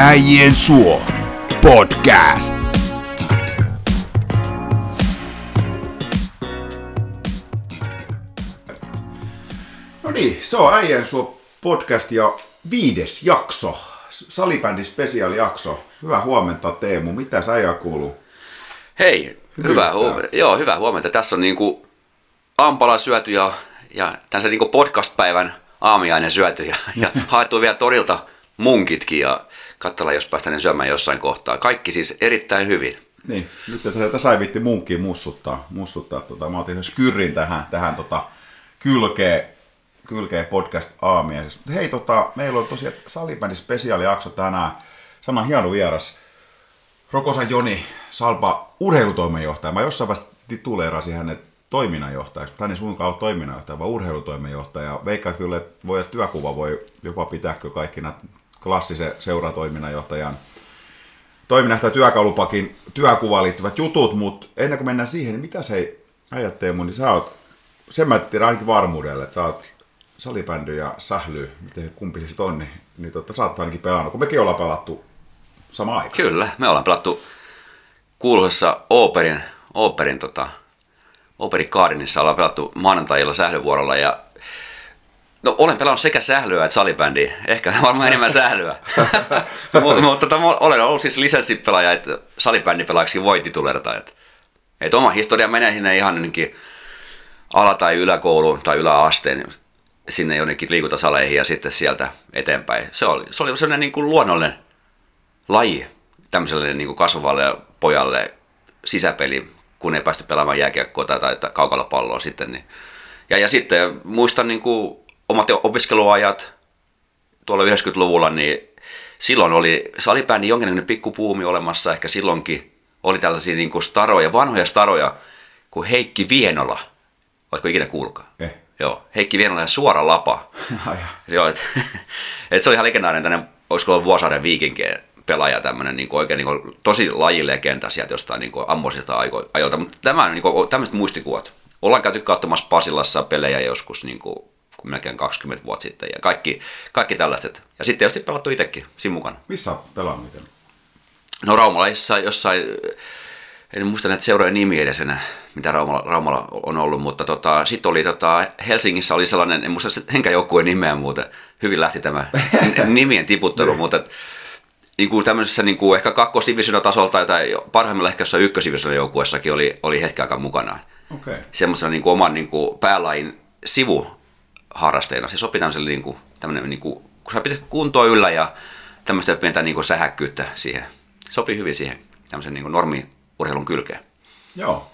Äijien suo podcast. No niin, se on Äijien suo podcast ja viides jakso. Salibändi jakso. Hyvää huomenta Teemu, mitä sä kuuluu? Hei, hyvää huomenta. Joo, hyvää huomenta. Tässä on niinku ampala syöty ja, ja tässä niinku podcast-päivän aamiainen syöty ja, ja haettu vielä torilta munkitkin ja katsella, jos päästään ne syömään jossain kohtaa. Kaikki siis erittäin hyvin. Niin, nyt että sai vitti munkkiin mussuttaa. mussuttaa tota, mä otin skyrrin tähän, tähän tota, kylkeen, kylkeen podcast aamiaisesta. Hei, tota, meillä on tosiaan salibändi spesiaalijakso tänään. Sama hieno vieras. Rokosa Joni Salpa, urheilutoimenjohtaja. Mä jossain vaiheessa tituleerasin hänet toiminnanjohtajaksi. Hän ei suinkaan ole toiminnanjohtaja, vaan urheilutoimenjohtaja. Veikkaat kyllä, että voi, että työkuva voi jopa pitääkö kaikkina klassisen seuratoiminnanjohtajan toiminnan tai työkalupakin työkuvaan liittyvät jutut, mutta ennen kuin mennään siihen, niin mitä se äijät Teemu, niin sä oot, sen mä tiedän ainakin varmuudelle, että sä oot salibändy ja sähly, miten kumpi se on, niin, niin totta, sä oot ainakin pelannut, kun mekin ollaan pelattu sama aika. Kyllä, me ollaan pelattu kuuluisessa Operin, Operin tota, Operi Gardenissa ollaan pelattu maanantailla sählyvuorolla ja No olen pelannut sekä sählyä että salibändiä. Ehkä varmaan enemmän sählyä. Mutta tota, olen ollut siis lisenssipelaaja, että salibändipelaajaksi voi titulerata. Että, että oma historia menee sinne ihan ennenkin ala- tai yläkouluun tai yläasteen sinne jonnekin liikuntasaleihin ja sitten sieltä eteenpäin. Se oli, se oli sellainen niin kuin luonnollinen laji tämmöiselle niin kuin kasvavalle pojalle sisäpeli, kun ei päästy pelaamaan jääkiekkoa tai, tai, tai kaukalopalloa sitten. Niin. Ja, ja sitten muistan niin kuin omat opiskeluajat tuolla 90-luvulla, niin silloin oli salibändi jonkinlainen pikkupuumi olemassa, ehkä silloinkin oli tällaisia niin kuin staroja, vanhoja staroja, kuin Heikki Vienola. Oletko ikinä kuulkaa? Eh. Joo, Heikki Vienola ja Suora Lapa. Joo, et, et se oli ihan legendaarinen tänne, olisiko ollut Vuosaaren viikinkeen pelaaja, tämmöinen niin kuin oikein niin kuin, tosi lajilegenda sieltä jostain niin ammoisilta ajoilta. Mutta tämä niin kuin, tämmöiset muistikuvat. Ollaan käyty katsomassa Pasilassa pelejä joskus niin kuin kuin melkein 20 vuotta sitten ja kaikki, kaikki tällaiset. Ja sitten tietysti pelattu itsekin siinä mukana. Missä olet pelannut No Raumalaisissa jossain, en muista näitä seurojen nimi edes enää, mitä Raumalla, Raumalla on ollut, mutta tota, sitten oli tota, Helsingissä oli sellainen, en muista henkään joukkueen nimeä muuten, hyvin lähti tämä nimien tiputtelu, niin. mutta niin kuin tämmöisessä niin kuin ehkä kakkosdivisioon tasolta tai parhaimmilla ehkä jossain joukkueessakin oli, oli hetken aikaa mukana. Okay. Semmoisena niin kuin oman niin kuin päälain sivu harrasteena. Se sopii tämmöiselle, niin kuin, tämmöinen, niin kuin, kun sä pidät kuntoa yllä ja tämmöistä pientä niin kuin sähäkkyyttä siihen. Sopii hyvin siihen tämmöisen niin normiurheilun kylkeen. Joo.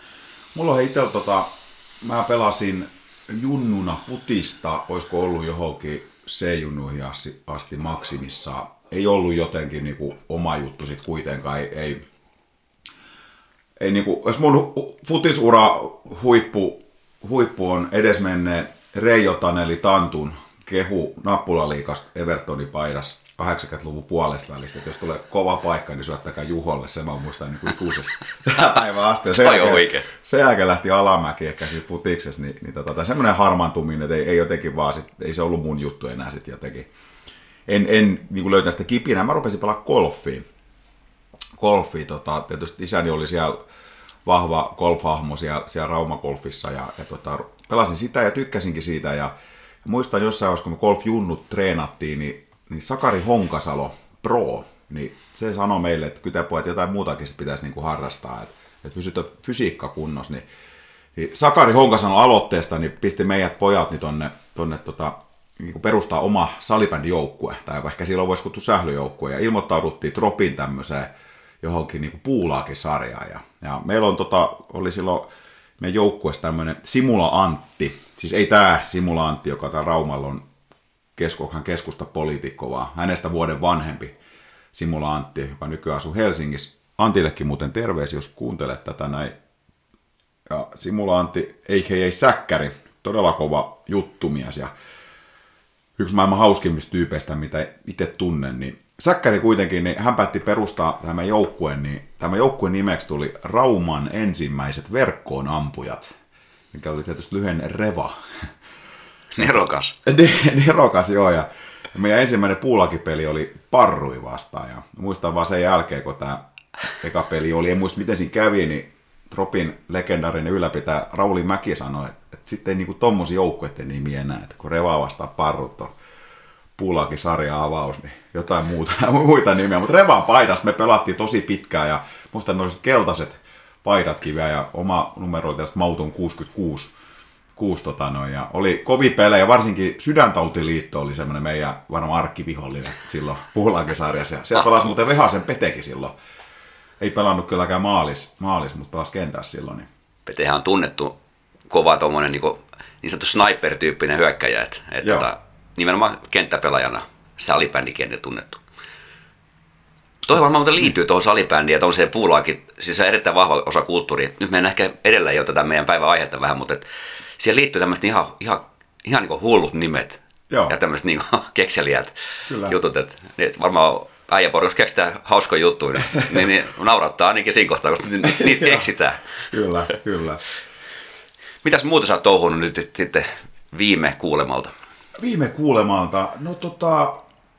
Mulla on itsellä tota, mä pelasin junnuna futista, olisiko ollut johonkin C-junnuihin asti, asti maksimissa. Ei ollut jotenkin niin kuin, oma juttu sit kuitenkaan, ei, ei, ei niin kuin, jos mun futisura huippu, huippu on edesmenneen Reijo Taneli Tantun kehu nappulaliikasta Evertonin paidas 80-luvun puolesta välistä, että jos tulee kova paikka, niin syöttäkää Juholle, se mä muistan niin kuin ikuisesti tähän päivään asti. Se on oikein. Se jälkeen lähti alamäki ehkä siinä futiksessa, niin, niin tota, semmoinen harmaantuminen, että ei, ei jotenkin vaan, sit, ei se ollut mun juttu enää sitten jotenkin. En, en niin löytänyt sitä kipinää, mä rupesin pelaa golfiin. Golfi, tota, tietysti isäni oli siellä vahva golfhahmo siellä, siellä Rauma-golfissa ja, ja tota, pelasin sitä ja tykkäsinkin siitä ja, muistan jossain vaiheessa, kun me golfjunnut treenattiin, niin, niin Sakari Honkasalo, pro, niin se sanoi meille, että kytäpojat jotain muutakin pitäisi niin kuin harrastaa, että, että pysytä fysiikka kunnossa, niin, niin Sakari Honkasalo aloitteesta niin pisti meidät pojat niin tonne, tonne tota, niin perustaa oma salibändijoukkue, tai ehkä silloin voisi kutsua sählyjoukkue, ja ilmoittauduttiin Tropin tämmöiseen johonkin niin puulaakin sarjaan. Ja, ja meillä on, tota, oli silloin meidän joukkueessa tämmöinen Simula Antti, siis ei tämä Simula Antti, joka tämä Raumalla on keskokhan keskusta poliitikko, vaan hänestä vuoden vanhempi Simula Antti, joka nykyään asuu Helsingissä. Antillekin muuten terveisiä, jos kuuntelet tätä näin. Ja Simula Antti, ei Säkkäri, todella kova juttumies ja yksi maailman hauskimmista tyypeistä, mitä itse tunnen, niin Säkkäri kuitenkin, niin hän päätti perustaa tämän joukkueen, niin tämä joukkueen nimeksi tuli Rauman ensimmäiset verkkoon ampujat, mikä oli tietysti lyhyen Reva. Nerokas. Nerokas, joo, ja meidän ensimmäinen puulakipeli oli Parrui vastaan. Ja muistan vaan sen jälkeen, kun tämä eka peli oli, en muista miten siinä kävi, niin Tropin legendaarinen ylläpitää Rauli Mäki sanoi, että, että sitten ei niinku tommosia joukkueiden nimiä enää, että kun Reva vastaa Parrut on Puulakin sarja avaus, niin jotain muuta, muita nimiä. Mutta Revan paidasta me pelattiin tosi pitkään ja musta ne olisit keltaiset paidatkin vielä ja oma numero oli tästä Mautun 66. 6, tota noin, ja oli kovi pelejä, varsinkin Sydäntautiliitto oli semmoinen meidän varmaan arkkivihollinen silloin Puulakesarjassa. Siellä pelasi muuten Vehasen Petekin silloin. Ei pelannut kylläkään maalis, maalis mutta pelasi kentässä silloin. Niin. Petehän on tunnettu kova tuommoinen niin, niin sanottu sniper-tyyppinen hyökkäjä, että, että tota, nimenomaan kenttäpelaajana salibändikentillä tunnettu. Toi varmaan muuten liittyy tuohon salibändiin ja tuollaiseen puulaakin, siis se on erittäin vahva osa kulttuuria. Nyt mennään ehkä edelleen jo tätä meidän päivän aihetta vähän, mutta et siihen liittyy tämmöiset ihan, ihan, ihan niin hullut nimet Joo. ja tämmöiset niin kekseliät Kyllä. jutut. Että, että varmaan äijäpori, jos keksitään hauskoja juttuja, niin, niin naurattaa ainakin siinä kohtaa, koska niitä keksitään. kyllä, kyllä. Mitäs muuta sä oot touhunut nyt sitten viime kuulemalta? Viime kuulemalta? No tota,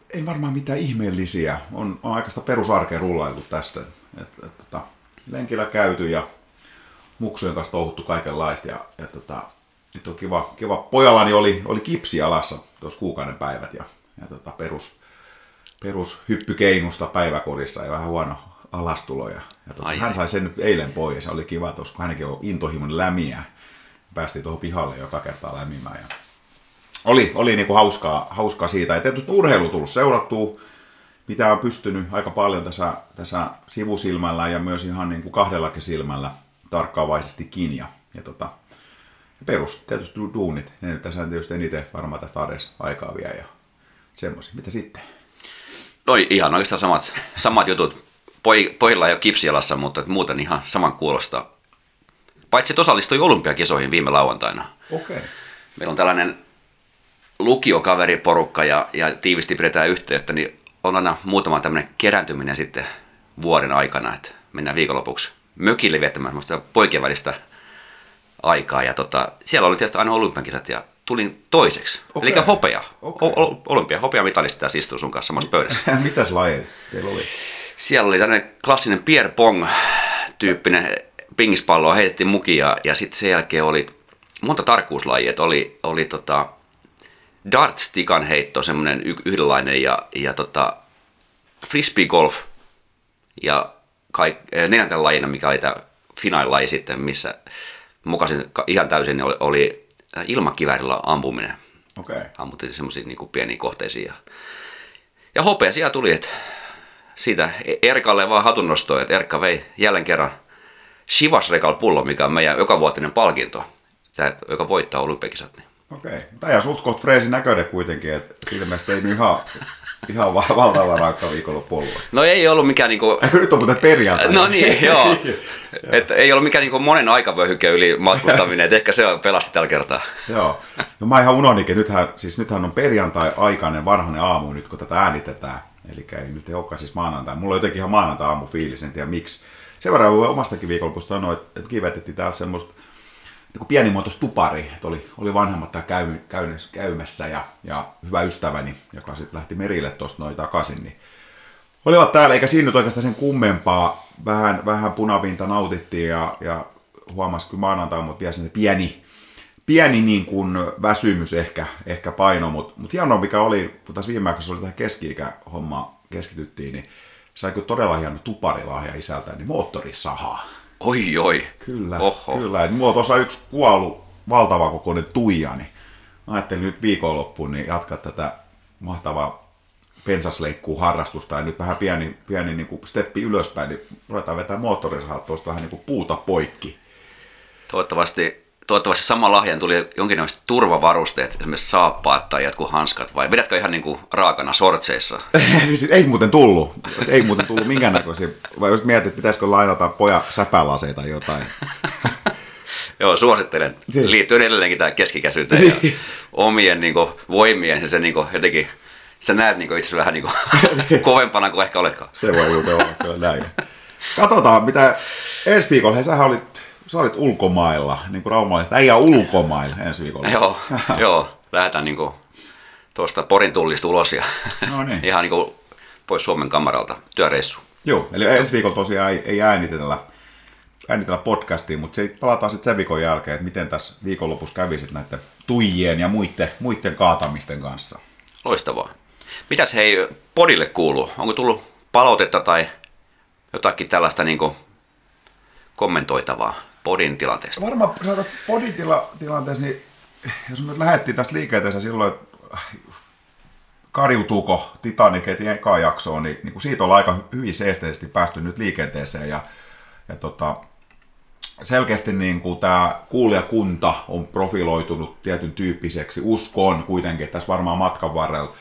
ei varmaan mitään ihmeellisiä. On, on aikaista perusarkeen rullailtu tästä. Et, et, tota, lenkillä käyty ja muksujen kanssa touhuttu kaikenlaista. Ja, ja tota, nyt on kiva, kiva. Pojallani oli, oli kipsi alassa tuossa kuukauden päivät ja, ja tota, perus, perus hyppykeinusta päiväkodissa ja vähän huono alastulo. Ja, ja tota, hän sai sen nyt eilen pois ja se oli kiva, koska hänenkin on intohimon lämiä. Päästiin tuohon pihalle joka kertaa lämimään. Ja oli, oli niin kuin hauskaa, hauskaa siitä. Ja tietysti urheilu tullut seurattua, mitä on pystynyt aika paljon tässä, tässä sivusilmällä ja myös ihan niin kuin kahdellakin silmällä tarkkaavaisesti Ja, ja tota, perus tietysti duunit, ne nyt tässä tietysti eniten varmaan tästä arjessa aikaa vie ja semmoisia. Mitä sitten? No ihan oikeastaan samat, samat jutut. Poi, pojilla ei ole kipsialassa, mutta muuten ihan saman kuulostaa. Paitsi että osallistui olympiakisoihin viime lauantaina. Okei. Okay. Meillä on tällainen lukiokaveriporukka ja, ja tiivisti pidetään yhteyttä, niin on aina muutama tämmöinen kerääntyminen sitten vuoden aikana, että mennään viikonlopuksi mökille viettämään semmoista poikien välistä aikaa. Ja tota, siellä oli tietysti aina olympiakisat ja tulin toiseksi. Okay. Eli hopea. Okay. O- olympia, hopea mitalista tässä istuu sun kanssa samassa pöydässä. Mitäs lajeja teillä oli? Siellä oli tämmöinen klassinen Pierre Pong-tyyppinen pingispalloa heitettiin mukia ja sitten sen jälkeen oli monta tarkkuuslajia. Oli, oli tota, darts-tikan heitto, semmoinen yhdenlainen, ja, ja tota, frisbee golf, ja kaik, eh, neljänten lajina, mikä oli tämä finaalilaji sitten, missä mukasin ihan täysin, oli, oli ilmakiväärillä ampuminen. Okay. Ammuttiin semmoisiin niin pieniin kohteisiin. Ja, ja hopea siellä tuli, että siitä Erkalle vaan hatunnostoa, että Erkka vei jälleen kerran Shivas Rekal pullo, mikä on meidän jokavuotinen palkinto, tämä, joka voittaa olympiakisat. Okei. Tämä on suht koht freesin näköinen kuitenkin, että ilmeisesti ei nyt ihan, ihan valtava raakka viikonloppu ollut. No ei ollut mikään niinku... Nyt on muuten perjantai? No niin, joo. Et ei ollut mikään niinku monen aikavyöhyke yli matkustaminen, että ehkä se pelasti tällä kertaa. joo. No mä ihan unohdinkin, nythän, siis nythän on perjantai-aikainen varhainen aamu nyt, kun tätä äänitetään. Eli ei nyt ei olekaan siis maanantai. Mulla on jotenkin ihan maanantai-aamu fiilis, en tiedä miksi. Sen verran voi omastakin viikonlopusta sanoa, että, että kivetettiin täällä semmoista niin pienimuotoista tupari, että oli, oli vanhemmat täällä käy, käy, käymässä ja, ja, hyvä ystäväni, joka sitten lähti merille tuosta noin takaisin, niin olivat täällä, eikä siinä nyt oikeastaan sen kummempaa, vähän, vähän punavinta nautittiin ja, ja huomasi kyllä maanantai, mutta vielä sen pieni, pieni niin kuin väsymys ehkä, ehkä paino, mutta mut hienoa mikä oli, kun tässä viime aikoina oli tähän keski-ikähomma keskityttiin, niin sai todella hieno tuparilahja isältä, niin moottorisaha. Oi, oi. Kyllä, Oho. kyllä. Et mulla on tuossa yksi kuollut valtava kokoinen tuija, niin ajattelin nyt viikonloppuun niin jatkaa tätä mahtavaa pensasleikkuu harrastusta ja nyt vähän pieni, pieni niin kuin steppi ylöspäin, niin ruvetaan vetää moottorisahat tuosta vähän niin kuin puuta poikki. Toivottavasti toivottavasti sama lahjan tuli jonkinlaiset turvavarusteet, esimerkiksi saappaat tai jotkut hanskat, vai vedätkö ihan niin kuin raakana sortseissa? ei muuten tullut. Ei muuten tullut minkäännäköisiä. Vai jos mietit, että pitäisikö lainata poja säpälaseita tai jotain. Joo, suosittelen. Niin. Liittyen edelleenkin tähän keskikäsyyteen ja niin. omien niin kuin, voimien ja se niin kuin, jotenkin, sä näet niin kuin, itse vähän niin kuin, kovempana kuin ehkä oletkaan. Se voi olla kyllä näin. Katsotaan, mitä ensi viikolla, hei sähän olit sä olit ulkomailla, niin kuin raumalaista, äijä ulkomailla ensi viikolla. joo, joo, lähdetään niin kuin tuosta Porin tullista ulos ja No niin. ihan niin kuin pois Suomen kamaralta työreissu. Joo, eli ensi viikolla tosiaan ei, ei äänitellä, äänitellä podcastiin, mutta se, palataan sitten sen viikon jälkeen, että miten tässä viikonlopussa kävi sit näiden tuijien ja muiden, muiden kaatamisten kanssa. Loistavaa. Mitäs hei podille kuuluu? Onko tullut palautetta tai jotakin tällaista niin kommentoitavaa podin tilanteesta? Varmaan saada poditilanteessa, niin jos me nyt lähdettiin tästä liikenteessä silloin, että kariutuuko Titanic heti eka jaksoon, niin, niin kuin siitä ollaan aika hyvin seesteisesti päästy nyt liikenteeseen ja, ja tota, selkeästi niin kuin tämä kuulijakunta on profiloitunut tietyn tyyppiseksi. Uskon kuitenkin, että tässä varmaan matkan varrella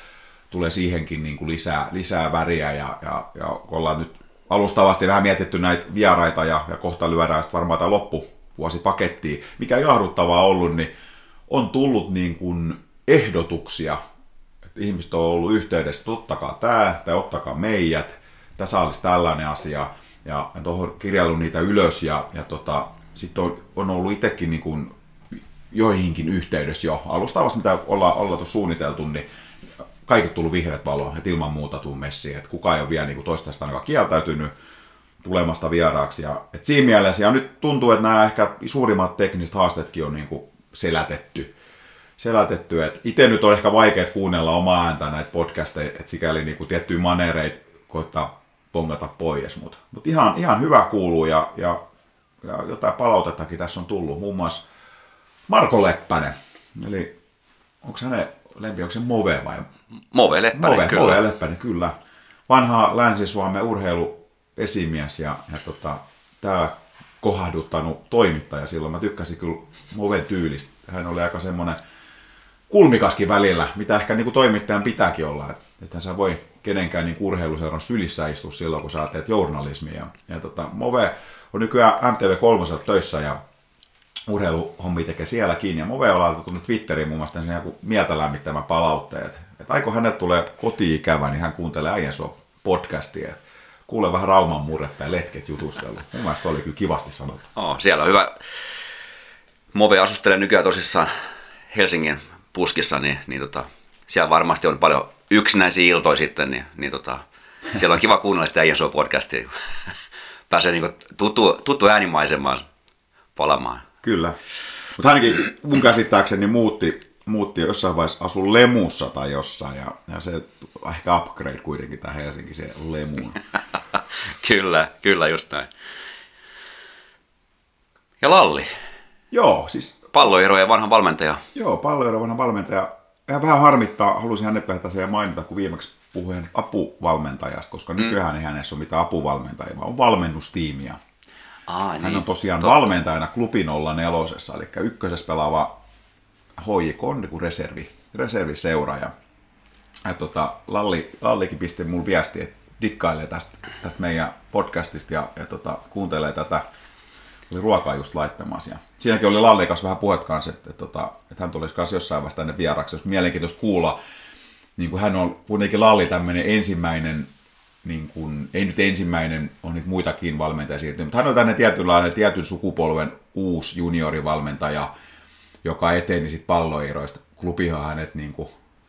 tulee siihenkin niin kuin lisää, lisää väriä ja, ja, ja ollaan nyt alustavasti vähän mietitty näitä vieraita ja, ja kohta lyödään sitten varmaan tämä loppuvuosipakettiin. Mikä ilahduttavaa ollut, niin on tullut niin kuin ehdotuksia, että ihmiset on ollut yhteydessä, ottakaa tämä tai ottakaa meidät, tässä olisi tällainen asia ja tuohon kirjaillut niitä ylös ja, ja tota, sitten on, on ollut itsekin niin kuin joihinkin yhteydessä jo alustavasti, mitä ollaan, ollaan tuossa suunniteltu, niin kaikki tullut vihreät valoa, että ilman muuta tuu messiin, että kukaan ei ole vielä niin kuin toistaiseksi ainakaan kieltäytynyt tulemasta vieraaksi. Ja, et siinä mielessä, ja nyt tuntuu, että nämä ehkä suurimmat tekniset haasteetkin on niin kuin selätetty. selätetty. itse nyt on ehkä vaikea kuunnella omaa ääntä näitä podcasteja, että sikäli niin kuin tiettyjä manereita koittaa pongata pois, mutta mut ihan, ihan hyvä kuuluu ja, ja, ja jotain palautettakin tässä on tullut. Muun muassa Marko Leppänen, eli onko hänen lempi, onko se Move vai? Move Leppänen, Move, kyllä. Move Leppänen, kyllä. Vanha Länsi-Suomen urheiluesimies ja, ja tota, täällä kohduttanut toimittaja silloin. Mä tykkäsin kyllä Moven tyylistä. Hän oli aika semmoinen kulmikaskin välillä, mitä ehkä niin kuin toimittajan pitääkin olla. Että että sä voi kenenkään niin urheiluseuran sylissä istua silloin, kun sä teet journalismia. Ja tota, Move on nykyään MTV3 töissä ja urheiluhommi tekee sielläkin. Ja Move on laitettu nyt Twitteriin muun muassa joku mieltä lämmittämä palautteet. Että aiko hänet tulee koti-ikävä, niin hän kuuntelee äijän sua podcastia. Kuule vähän Rauman murretta ja letket jutustella. Mun mielestä oli kyllä kivasti sanottu. Oh, siellä on hyvä. Move asustelee nykyään tosissaan Helsingin puskissa, niin, niin tota, siellä varmasti on paljon yksinäisiä iltoja sitten, niin, niin tota, siellä on kiva kuunnella sitä Äijän podcastia. Pääsee niin tuttu, tuttu äänimaisemaan palamaan. Kyllä. Mutta ainakin mun käsittääkseni muutti, muutti jossain vaiheessa asu Lemussa tai jossain. Ja, ja se ehkä upgrade kuitenkin tämä Helsinki, se Lemuun. kyllä, kyllä just näin. Ja Lalli, Joo, siis palloero ja vanha valmentaja. joo, palloilevanna valmentaja. Ja vähän harmittaa, halusin hänet vähän tässä mainita, kun viimeksi puhuin apuvalmentajasta, koska mm. nykyään ei hänessä ole mitään apuvalmentajia, vaan on valmennustiimiä. Aa, niin. Hän on tosiaan Totta. valmentajana klubin olla nelosessa, eli ykkösessä pelaava HJK on niin kuin reservi, reserviseura. Ja, ja tota, Lalli, Lallikin pisti mulle viesti, että dikkailee tästä, tästä meidän podcastista ja, ja tota, kuuntelee tätä. Oli ruokaa just laittamassa. Ja siinäkin oli Lalli kanssa vähän puhet kanssa, että, että, että, että hän tulisi kanssa jossain vaiheessa tänne vieraksi. Olisi mielenkiintoista kuulla, niin kuin hän on kuitenkin Lalli tämmöinen ensimmäinen niin kuin, ei nyt ensimmäinen, on niitä muitakin valmentajia siirtynyt, mutta hän on tänne tietynlainen tietyn sukupolven uusi juniorivalmentaja, joka eteni sitten palloiroista. Klubihan hänet niin kuin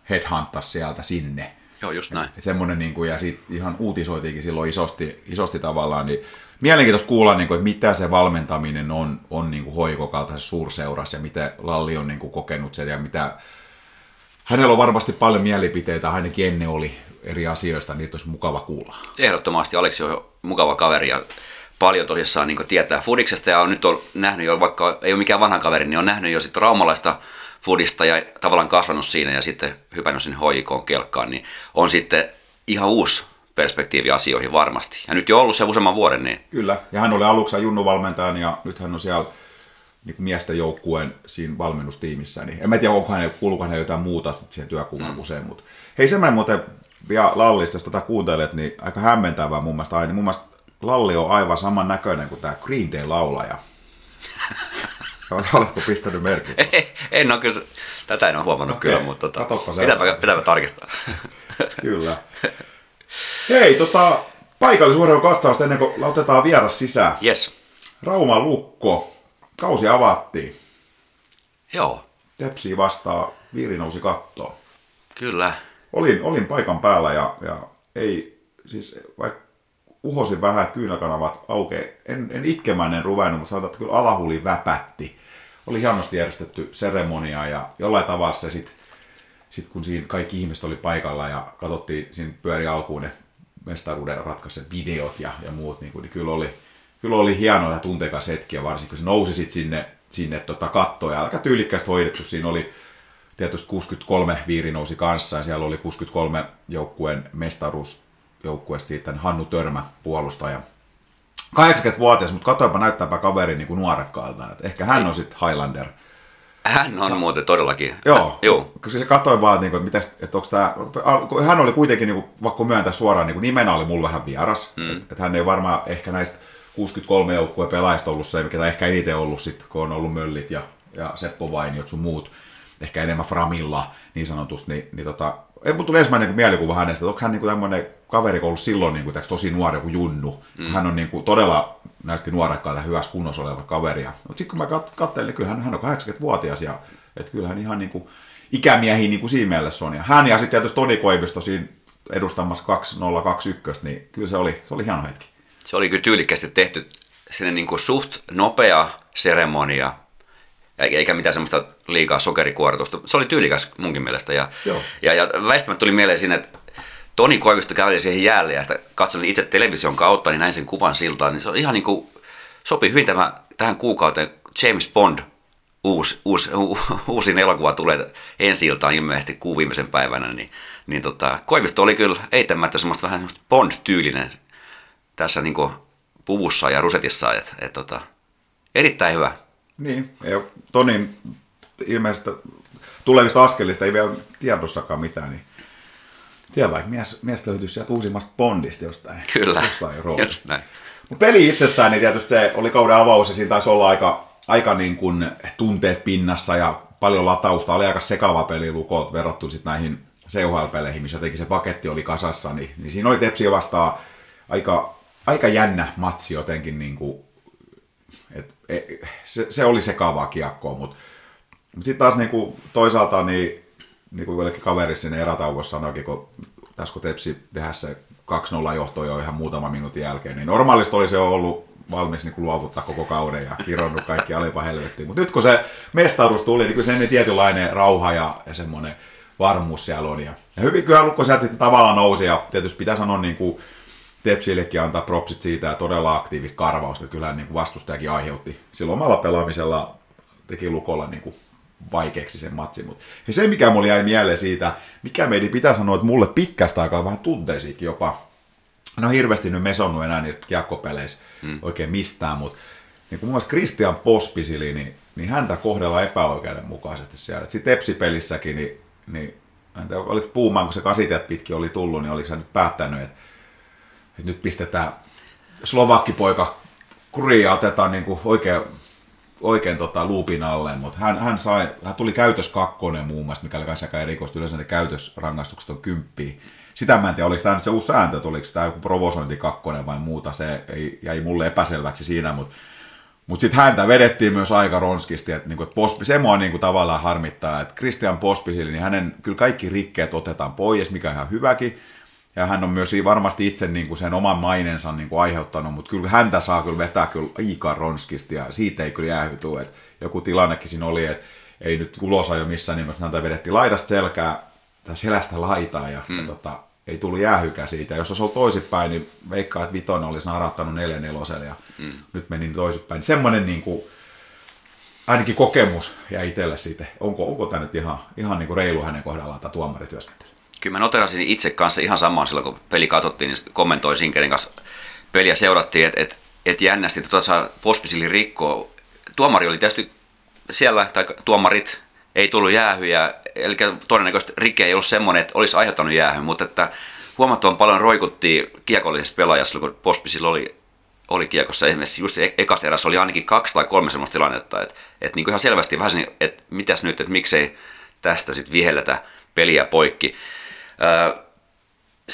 headhuntasi sieltä sinne. Joo, just näin. Et semmoinen, niin kuin, ja siitä ihan uutisoitiinkin silloin isosti, isosti tavallaan, niin mielenkiintoista kuulla, niin kuin, että mitä se valmentaminen on, on niin kuin hoikokaltaisessa suurseurassa ja miten Lalli on niin kuin, kokenut sen ja mitä hänellä on varmasti paljon mielipiteitä, ainakin ennen oli eri asioista, niitä olisi mukava kuulla. Ehdottomasti Aleksi on mukava kaveri ja paljon tosissaan niin tietää Fudiksesta ja on nyt on nähnyt jo, vaikka ei ole mikään vanha kaveri, niin on nähnyt jo sitten raumalaista Fudista ja tavallaan kasvanut siinä ja sitten hypännyt sinne hoikoon kelkkaan, niin on sitten ihan uusi perspektiivi asioihin varmasti. Ja nyt jo ollut se useamman vuoden, niin Kyllä, ja hän oli aluksi junnuvalmentajan ja nyt hän on siellä niin miesten joukkueen siinä valmennustiimissä. Niin en mä tiedä, onko hän, kuuluuko hänelle jotain muuta sitten siihen työkuvaan mm. usein. Mutta hei, semmoinen muuten vielä Lallista, jos tätä kuuntelet, niin aika hämmentävää mun mielestä aina. Mun mielestä Lalli on aivan saman näköinen kuin tämä Green Day-laulaja. Oletko pistänyt merkille? en ole kyllä, tätä en ole huomannut Okei, kyllä, mutta tota, pitääpä, pitääpä tarkistaa. Kyllä. Hei, tota, paikallisuuden katsausta ennen kuin otetaan vieras sisään. yes, Rauma Lukko, kausi avattiin. joo, Tepsi vastaa, Viiri nousi kattoon. Kyllä. Olin, olin paikan päällä ja, ja ei, siis vaikka uhosin vähän, että kyynäkanavat aukeaa. En, en itkemään en ruvennut, mutta sanotaan, että kyllä alahuli väpätti. Oli hienosti järjestetty seremonia ja jollain tavalla se sitten, sit kun siinä kaikki ihmiset oli paikalla ja katsottiin, siinä pyöri alkuun ne mestaruuden ratkaiset videot ja, ja muut, niin, kuin, niin kyllä oli, kyllä oli hienoa ja tunteikas hetki, ja varsinkin kun se nousi sit sinne, sinne tota kattoon, ja aika tyylikkästi hoidettu. Siinä oli tietysti 63 viiri nousi kanssa, ja siellä oli 63 joukkueen mestaruusjoukkueesta siitä Hannu Törmä, puolustaja. 80-vuotias, mutta katsoinpa näyttääpä kaveri niin kuin nuorekkaalta. Et ehkä hän on sitten Highlander. Hän on muuten todellakin. Joo, Joo. koska se katsoi vaan, niin kuin, että, mitäs, että onko tämä, hän oli kuitenkin, niin kuin, vaikka myöntää suoraan, niin kuin nimenä oli mulla vähän vieras. Mm. Että, että hän ei varmaan ehkä näistä 63 joukkueen pelaajista ollut se, mikä ehkä eniten ollut sit, kun on ollut Möllit ja, ja Seppo Vainiot sun muut, ehkä enemmän Framilla niin sanotusti, niin, niin tota, ei mun tuli ensimmäinen niin mielikuva hänestä, että onko hän niin tämmöinen kaveri, ollut silloin niin kuin, tosi nuori kuin Junnu. Mm. Hän on niin kuin, todella näytti nuorekkaalta hyvässä kunnossa oleva kaveri. Mutta sitten kun mä kat- katselin, niin kyllä hän, hän on 80-vuotias ja että kyllähän ihan niin kuin, ikämiehiä niin kuin siinä mielessä on. Ja hän ja sitten tietysti Toni Koivisto siinä edustamassa 2021, niin kyllä se oli, se oli hieno hetki se oli kyllä tyylikkästi tehty sinne niin kuin suht nopea seremonia, eikä mitään semmoista liikaa sokerikuoritusta. Se oli tyylikäs munkin mielestä. Ja, ja, ja väistämättä tuli mieleen siinä, että Toni Koivisto käveli siihen jäälle ja sitä katselin itse television kautta, niin näin sen kuvan siltaan, niin se on ihan niin kuin, sopii hyvin tämä, tähän kuukauteen James Bond uusi, uusi, uusin elokuva tulee ensi iltaan ilmeisesti kuun viimeisen päivänä, niin, niin tota, Koivisto oli kyllä eittämättä semmoista vähän semmoista Bond-tyylinen tässä niin puvussa ja rusetissa. Et, et, tota, erittäin hyvä. Niin, ei ole Tonin ilmeisesti tulevista askelista ei vielä tiedossakaan mitään, niin tiedä vaikka mies, mies löytyy sieltä uusimmasta Bondista jostain. Kyllä, jostain just näin. Mut peli itsessään, niin tietysti se oli kauden avaus ja siinä taisi olla aika, aika niin kuin tunteet pinnassa ja paljon latausta. Oli aika sekava peli lukot verrattuna sitten näihin CHL-peleihin, missä jotenkin se paketti oli kasassa, niin, niin siinä oli Tepsiä vastaan aika aika jännä matsi jotenkin, niin kuin, et, et, se, se, oli sekavaa kiekkoa, mutta mut sitten taas niin kuin, toisaalta niin, niin kuin jollekin kaveri sinne erätaukossa sanoikin, kun tässä kun Tepsi tehdä se 2-0 johto jo ihan muutama minuutin jälkeen, niin normaalisti olisi jo ollut valmis niin kuin luovuttaa koko kauden ja kironnut kaikki alipa helvettiin. Mutta nyt kun se mestaruus tuli, niin kyllä se tietynlainen rauha ja, ja semmoinen varmuus siellä on. Ja, ja hyvin kyllä Lukko sieltä tavallaan nousi ja tietysti pitää sanoa niin kuin, Tepsillekin antaa propsit siitä ja todella aktiivista karvausta, että kyllähän niin kuin vastustajakin aiheutti silloin omalla pelaamisella teki Lukolla niin kuin vaikeaksi sen matsi. Mutta se, mikä mulle jäi mieleen siitä, mikä meidän pitää sanoa, että mulle pitkästä aikaa vähän tunteisikin jopa, no hirveästi nyt mesonnut enää niistä kiekkopeleissä mm. oikein mistään, mutta niin kuin muun muassa Christian Pospisili, niin, niin häntä kohdella epäoikeudenmukaisesti siellä. Sitten Tepsi-pelissäkin, niin, niin oliko Puumaan, kun se kasitiet pitkin oli tullut, niin oliko se nyt päättänyt, että että nyt pistetään slovakkipoika kuriin ja otetaan niin kuin oikein, oikein tota luupin alle, mutta hän, hän, sai, hän tuli käytös kakkonen muun muassa, mikä oli aika erikoista, yleensä ne käytösrangaistukset on kymppiä. Sitä mä en tiedä, oliko tämä nyt se uusi sääntö, oliko tämä joku provosointi kakkonen vai muuta, se ei, jäi mulle epäselväksi siinä, mutta mutta sitten häntä vedettiin myös aika ronskisti, että niinku, et se mua niinku tavallaan harmittaa, että Christian Pospisille, niin hänen kyllä kaikki rikkeet otetaan pois, mikä on ihan hyväkin, ja hän on myös varmasti itse niin kuin sen oman mainensa niin kuin aiheuttanut, mutta kyllä häntä saa kyllä vetää kyllä aika ronskisti ja siitä ei kyllä että joku tilannekin siinä oli, että ei nyt ulos jo missään nimessä, häntä vedettiin laidasta selkää tai selästä laitaa ja, hmm. ja tota, ei tullut jäähykä siitä. Jos olisi ollut toisinpäin, niin veikkaa, että Vitoinen olisi narattanut 4 neloselle ja hmm. nyt meni toisinpäin. Semmoinen niin kuin, ainakin kokemus ja itselle siitä, onko, onko tämä nyt ihan, ihan niin kuin reilu hänen kohdallaan tämä tuomarityöskentely kyllä mä noterasin itse kanssa ihan samaan silloin, kun peli katsottiin, niin kommentoin Sinkerin kanssa peliä seurattiin, että et, et jännästi tota Pospisili rikkoa. Tuomari oli tietysti siellä, tai tuomarit ei tullut jäähyjä, eli todennäköisesti rike ei ollut semmoinen, että olisi aiheuttanut jäähy, mutta että huomattavan paljon roikuttiin kiekollisessa pelaajassa, kun Pospisilla oli, oli kiekossa. Esimerkiksi just ekassa erässä oli ainakin kaksi tai kolme semmoista tilannetta, että, että niin ihan selvästi vähän että mitäs nyt, että miksei tästä sitten vihelletä peliä poikki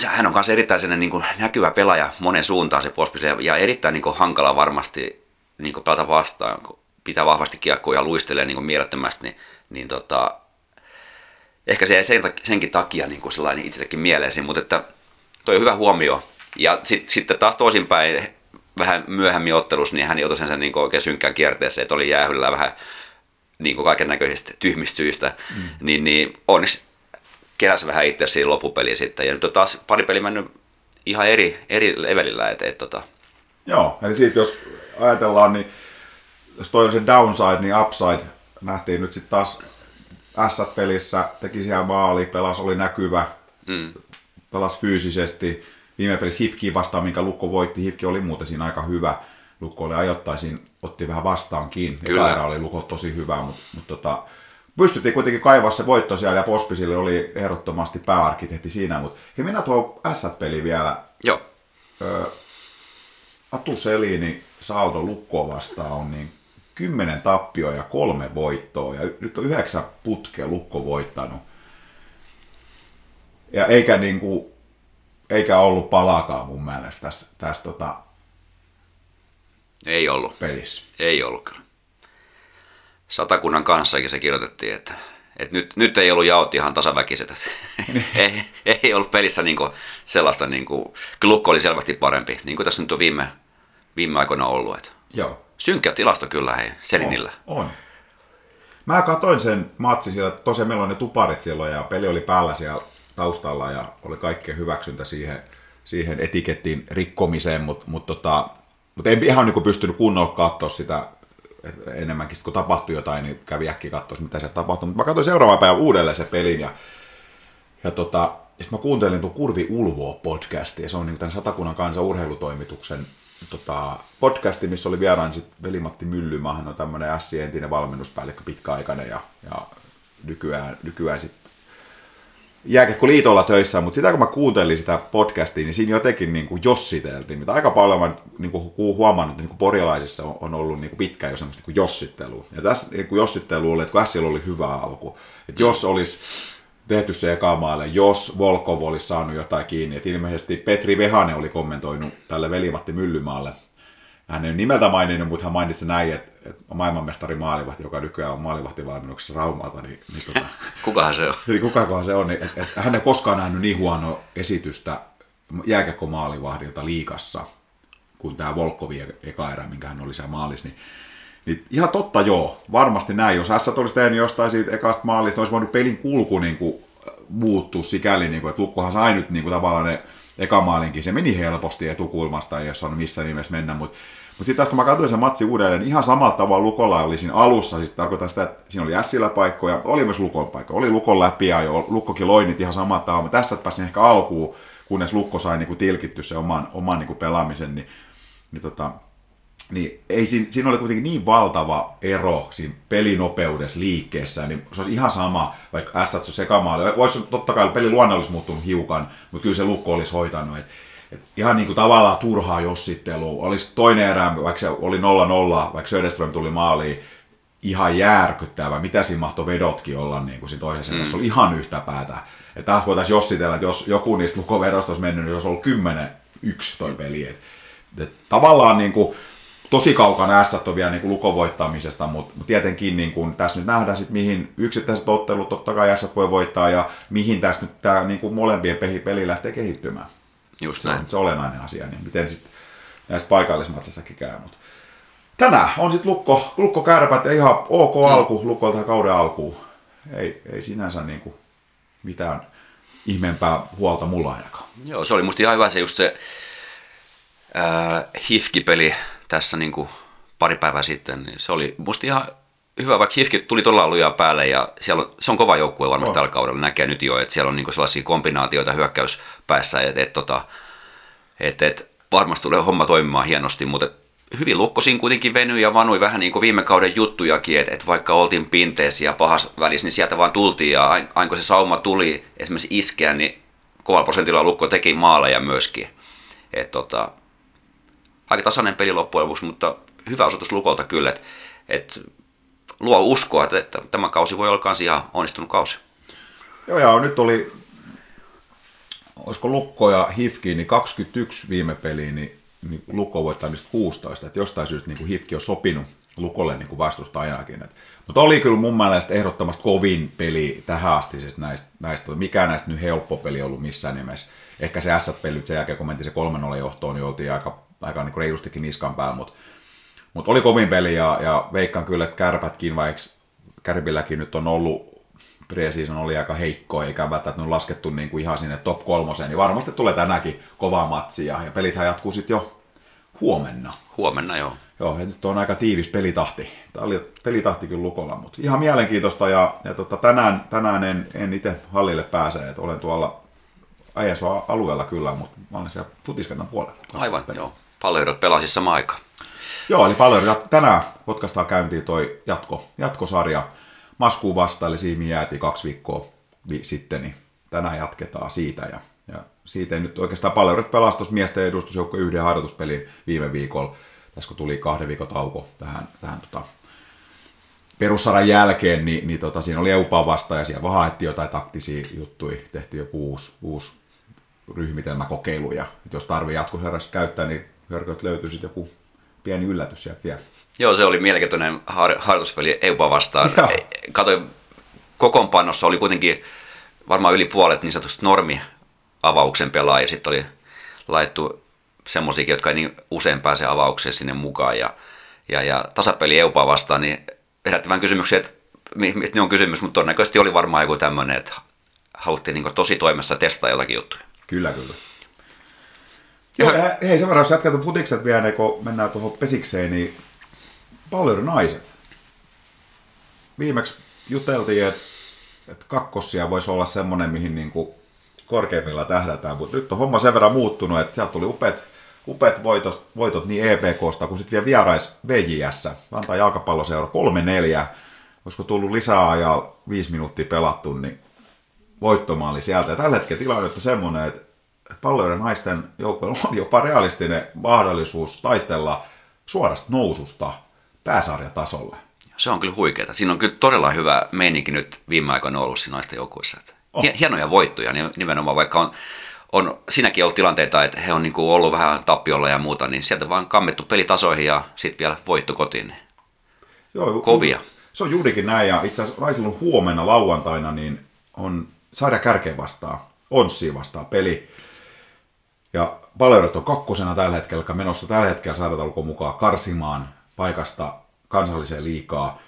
hän on myös erittäin niin kuin näkyvä pelaaja monen suuntaan se Pospis ja erittäin niin kuin hankala varmasti niin kuin pelata vastaan, kun pitää vahvasti kiekkoa ja luistelee niin kuin mielettömästi, niin, niin tota, ehkä se jäi sen, senkin takia niin kuin sellainen itsellekin mieleesi, mutta että toi on hyvä huomio. Ja sit, sitten taas toisinpäin, vähän myöhemmin ottelussa, niin hän joutui sen, sen niin oikein synkkään kierteeseen, että oli jäähyllä vähän niin kuin kaiken näköisistä tyhmistä syistä, mm. niin, niin onneksi keräsi vähän itse siinä loppupeliin sitten. Ja nyt on taas pari peli mennyt ihan eri, eri levelillä. Et, et, tota. Joo, eli siitä jos ajatellaan, niin jos toi on se downside, niin upside nähtiin nyt sitten taas S-pelissä, teki siellä maali, pelas, oli näkyvä, mm. pelas fyysisesti. Viime pelissä Hifki vastaan, minkä Lukko voitti. Hifki oli muuten siinä aika hyvä. Lukko oli ajoittaisin, otti vähän vastaan kiinni. Kyllä. oli Lukko tosi hyvä, mutta, mutta tota, pystyttiin kuitenkin kaivaa se voitto siellä ja Pospisille oli ehdottomasti pääarkkitehti siinä, mutta he mennään tuo S-peli vielä. Joo. Ö, Atu Selini Saldo Lukkoa vastaan on niin kymmenen tappioa ja kolme voittoa. Ja nyt on yhdeksän putkea Lukko voittanut. Ja eikä, niin kuin, eikä ollut palakaan mun mielestä tässä, tässä tota, ei ollut. pelissä. Ei ollut kyllä. Satakunnan kanssakin se kirjoitettiin, että, että nyt, nyt ei ollut jaot ihan tasaväkiset. Että ei, ei ollut pelissä niin sellaista, niin kuin, Lukko oli selvästi parempi, niin kuin tässä nyt on viime, viime aikoina ollut. Että. Joo. Synkkä tilasto kyllä hei, Selinillä. On, on. Mä katsoin sen matsi siellä, tosiaan meillä on ne tuparit siellä ja peli oli päällä siellä taustalla ja oli kaikkea hyväksyntä siihen, siihen etikettiin rikkomiseen, mutta mut tota, mut en ihan niin pystynyt kunnolla katsoa sitä enemmänkin, kun tapahtui jotain, niin kävi äkkiä katsoa, mitä se tapahtui. Mutta mä katsoin seuraavan päivän uudelleen se pelin ja, ja tota, sitten mä kuuntelin tuon Kurvi Ulvoa podcastia, se on niin tämän Satakunnan kansan urheilutoimituksen tota, podcasti, missä oli vieraan sitten Veli-Matti Myllymaa, hän on tämmöinen Ssi entinen valmennuspäällikkö pitkäaikainen ja, ja nykyään, nykyään sitten jääkiekko-liitolla töissä, mutta sitä kun mä kuuntelin sitä podcastia, niin siinä jotenkin niin kuin jossiteltiin, mitä aika paljon mä niin kuin huomannut, että niin kuin porialaisissa on, ollut niin kuin pitkään jo semmoista niin kuin jossittelua. Ja tässä niin kuin jossittelu oli, että kun oli hyvä alku, että jos olisi tehty se eka maalle, jos Volkov olisi saanut jotain kiinni. Et ilmeisesti Petri Vehanen oli kommentoinut tälle Velimatti Myllymaalle. Hän ei nimeltä maininnut, mutta hän mainitsi näin, että, että maailmanmestari maalivahti, joka nykyään on maalivahtivalmennuksessa Raumalta. Niin, niin tota, kukahan se on? Niin kukahan se on. Niin, että, että hän ei koskaan nähnyt niin huonoa esitystä jääkäkko-maalivahdilta liikassa, kuin tämä Volkovi eka erä, minkä hän oli siellä maalissa. Niin niin ihan totta joo, varmasti näin. Jos S olisi tehnyt jostain siitä ekasta maalista, olisi voinut pelin kulku niin kuin, muuttua sikäli, niin kuin, että Lukkohan sai nyt niin kuin, tavallaan ne eka maalinkin. Se meni helposti etukulmasta, ei ole missään nimessä mennä, mutta mutta sitten kun mä katsoin sen matsi uudelleen, niin ihan samalla tavalla Lukolla oli siinä alussa, siis tarkoittaa sitä, että siinä oli Sillä paikkoja, oli myös Lukon paikka, oli Lukon läpi ja jo, Lukkokin loi niitä ihan samalla tavalla. Tässä pääsin ehkä alkuun, kunnes Lukko sai niin kuin tilkitty se oman, oman niin pelaamisen, niin, niin tota, niin ei siinä, siinä oli kuitenkin niin valtava ero siinä pelinopeudessa liikkeessä, niin se olisi ihan sama, vaikka S olisi sekamaali. Voisi totta kai peli luonnollisesti muuttunut hiukan, mutta kyllä se lukko olisi hoitanut. Et, et ihan niin kuin tavallaan turhaa jossittelua. Olisi toinen erä, vaikka se oli 0-0, vaikka Söderström tuli maaliin, ihan järkyttävä. Mitä siinä mahtoi vedotkin olla niin kuin siinä toisessa mm. Se oli ihan yhtä päätä. Että taas voitaisiin jossitella, että jos joku niistä lukovedosta olisi mennyt, niin olisi ollut 10 yksi toi peli. Et, et tavallaan niin kuin, tosi kaukana S on vielä niin kuin lukovoittamisesta, mutta tietenkin niin kuin, tässä nyt nähdään, sit, mihin yksittäiset ottelut totta kai S voi voittaa ja mihin tässä nyt tämä niin kuin molempien peli, peli lähtee kehittymään. Just näin. Se on se olennainen asia, niin miten sitten näissä paikallismatsissakin käy. Mutta tänään on sitten lukko, lukko kärpät ja ihan ok no. alku, lukko kauden alkuun. Ei, ei sinänsä niin kuin mitään ihmeempää huolta mulla ainakaan. Joo, se oli musta ihan hyvä se just se äh, hifkipeli tässä niin kuin pari päivää sitten, niin se oli musta ihan hyvä, vaikka Hifki tuli todella lujaa päälle ja siellä on, se on kova joukkue varmasti tällä kaudella, näkee nyt jo, että siellä on niin sellaisia kombinaatioita hyökkäyspäässä, että et, tota, et, et, varmasti tulee homma toimimaan hienosti, mutta et, hyvin lukkosin kuitenkin venyi ja vanui vähän niin kuin viime kauden juttujakin, että, et vaikka oltiin pinteessä ja pahas välissä, niin sieltä vaan tultiin ja aina kun se sauma tuli esimerkiksi iskeä, niin kovalla prosentilla lukko teki maaleja myöskin. Et, tota, aika tasainen peli loppujen lopuksi, mutta hyvä osoitus Lukolta kyllä, että, että luo uskoa, että, tämä kausi voi olla myös ihan onnistunut kausi. Joo, ja nyt oli, olisiko Lukko ja Hifki, niin 21 viime peliä, niin, niin Lukko voittaa niistä 16, että jostain syystä niin kuin Hifki on sopinut, Lukolle niin kuin vastustajanakin. Et, mutta oli kyllä mun mielestä ehdottomasti kovin peli tähän asti siis näistä, näistä. Mikään näistä nyt helppo peli ollut missään nimessä. Ehkä se S-peli sen jälkeen, kun mentiin se 3-0 johtoon, niin oltiin aika, aika niin reilustikin niskan päällä, mutta mut oli kovin peli ja, ja veikkaan kyllä, että kärpätkin, vaikka kärpilläkin nyt on ollut preseason oli aika heikko, eikä välttämättä laskettu niin kuin ihan sinne top kolmoseen, niin varmasti tulee tänäkin kova matsi, ja, ja pelithän jatkuu sitten jo huomenna. Huomenna, joo. Joo, ja nyt on aika tiivis pelitahti. Tämä oli pelitahti kyllä lukolla, mutta ihan mielenkiintoista, ja, ja tota, tänään, tänään en, en itse hallille pääse, että olen tuolla Ajensoa alueella kyllä, mutta mä olen siellä futiskentän puolella. Aivan, joo. Palloerot pelasis samaan aikaan. Joo, eli paljon. Tänään podcastaa käyntiin toi jatko, jatkosarja. Maskuun vasta, eli siinä jäätiin kaksi viikkoa sitten, niin tänään jatketaan siitä. Ja, ja siitä ei nyt oikeastaan paljon. Pelastus miesten edustusjoukko yhden harjoituspelin viime viikolla, tässä kun tuli kahden viikon tauko tähän, tähän tota, perussaran jälkeen, niin, niin tota, siinä oli EUPA vasta ja siellä vaan jotain taktisia juttuja, tehtiin joku uusi, uusi ryhmitelmäkokeilu. Ja jos tarvii jatkosarjassa käyttää, niin hörköt löytyy sitten joku pieni yllätys sieltä vielä. Joo, se oli mielenkiintoinen har- harjoituspeli EUPA vastaan. Joo. Katoin, kokoonpanossa oli kuitenkin varmaan yli puolet niin sanotusti normi-avauksen pelaajia. Sitten oli laittu semmoisiakin, jotka ei niin usein pääse avaukseen sinne mukaan. Ja, ja, ja tasapeli EUPA vastaan, niin herättävän kysymyksiä, että mistä ne on kysymys, mutta todennäköisesti oli varmaan joku tämmöinen, että haluttiin niin tosi toimessa testaa jotakin juttuja. Kyllä, kyllä. Joo, hei sen verran, jos jatketaan futikset vielä, kun mennään tuohon pesikseen, niin paljon naiset. Viimeksi juteltiin, että, että kakkossia voisi olla semmoinen, mihin niin kuin korkeimmilla tähdätään, mutta nyt on homma sen verran muuttunut, että sieltä tuli upeat, upeat voitot, voitot niin EPKsta kuin sitten vielä vierais VJS, Vantaa jalkapalloseura 3-4, olisiko tullut lisää ajaa viisi minuuttia pelattu, niin voittomaali sieltä. Ja tällä hetkellä tilanne on semmoinen, että palloiden naisten joukkoilla on jopa realistinen mahdollisuus taistella suorasta noususta pääsarjatasolle. Se on kyllä huikeaa. Siinä on kyllä todella hyvä meininki nyt viime aikoina ollut siinä naisten joukkueessa. Oh. Hienoja voittoja nimenomaan, vaikka on, on siinäkin ollut tilanteita, että he on niin kuin ollut vähän tappiolla ja muuta, niin sieltä vaan kammettu pelitasoihin ja sitten vielä voitto kotiin. Joo, Kovia. Se on juurikin näin, ja itse asiassa Raisilla on huomenna lauantaina, niin on sarja kärkeen vastaan, Onssi vastaan peli. Ja Paleurot on kakkosena tällä hetkellä, menossa tällä hetkellä sarjatalkoon mukaan karsimaan paikasta kansalliseen liikaa.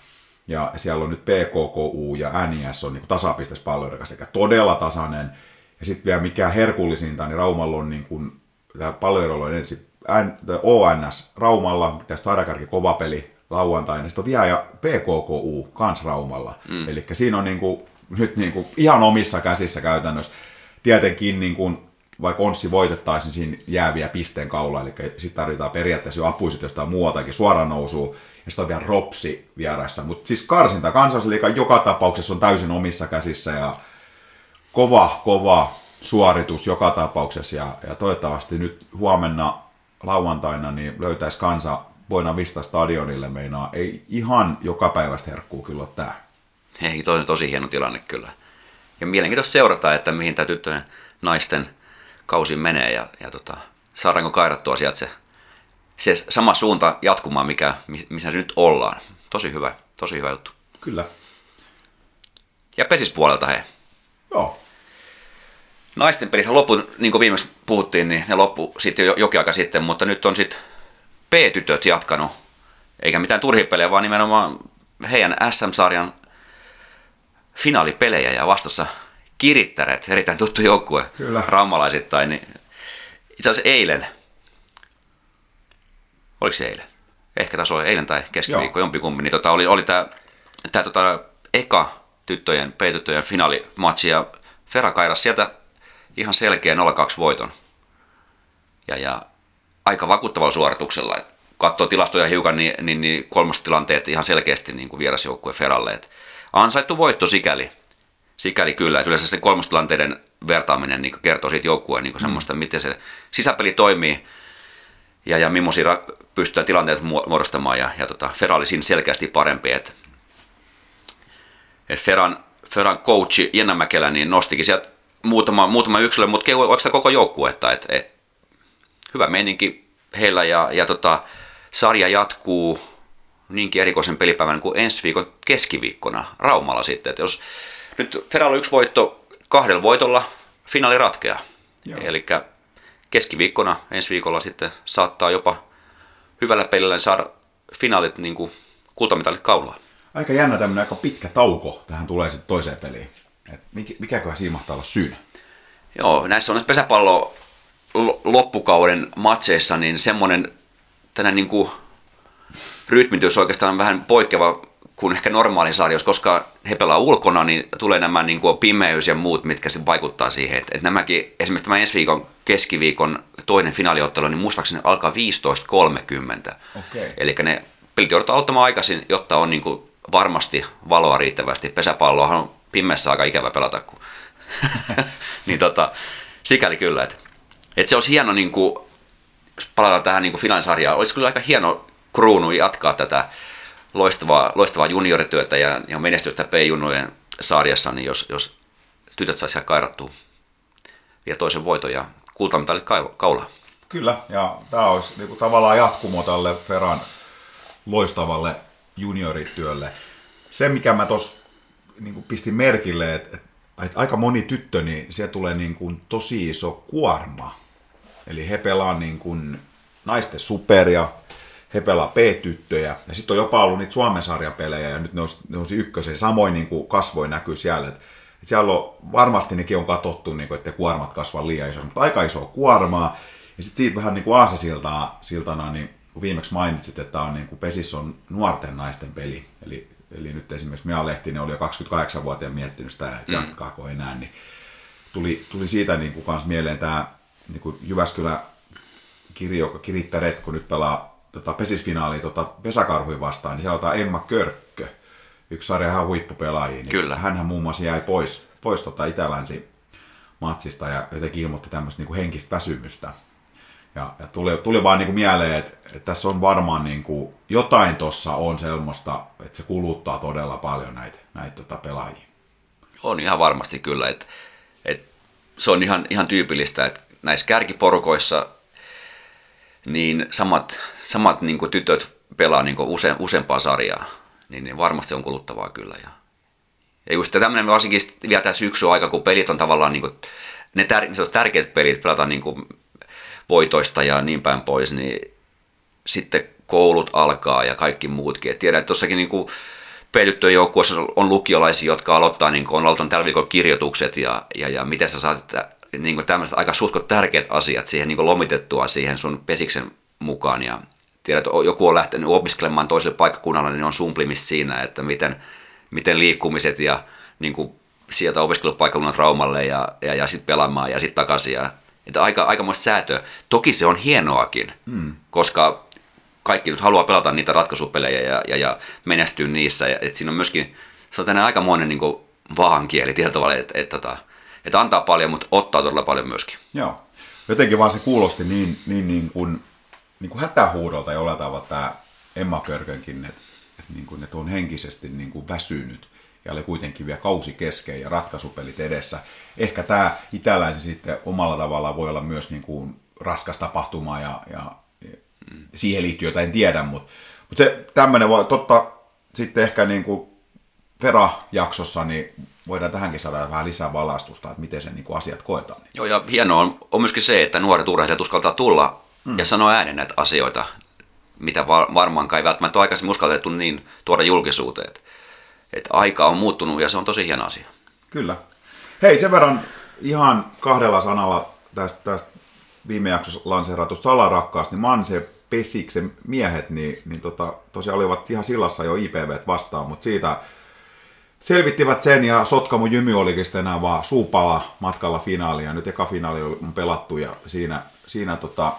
Ja siellä on nyt PKKU ja NIS on niin tasapistes palloiden sekä todella tasainen. Ja sitten vielä mikä herkullisinta, niin Raumalla on niin kuin, tämä palloilla on ensin ONS Raumalla, pitäisi saada kova peli lauantaina. Sitten on vielä ja PKKU kans Raumalla. Mm. Eli siinä on niin kuin, nyt niin kuin ihan omissa käsissä käytännössä. Tietenkin niin kuin vaikka Onssi voitettaisiin siinä jääviä pisteen kaula, eli sitten tarvitaan periaatteessa jo apuisit jostain muualtakin suoraan nousuu, ja sitten on vielä Ropsi vieressä. Mutta siis karsinta kansallisliiga joka tapauksessa on täysin omissa käsissä, ja kova, kova suoritus joka tapauksessa, ja, ja toivottavasti nyt huomenna lauantaina niin löytäisi kansa Boina Vista stadionille meinaa. Ei ihan joka päivästä herkkuu kyllä tämä. Ei, toi on tosi hieno tilanne kyllä. Ja mielenkiintoista seurata, että mihin tämä tyttöjen naisten kausi menee ja, ja tota, saadaanko kairattua sieltä se, se sama suunta jatkumaan, mikä, missä nyt ollaan. Tosi hyvä, tosi hyvä juttu. Kyllä. Ja pesispuolelta he. Joo. Naisten pelit loppu, niin kuin viimeksi puhuttiin, niin ne loppu sitten jo, jokin aika sitten, mutta nyt on sitten P-tytöt jatkanut, eikä mitään turhipelejä, vaan nimenomaan heidän SM-sarjan finaalipelejä ja vastassa Kirittäret, erittäin tuttu joukkue Kyllä. raumalaisittain, niin itse asiassa eilen, oliko se eilen? Ehkä taas oli eilen tai keskiviikko, jompikumpi, niin tota, oli, oli tämä tää, tota, eka tyttöjen, P-tyttöjen finaalimatsi ja Fera kairas sieltä ihan selkeä 0-2 voiton. Ja, ja aika vakuuttavalla suorituksella. Katsoo tilastoja hiukan, niin, niin, niin kolmostilanteet ihan selkeästi niin kuin vierasjoukkue Feralle. Et ansaittu voitto sikäli sikäli kyllä, että yleensä se kolmostilanteiden vertaaminen niin kertoo siitä joukkueen niin semmoista, miten se sisäpeli toimii ja, ja millaisia pystytään tilanteet muodostamaan. Ja, ja tota, Fera oli siinä selkeästi parempi. Että et Feran, Feran coachi Jenna Mäkelä niin nostikin sieltä muutama, muutama yksilö, mutta oikeastaan koko joukkuetta. Et, et, hyvä meininki heillä ja, ja tota, sarja jatkuu niinkin erikoisen pelipäivän kuin ensi viikon keskiviikkona Raumalla sitten. Että jos nyt Ferralla yksi voitto kahdella voitolla, finaali ratkeaa. Eli keskiviikkona ensi viikolla sitten saattaa jopa hyvällä pelillä saada finaalit niin kuin kultamitalit kaulaa. Aika jännä tämmöinen aika pitkä tauko tähän tulee sitten toiseen peliin. Et mikäköhän siinä mahtaa olla syynä? Joo, näissä on pesäpallo loppukauden matseissa, niin semmoinen tänä niin kuin rytmitys oikeastaan vähän poikkeava kuin ehkä normaali sarjoissa, koska he pelaa ulkona, niin tulee nämä niin kuin pimeys ja muut, mitkä sitten vaikuttaa siihen. Että, että nämäkin, esimerkiksi tämä ensi viikon keskiviikon toinen finaaliottelu, niin muistaakseni alkaa 15.30. Okay. Eli ne pelit joudutaan auttamaan aikaisin, jotta on niin kuin varmasti valoa riittävästi. Pesäpalloa on pimeässä aika ikävä pelata, kun... niin tota, sikäli kyllä, että, että se olisi hieno, niin kuin, jos palataan tähän niin finaalisarjaan, olisi kyllä aika hieno kruunu jatkaa tätä loistavaa, loistavaa juniorityötä ja, ja menestystä P-junnujen sarjassa, niin jos, jos tytöt saisivat kairattua vielä toisen voiton ja kultamitalit kaulaa. Kyllä, ja tämä olisi niin kuin, tavallaan jatkumo tälle Ferran loistavalle juniorityölle. Se, mikä mä tuossa niin pistin merkille, että, että aika moni tyttö, niin siellä tulee niin kuin tosi iso kuorma. Eli he pelaa niin kuin naisten superia, he pelaa P-tyttöjä, ja sitten on jopa ollut niitä Suomen sarjapelejä, ja nyt ne on, ne on ykkösen, samoin niin kuin kasvoi näkyy siellä, että et siellä on, varmasti nekin on katsottu, niin kuin, että kuormat kasvaa liian iso, mutta aika iso kuormaa, ja sitten siitä vähän niin kuin aasasiltana, siltana, niin kun viimeksi mainitsit, että on niin kuin Pesis on nuorten naisten peli, eli, eli nyt esimerkiksi Mia Lehtinen oli jo 28-vuotiaan miettinyt sitä, että mm. jatkaako enää, niin tuli, tuli siitä niin kuin kans mieleen tämä niin kuin Jyväskylä kirjo, Kiritta Retko nyt pelaa tota, pesisfinaali tota, pesäkarhuja vastaan, niin siellä on Emma Körkkö, yksi sarja ihan huippupelaajia. Niin Kyllä. Hänhän muun muassa jäi pois, pois tota Itälänsi matsista ja jotenkin ilmoitti tämmöistä niin kuin henkistä väsymystä. Ja, ja tuli, tuli vaan niin kuin mieleen, että, että tässä on varmaan niin kuin, jotain tuossa on semmoista, että se kuluttaa todella paljon näitä, näitä tota pelaajia. On ihan varmasti kyllä, että, että se on ihan, ihan tyypillistä, että näissä kärkiporukoissa niin samat, samat niin kuin tytöt pelaa niin kuin use, useampaa sarjaa, niin, niin varmasti on kuluttavaa kyllä. Ja, ja just tämmöinen varsinkin vielä tämä syksy aika, kun pelit on tavallaan niin kuin, ne, tär, tärkeät pelit pelataan niin kuin voitoista ja niin päin pois, niin sitten koulut alkaa ja kaikki muutkin. Et tiedän, että tuossakin niin kuin joukkueessa on lukiolaisia, jotka aloittaa, niin kuin on aloittanut tällä viikolla kirjoitukset ja, ja, ja miten sä saat niin kuin tämmöiset aika suht tärkeät asiat siihen niin kuin lomitettua siihen sun pesiksen mukaan ja tiedät, että joku on lähtenyt opiskelemaan toiselle paikkakunnalle, niin on sumplimista siinä, että miten, miten liikkumiset ja niin kuin sieltä opiskelupaikkakunnan traumalle ja, ja, ja sitten pelaamaan ja sitten takaisin. Ja, että aika, aikamoista säätöä. Toki se on hienoakin, hmm. koska kaikki nyt haluaa pelata niitä ratkaisupelejä ja, ja, ja menestyä niissä. Ja, että siinä on myöskin, se on tänne aikamoinen niin vaankieli tietyllä tavalla, että, että, että, että antaa paljon, mutta ottaa todella paljon myöskin. Joo. Jotenkin vaan se kuulosti niin, niin, niin kuin, niin kuin hätähuudolta jollain tavalla tämä Emma Körkönkin, että, että, niin kuin, että on henkisesti niin kuin väsynyt ja oli kuitenkin vielä kausi kesken ja ratkaisupelit edessä. Ehkä tämä itäläisen sitten omalla tavallaan voi olla myös niin kuin raskas tapahtuma ja, ja, siihen liittyy jotain en tiedä, mutta, mutta se tämmöinen voi, totta sitten ehkä niin kuin Fera-jaksossa, niin voidaan tähänkin saada vähän lisää valastusta, että miten se niin kuin asiat koetaan. Joo, ja hienoa on, on myöskin se, että nuoret urheilijat uskaltaa tulla mm. ja sanoa äänen näitä asioita, mitä varmaankaan ei välttämättä ole aikaisemmin uskallettu niin tuoda julkisuuteen. Että, että aika on muuttunut ja se on tosi hieno asia. Kyllä. Hei, sen verran ihan kahdella sanalla tästä, tästä viime jaksossa lanseeratusta salarakkaasta, niin Manse Pesiksen miehet, niin, niin tota, tosiaan olivat ihan sillassa jo IPV vastaan, mutta siitä selvittivät sen ja Sotkamo Jymy olikin sitten enää vaan suupala matkalla finaalia. Nyt eka finaali on pelattu ja siinä, siinä tota,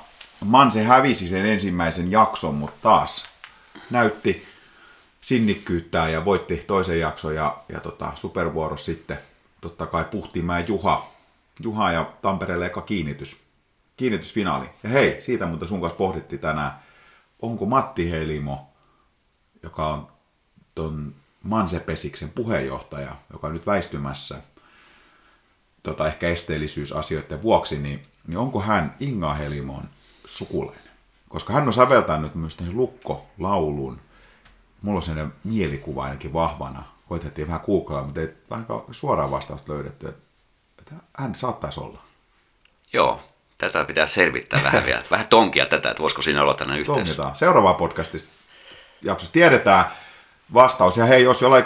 Manse hävisi sen ensimmäisen jakson, mutta taas näytti sinnikkyyttää ja voitti toisen jakson ja, ja tota, supervuoro sitten totta kai Puhtimäen Juha, Juha ja Tampereelle eka kiinnitys, kiinnitysfinaali. Ja hei, siitä mutta sun kanssa pohdittiin tänään, onko Matti Helimo, joka on ton Mansepesiksen puheenjohtaja, joka on nyt väistymässä tota, ehkä esteellisyysasioiden vuoksi, niin, niin onko hän Inga Helimon sukulainen? Koska hän on säveltänyt myös lukko-laulun mulla on sellainen mielikuva ainakin vahvana. Koitettiin vähän googlaa, mutta ei vähän suoraan vastausta löydetty, että, että hän saattaisi olla. Joo, tätä pitää selvittää vähän vielä. Vähän tonkia tätä, että voisiko siinä olla tällainen yhteys. Tonkitaan. Seuraava podcastista jaksossa tiedetään vastaus. Ja hei, jos jollain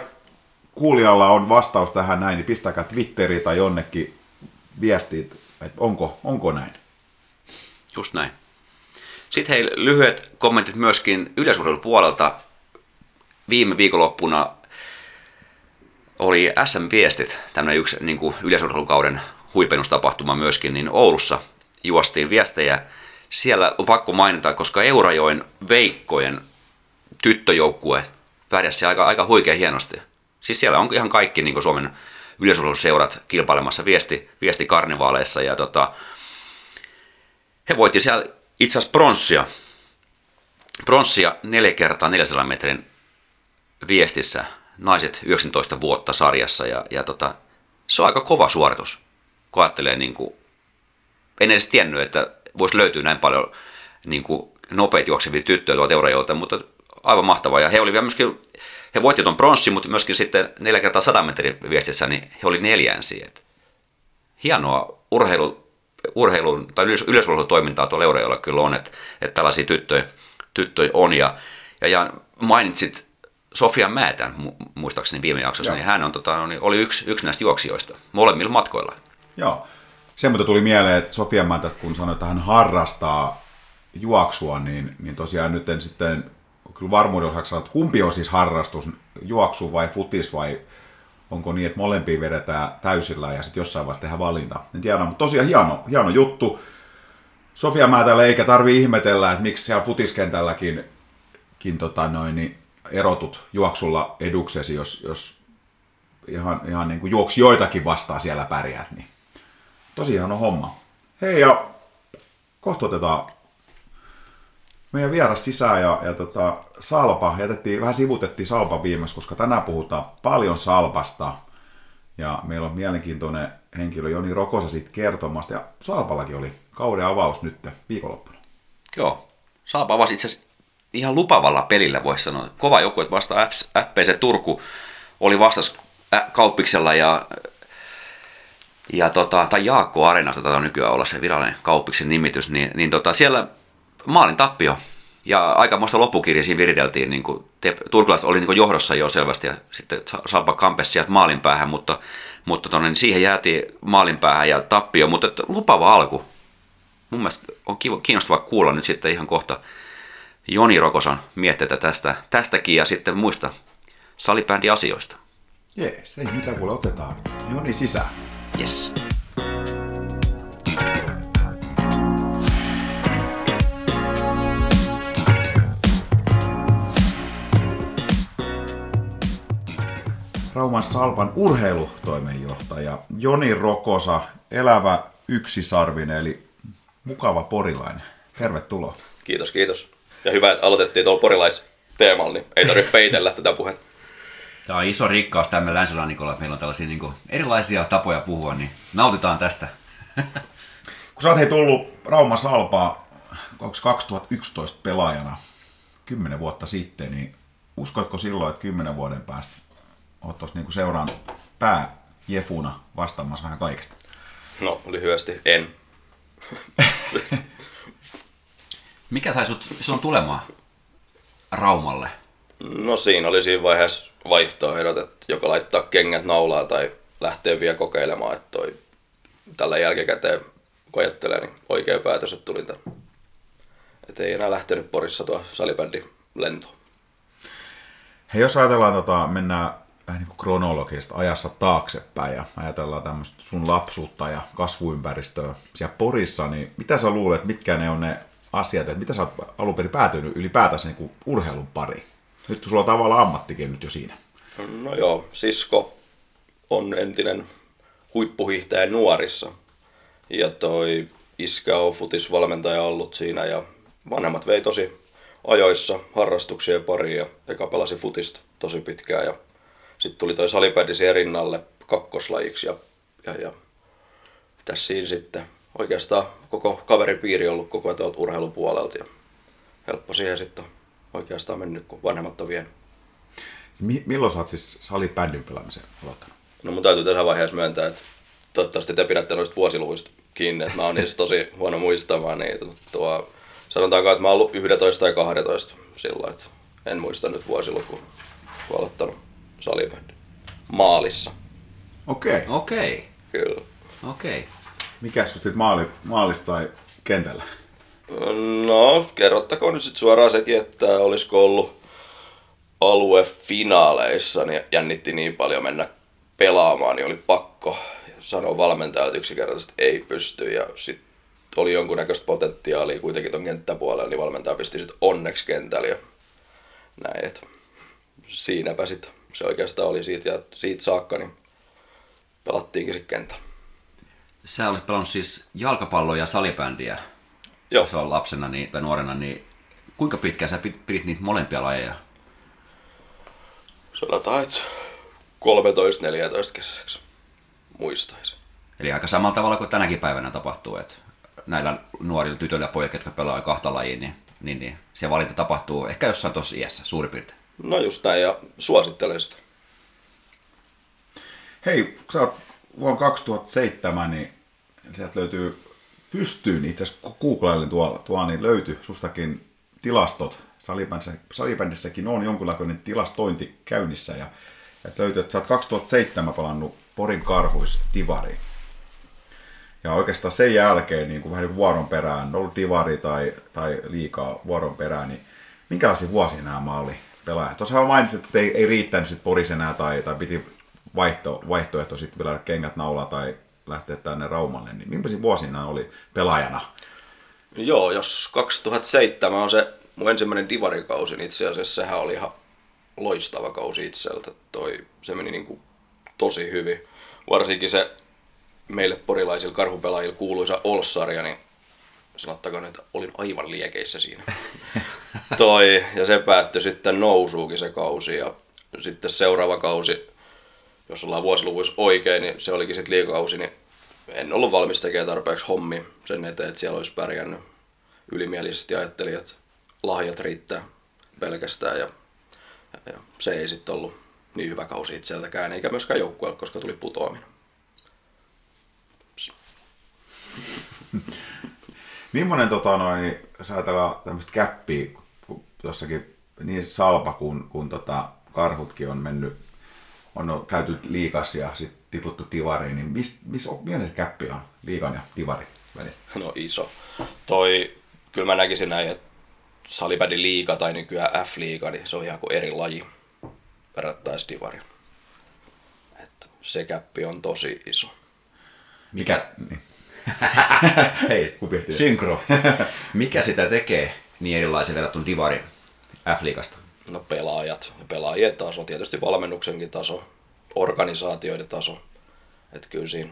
kuulijalla on vastaus tähän näin, niin pistäkää Twitteriin tai jonnekin viestit, että onko, onko näin. Just näin. Sitten hei, lyhyet kommentit myöskin yleisurheilun puolelta. Viime viikonloppuna oli SM-viestit, tämmöinen yksi niin kuin yleisurheilukauden huipennustapahtuma myöskin, niin Oulussa juostiin viestejä. Siellä on pakko mainita, koska Eurajoen Veikkojen tyttöjoukkue pärjäsi aika, aika huikea hienosti. Siis siellä on ihan kaikki niin Suomen yleisurheiluseurat kilpailemassa viesti, viestikarnivaaleissa ja tota, he voitti siellä itse asiassa pronssia. Pronssia neljä kertaa 400 metrin viestissä, naiset 19 vuotta sarjassa ja, ja tota, se on aika kova suoritus, kun ajattelee niin kuin, en edes tiennyt, että voisi löytyä näin paljon niin kuin, nopeita juoksevia tyttöjä tuolta Eurajoelta, mutta aivan mahtavaa. Ja he oli vielä myöskin, he voitti tuon pronssin, mutta myöskin sitten neljä kertaa 100 metrin viestissä, niin he oli neljänsiä. Hienoa urheilu, urheilun tai yleisurheilutoimintaa tuolla Eurajoella kyllä on, että, että tällaisia tyttöjä, tyttöjä on. Ja, ja, ja mainitsit Sofia Määtän, muistaakseni viime jaksossa, Joo. niin hän on, tota, niin oli yksi, yksi näistä juoksijoista molemmilla matkoilla. Joo. Se mutta tuli mieleen, että Sofia Määtästä, kun sanoi, että hän harrastaa juoksua, niin, niin tosiaan nyt en sitten kyllä varmuuden osaksi sanoa, että kumpi on siis harrastus, juoksu vai futis vai onko niin, että molempia vedetään täysillä ja sitten jossain vaiheessa tehdään valinta. En tiedä, mutta tosiaan hieno, hieno juttu. Sofia Määtällä eikä tarvi ihmetellä, että miksi siellä futiskentälläkin kin, tota noin, niin erotut juoksulla eduksesi, jos, jos ihan, ihan niin kuin juoksijoitakin vastaa siellä pärjäät, niin tosiaan on homma. Hei ja kohta otetaan meidän vieras sisään ja, ja tota, Salpa, jätettiin, vähän sivutettiin Salpa viimeksi, koska tänään puhutaan paljon Salpasta. Ja meillä on mielenkiintoinen henkilö Joni Rokosa siitä kertomasta. Ja Salpallakin oli kauden avaus nyt viikonloppuna. Joo, Salpa avasi itse asiassa ihan lupavalla pelillä, voisi sanoa. Kova joku, että vasta FPC Turku oli vastas kauppiksella ja ja tota, tai Jaakko Arena, tätä nykyään olla se virallinen kauppiksen nimitys, niin, niin tota, siellä maalin tappio. Ja aikamoista loppukirja siinä viriteltiin. Niin kuin, te, turkulaiset oli niin kuin johdossa jo selvästi ja sitten Salpa kampesi sieltä maalin päähän, mutta, mutta tonne, niin siihen jäätiin maalin päähän ja tappio, mutta että lupava alku. Mun mielestä on kiinnostavaa kuulla nyt sitten ihan kohta Joni Rokoson mietteitä tästä, tästäkin ja sitten muista salibändiasioista. Jees, ei mitään kuule, otetaan Joni sisään. Yes. Rauman Salpan urheilutoimenjohtaja Joni Rokosa, elävä yksisarvinen, eli mukava porilainen. Tervetuloa. Kiitos, kiitos. Ja hyvä, että aloitettiin tuolla porilaisteemalla, niin ei tarvitse peitellä tätä puhetta. Tämä on iso rikkaus tämme länsirannikolla, että meillä on tällaisia niin kuin, erilaisia tapoja puhua, niin nautitaan tästä. Kun sä oot hei tullut Rauma Salpaa 2011 pelaajana, kymmenen vuotta sitten, niin uskoitko silloin, että kymmenen vuoden päästä oot tuossa niinku seuraan jefuna vastaamassa vähän kaikesta? No, lyhyesti en. Mikä sai sut on tulemaan Raumalle? No siinä oli siinä vaiheessa vaihtoehdot, että joko laittaa kengät naulaa tai lähteä vielä kokeilemaan, että toi tällä jälkikäteen kun ajattelee, niin oikea päätös, että tulin tämän. Että ei enää lähtenyt Porissa tuo salibändi lento. Hei, jos ajatellaan, tota, mennään vähän niin kuin kronologista ajassa taaksepäin ja ajatellaan tämmöistä sun lapsuutta ja kasvuympäristöä siellä Porissa, niin mitä sä luulet, mitkä ne on ne asiat, että mitä sä oot alun perin päätynyt ylipäätänsä niin kuin urheilun pari? Nyt sulla on tavallaan ammattikin nyt jo siinä. No joo, sisko on entinen huippuhiihtäjä nuorissa. Ja toi iskä on futisvalmentaja ollut siinä ja vanhemmat vei tosi ajoissa harrastuksien pariin ja eka pelasi futista tosi pitkään ja sitten tuli toi salipädi siihen rinnalle kakkoslajiksi ja, ja, ja tässä siinä sitten oikeastaan koko kaveripiiri on ollut koko ajan urheilupuolelta ja helppo siihen sitten oikeastaan mennyt, kun vanhemmat on vienyt. Mi- milloin sä oot siis salibändin pelaamisen aloittanut? No mun täytyy tässä vaiheessa myöntää, että toivottavasti te pidätte noista vuosiluvuista kiinni, että mä oon niistä tosi huono muistamaan niitä, mutta tuo, sanotaanko, että mä oon ollut 11 tai 12 silloin, että en muista nyt vuosilukua, kun aloittanut salibändin. Maalissa, Okei. Okay. Okei, kyllä. okei. Mikä sut sit maali, maalista sai kentällä? No, kerrottakoon nyt sitten suoraan sekin, että olisiko ollut aluefinaaleissa, niin jännitti niin paljon mennä pelaamaan, niin oli pakko sanoa valmentajalle että yksinkertaisesti ei pysty. Ja sitten oli jonkunnäköistä potentiaalia kuitenkin ton kenttäpuolella, niin valmentaja pisti sitten onneksi kentällä ja näin. Et siinäpä sitten se oikeastaan oli siitä ja siitä saakka, niin pelattiinkin sitten kentällä. Sä olet pelannut siis jalkapalloa ja salibändiä Joo. se on lapsena niin, tai nuorena, niin kuinka pitkään sä pidit, pidit niitä molempia lajeja? Sanotaan, että 13-14 kesäiseksi muistaisin. Eli aika samalla tavalla kuin tänäkin päivänä tapahtuu, että näillä nuorilla tytöillä ja pojilla, jotka pelaa kahta lajia, niin, niin, niin se valinta tapahtuu ehkä jossain tuossa iässä suurin piirtein. No just näin, ja suosittelen sitä. Hei, kun sä oot vuonna 2007, niin sieltä löytyy pystyyn, itse asiassa googlailin tuolla, tuolla niin löytyi sustakin tilastot. Salibändissä, salibändissäkin on jonkunlainen tilastointi käynnissä ja, ja löytyy, että sä oot 2007 palannut Porin karhuis divariin. Ja oikeastaan sen jälkeen niin kuin vähän niin vuoron perään, ollut divari tai, tai liikaa vuoron perään, niin minkälaisia vuosia nämä oli pelaajat? Tuossa mainitsit, että ei, ei riittänyt sit Poris enää tai, tai piti vaihto, vaihtoehto sitten vielä kengät naulaa tai lähteä tänne Raumalle, niin millaisia vuosia nämä oli pelaajana? Joo, jos 2007 on se mun ensimmäinen divarikausi, niin itse asiassa sehän oli ihan loistava kausi itseltä. Toi, se meni niin kuin tosi hyvin. Varsinkin se meille porilaisilla karhupelaajilla kuuluisa Olssaria, niin sanottakoon, että olin aivan liekeissä siinä. Toi, ja se päättyi sitten nousuukin se kausi. Ja sitten seuraava kausi, jos ollaan vuosiluvuissa oikein, niin se olikin sitten liikausi, niin en ollut valmis tekemään tarpeeksi hommi sen eteen, että siellä olisi pärjännyt. Ylimielisesti ajattelin, että lahjat riittää pelkästään ja, ja, se ei sitten ollut niin hyvä kausi itseltäkään, eikä myöskään joukkueelle, koska tuli putoaminen. Millainen, tota, noin, jos ajatellaan tämmöistä käppiä, kun jossakin niin Salpa kuin, kuin tota, Karhutkin on mennyt, on käyty liikas ja sitten tiputtu divariin, niin mis, mis, millainen se käppi on liikan ja divarin välillä? No iso. Toi, kyllä mä näkisin näin, että salibändin liiga tai nykyään F-liiga, niin se on ihan kuin eri laji verrattaisi divaria. Että se käppi on tosi iso. Mikä, Niin. hei, synkro, mikä sitä tekee niin erilaisen verrattuna divari F-liigasta? No pelaajat ja pelaajien taso, tietysti valmennuksenkin taso, organisaatioiden taso. Että kyllä siinä,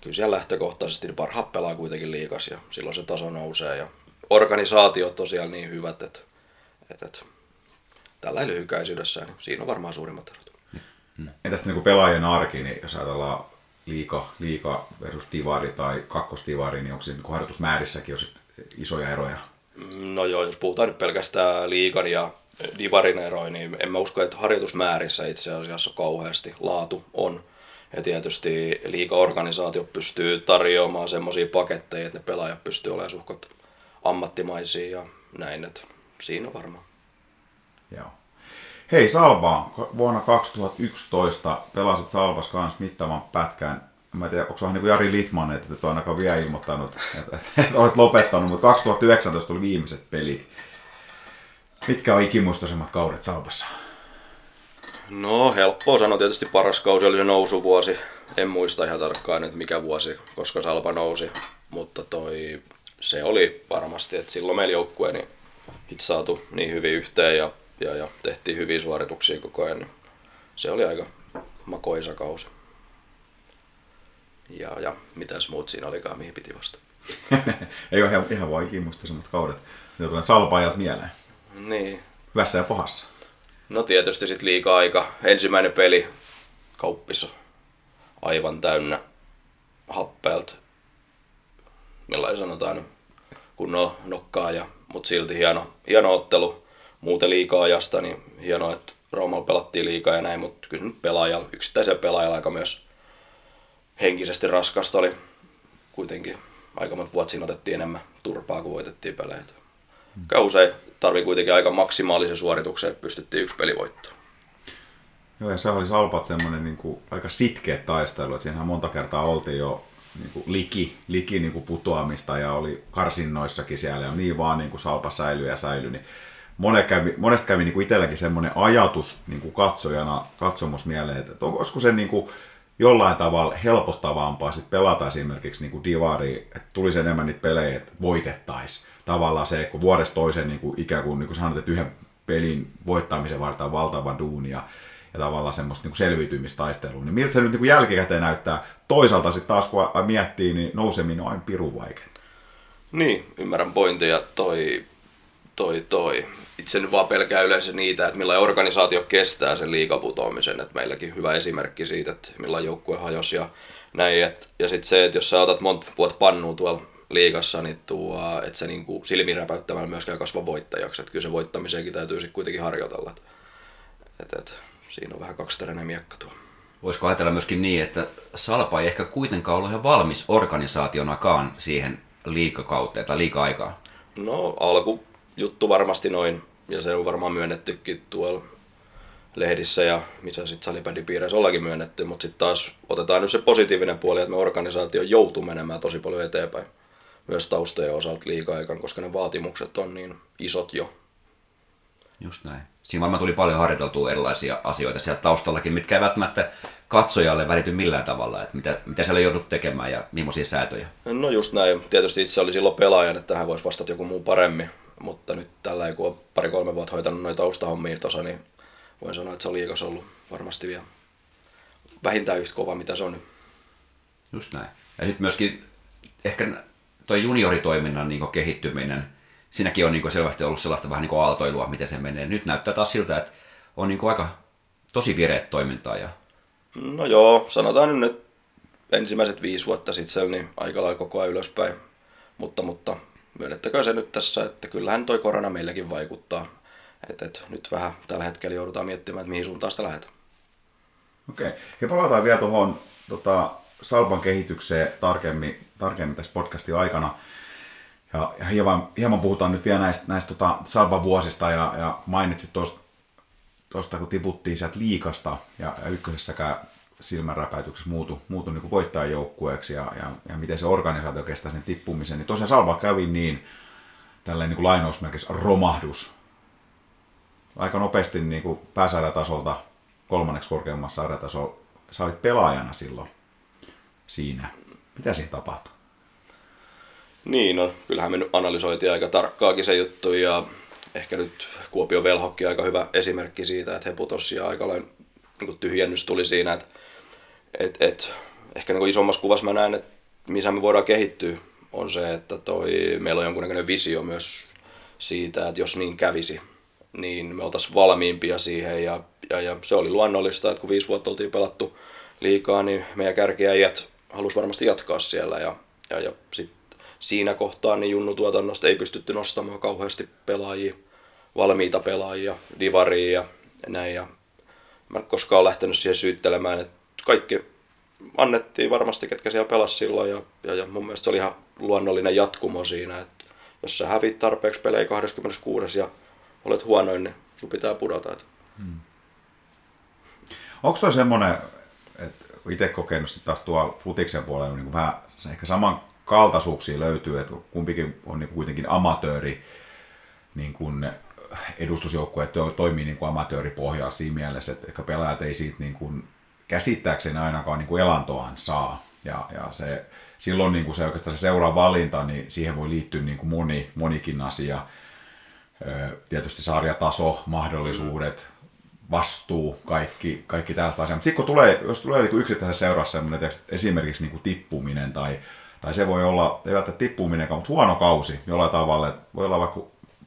kyllä siellä lähtökohtaisesti niin parhaat pelaa kuitenkin liikas ja silloin se taso nousee. Ja organisaatiot on siellä niin hyvät, että, että, että tällä lyhykäisyydessä, niin siinä on varmaan suurimmat erot. Entäs niin kuin pelaajien arki, niin jos ajatellaan liika, liika versus divari tai kakkosdivari, niin onko siinä niin harjoitusmäärissäkin jo sit isoja eroja? No joo, jos puhutaan nyt pelkästään liikan ja divarin eroin, niin en mä usko, että harjoitusmäärissä itse asiassa kauheasti laatu on. Ja tietysti liikaorganisaatio pystyy tarjoamaan semmoisia paketteja, että ne pelaajat pystyy olemaan suhkot ammattimaisia ja näin, että siinä varmaan. Joo. Hei Salba, vuonna 2011 pelasit Salvas kanssa mittavan pätkän. Mä en tiedä, onko vähän niin kuin Jari Litman, että et ole ainakaan vielä ilmoittanut, että, että olet lopettanut, mutta 2019 tuli viimeiset pelit. Mitkä on ikimuistoisemmat kaudet Salpassa? No helppoa sanoa, tietysti paras kausi oli se nousuvuosi. En muista ihan tarkkaan nyt mikä vuosi, koska Salpa nousi. Mutta toi, se oli varmasti, että silloin meillä joukkue niin hit saatu niin hyvin yhteen ja, ja, ja tehtiin hyviä suorituksia koko ajan. Niin se oli aika makoisa kausi. Ja, ja mitäs muut siinä olikaan, mihin piti vasta. Ei ole ihan, ihan vaan ikimuistoisemmat kaudet. Ne tulee Salpa-ajat mieleen. Niin, Hyvässä ja pahassa. No tietysti sitten liikaa aika. Ensimmäinen peli kauppissa aivan täynnä happeelta. Millainen sanotaan nyt, kunnon nokkaa, ja, mutta silti hieno, hieno ottelu. Muuten liikaa ajasta, niin hienoa, että Roomalla pelattiin liikaa ja näin, mutta kyllä nyt pelaajalla, yksittäisellä pelaajalla aika myös henkisesti raskasta oli kuitenkin aika monta vuotta siinä otettiin enemmän turpaa, kuin voitettiin pelejä. Mm. Usein tarvii kuitenkin aika maksimaalisen suorituksen, että pystyttiin yksi peli voittamaan. Joo, ja se oli Salpat semmoinen niin kuin, aika sitkeä taistelu, että siinähän monta kertaa oltiin jo niin kuin, liki, liki niin kuin putoamista ja oli karsinnoissakin siellä ja niin vaan niin kuin Salpa säilyi ja säilyi, niin kävi, monesta kävi niin kuin itselläkin semmoinen ajatus niin kuin katsojana, katsomusmieleen, että olisiko se niin kuin, jollain tavalla helpottavampaa sit pelata esimerkiksi niin kuin divari, että tulisi enemmän niitä pelejä, että voitettaisiin. Tavallaan se, kun vuodesta toiseen niin kuin ikään kuin, niin kuin sanot, että yhden pelin voittamisen varten valtava duuni ja, ja tavallaan semmoista niin kuin selviytymistaistelua. Niin miltä se nyt niin kuin jälkikäteen näyttää? Toisaalta sitten taas kun miettii, niin nouseminen on aina pirun vaikea. Niin, ymmärrän pointin ja toi, toi, toi itse nyt vaan pelkää yleensä niitä, että millä organisaatio kestää sen liikaputoamisen. Että meilläkin hyvä esimerkki siitä, että millä joukkue hajosi ja näin. Et, ja sitten se, että jos sä otat monta vuotta pannua tuolla liikassa, niin tuo, että se niinku silmiin räpäyttämällä myöskään kasva voittajaksi. Että kyllä se voittamiseenkin täytyy sitten kuitenkin harjoitella. Et, et, siinä on vähän kaksiteräinen miekka tuo. Voisiko ajatella myöskin niin, että Salpa ei ehkä kuitenkaan ollut ihan valmis organisaationakaan siihen liikakauteen tai liika-aikaan? No alku juttu varmasti noin ja se on varmaan myönnettykin tuolla lehdissä ja missä sitten salipädipiireissä ollakin myönnetty, mutta sitten taas otetaan nyt se positiivinen puoli, että me organisaatio joutuu menemään tosi paljon eteenpäin myös taustojen osalta liika-aikaan, koska ne vaatimukset on niin isot jo. Just näin. Siinä varmaan tuli paljon harjoiteltua erilaisia asioita siellä taustallakin, mitkä ei välttämättä katsojalle välity millään tavalla, että mitä, mitä siellä joudut tekemään ja millaisia säätöjä. No just näin. Tietysti itse oli silloin pelaajan, että tähän voisi vastata joku muu paremmin, mutta nyt tällä kun on pari-kolme vuotta hoitanut noita taustahommia tuossa, niin voin sanoa, että se on liikas ollut varmasti vielä vähintään yhtä kova, mitä se on nyt. Just näin. Ja sitten myöskin ehkä tuo junioritoiminnan niin kehittyminen, siinäkin on niin selvästi ollut sellaista vähän niin aaltoilua, miten se menee. Nyt näyttää taas siltä, että on niin aika tosi vireet toimintaa. Ja... No joo, sanotaan nyt, ensimmäiset viisi vuotta sitten niin aika lailla koko ajan ylöspäin. Mutta, mutta myönnettäkö se nyt tässä, että kyllähän toi korona meilläkin vaikuttaa. Et, et, nyt vähän tällä hetkellä joudutaan miettimään, että mihin suuntaan sitä lähdetään. Okei, okay. ja palataan vielä tuohon tota, Salpan kehitykseen tarkemmin, tarkemmin tässä podcastin aikana. Ja, ja hieman, hieman, puhutaan nyt vielä näistä, näistä tota, Salpan vuosista ja, ja mainitsit tuosta, kun tiputtiin sieltä liikasta ja, ja ykkösessäkään silmänräpäytyksessä muutu, muutu niin voittajajoukkueeksi ja, ja, ja, miten se organisaatio kestää sen tippumisen. Niin tosiaan Salva kävi niin, tällainen niin lainausmerkissä romahdus. Aika nopeasti niin kuin kolmanneksi korkeammassa sarjatasolla. Sä olit pelaajana silloin siinä. Mitä siinä tapahtui? Niin, no kyllähän me nyt analysoitiin aika tarkkaakin se juttu ja ehkä nyt Kuopio Velhokki aika hyvä esimerkki siitä, että he putosi ja aika lailla niin tyhjennys tuli siinä, että et, et, ehkä niin isommassa kuvassa mä näen, että missä me voidaan kehittyä, on se, että toi, meillä on jonkunnäköinen visio myös siitä, että jos niin kävisi, niin me oltaisiin valmiimpia siihen. Ja, ja, ja, se oli luonnollista, että kun viisi vuotta oltiin pelattu liikaa, niin meidän kärkiäijät halusi varmasti jatkaa siellä. Ja, ja, ja sit siinä kohtaa niin junnutuotannosta ei pystytty nostamaan kauheasti pelaajia, valmiita pelaajia, divaria ja näin. Ja mä en koskaan lähtenyt siihen syyttelemään, että kaikki annettiin varmasti, ketkä siellä pelasi silloin ja, ja, ja mun mielestä se oli ihan luonnollinen jatkumo siinä, että jos sä hävit tarpeeksi pelejä 26 ja olet huonoin, niin sun pitää pudota. Hmm. Onko toi semmoinen, että itse kokenut sit taas tuolla futiksen puolella, niin vähän ehkä saman kaltaisuuksia löytyy, että kumpikin on niin kuitenkin amatööri niin kuin edustusjoukkue, että toimii niin kuin amatööripohjaa siinä mielessä, että ehkä pelaajat ei siitä niin kuin käsittääkseni ainakaan niin kuin elantoaan saa. Ja, ja se, silloin niin kuin se oikeastaan se seuraava valinta, niin siihen voi liittyä niin kuin moni, monikin asia. Tietysti sarjataso, mahdollisuudet, vastuu, kaikki, kaikki tällaista asiaa. Mutta sitten kun tulee, jos tulee niin yksittäisen seurassa sellainen, esimerkiksi niin kuin tippuminen tai, tai se voi olla, ei välttämättä tippuminen, mutta huono kausi jollain tavalla, että voi olla vaikka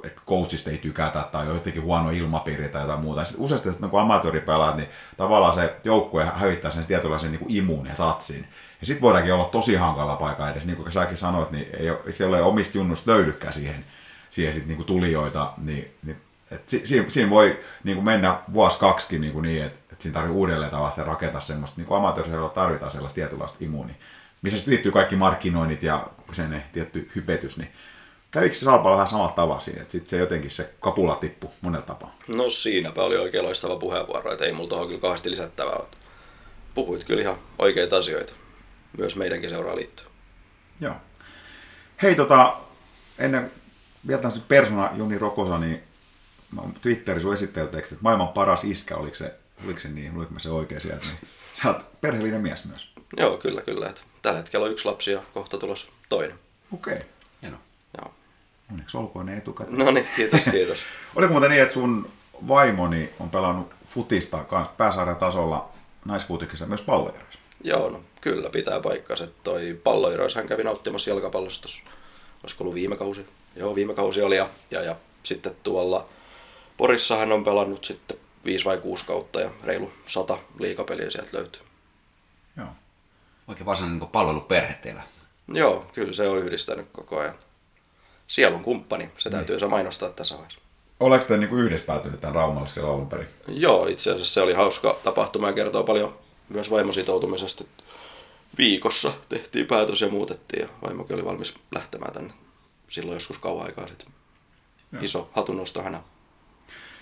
että coachista ei tykätä tai on jotenkin huono ilmapiiri tai jotain muuta. Sitten useasti sitten, kun amatööripelaat, niin tavallaan se joukkue hävittää sen tietynlaisen niin imuun ja tatsin. Ja sitten voidaankin olla tosi hankala paikka edes. Niin kuin säkin sanoit, niin ei ole, siellä ei omista junnusta löydykään siihen, siihen sit niin tulijoita. Niin, niin et si, siinä, siinä, voi niin kuin mennä vuosi kaksikin niin, kuin niin että, että siinä tarvitsee uudelleen tavallaan rakentaa semmoista, niin kuin amatöörisellä tarvitaan sellaista tietynlaista immuunia, missä sitten liittyy kaikki markkinoinnit ja sen tietty hypetys, niin kävikö se Salpalla vähän samalla tavalla siinä, että sitten se jotenkin se kapula tippu monella tapaa? No siinäpä oli oikein loistava puheenvuoro, että ei mulla tuohon kyllä kauheasti lisättävää. Puhuit kyllä ihan oikeita asioita, myös meidänkin seuraa liittyy. Joo. Hei tota, ennen vielä persona Joni Rokosa, niin Twitterin sun että maailman paras iskä, oliko se, oliko se niin, oliko se oikein sieltä, niin sä oot perheellinen mies myös. Joo, kyllä, kyllä. Että tällä hetkellä on yksi lapsi ja kohta tulos toinen. Okei. Okay. Onneksi olkoon ne etukäteen. No niin, kiitos, kiitos. Oliko muuten niin, että sun vaimoni on pelannut futista pääsarjan tasolla naisfutikissa myös palloiroissa? Joo, no kyllä pitää paikkansa. Toi palloiroissa hän kävi nauttimassa jalkapallosta. Olisiko ollut viime kausi? Joo, viime kausi oli ja, ja, ja sitten tuolla Porissa hän on pelannut sitten viisi vai kuusi kautta ja reilu sata liikapeliä sieltä löytyy. Joo. Oikein varsinainen niin palveluperhe teillä. Joo, kyllä se on yhdistänyt koko ajan. Sielun kumppani, se täytyy se mainostaa tässä vaiheessa. Oletko te niin yhdessä päätynyt tämän Raumalla siellä alun perin? Joo, itse asiassa se oli hauska tapahtuma ja kertoo paljon myös vaimositoutumisesta. Viikossa tehtiin päätös ja muutettiin ja vaimokin oli valmis lähtemään tänne silloin joskus kauan aikaa sitten. Joo. Iso hatunnosto hänellä.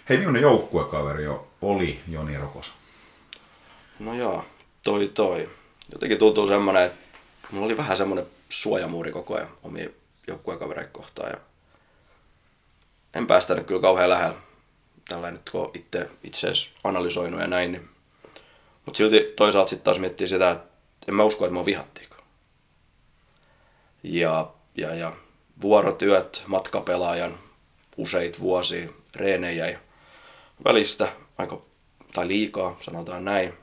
Hei, millainen joukkuekaveri jo oli Joni Rokos? No joo, toi toi. Jotenkin tuntuu semmoinen, että mulla oli vähän semmoinen suojamuuri koko ajan omia joukkuekavereita kohtaan. Ja en päästänyt kyllä kauhean lähellä. Tällä nyt kun itse, itse analysoinut ja näin. Niin. Mutta silti toisaalta sitten taas miettii sitä, että en mä usko, että mä vihattiinko. Ja, ja, ja vuorotyöt matkapelaajan useit vuosia reenejä välistä aika, tai liikaa, sanotaan näin.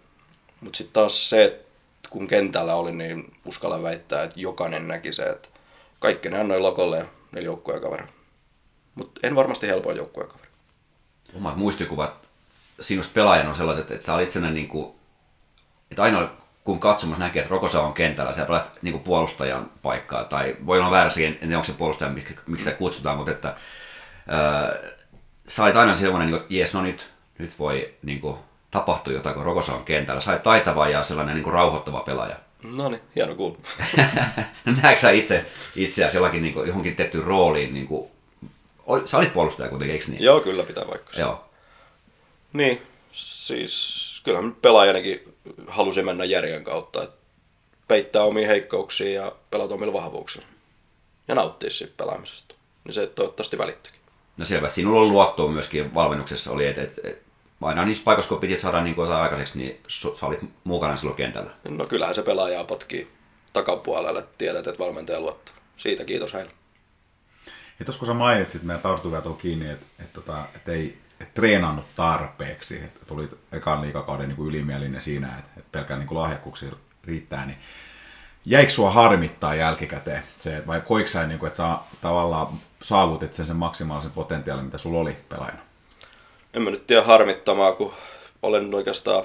Mutta sitten taas se, että kun kentällä oli, niin uskallan väittää, että jokainen näki se, että kaikki ne annoi lokolle ja neljä joukkueen. Mutta en varmasti helpoin joukkueen kaveri. Omat muistikuvat sinusta pelaajan on sellaiset, että sä olit sellainen, niin kuin, että ainoa kun katsomassa näkee, että Rokosa on kentällä, sä pelasit niin puolustajan paikkaa, tai voi olla väärässä, en tiedä onko se puolustaja, miksi, miksi sitä kutsutaan, mutta että sä aina sellainen, että jes, no nyt, nyt voi niin kuin, tapahtua jotain, kun Rokosa on kentällä. Sä taitava ja sellainen niin kuin, rauhoittava pelaaja. No niin, hieno kuulla. Näetkö sä itse itseäsi jollakin niin kuin, johonkin tehtyyn rooliin? Niin kuin, sä olit puolustaja kuitenkin, eikö niin? Joo, kyllä pitää vaikka. Joo. Niin, siis kyllähän pelaajanakin halusi mennä järjen kautta, että peittää omia heikkouksia ja pelata omilla vahvuuksilla. Ja nauttia siitä pelaamisesta. Niin se toivottavasti välittyikin. No selvä. Sinulla on luottoa myöskin valmennuksessa oli, että, että, että aina niissä paikoissa, kun piti saada niin kuin aikaiseksi, niin sä olit mukana silloin kentällä. No kyllähän se pelaajaa potkii takapuolelle, tiedät, että valmentaja luottaa. Siitä kiitos heille. Ja tuossa kun sä mainitsit, meidän tarttuvat kiinni, että, että, että, tota, että ei et treenannut tarpeeksi, että tuli ekan liikakauden niin ylimielinen siinä, että, että pelkään niin lahjakkuuksia riittää, niin jäikö sua harmittaa jälkikäteen se, että vai koiko sä, niin kuin, että sä tavallaan saavutit sen, sen maksimaalisen potentiaalin, mitä sulla oli pelaajana? En mä nyt tiedä harmittamaa, kun olen oikeastaan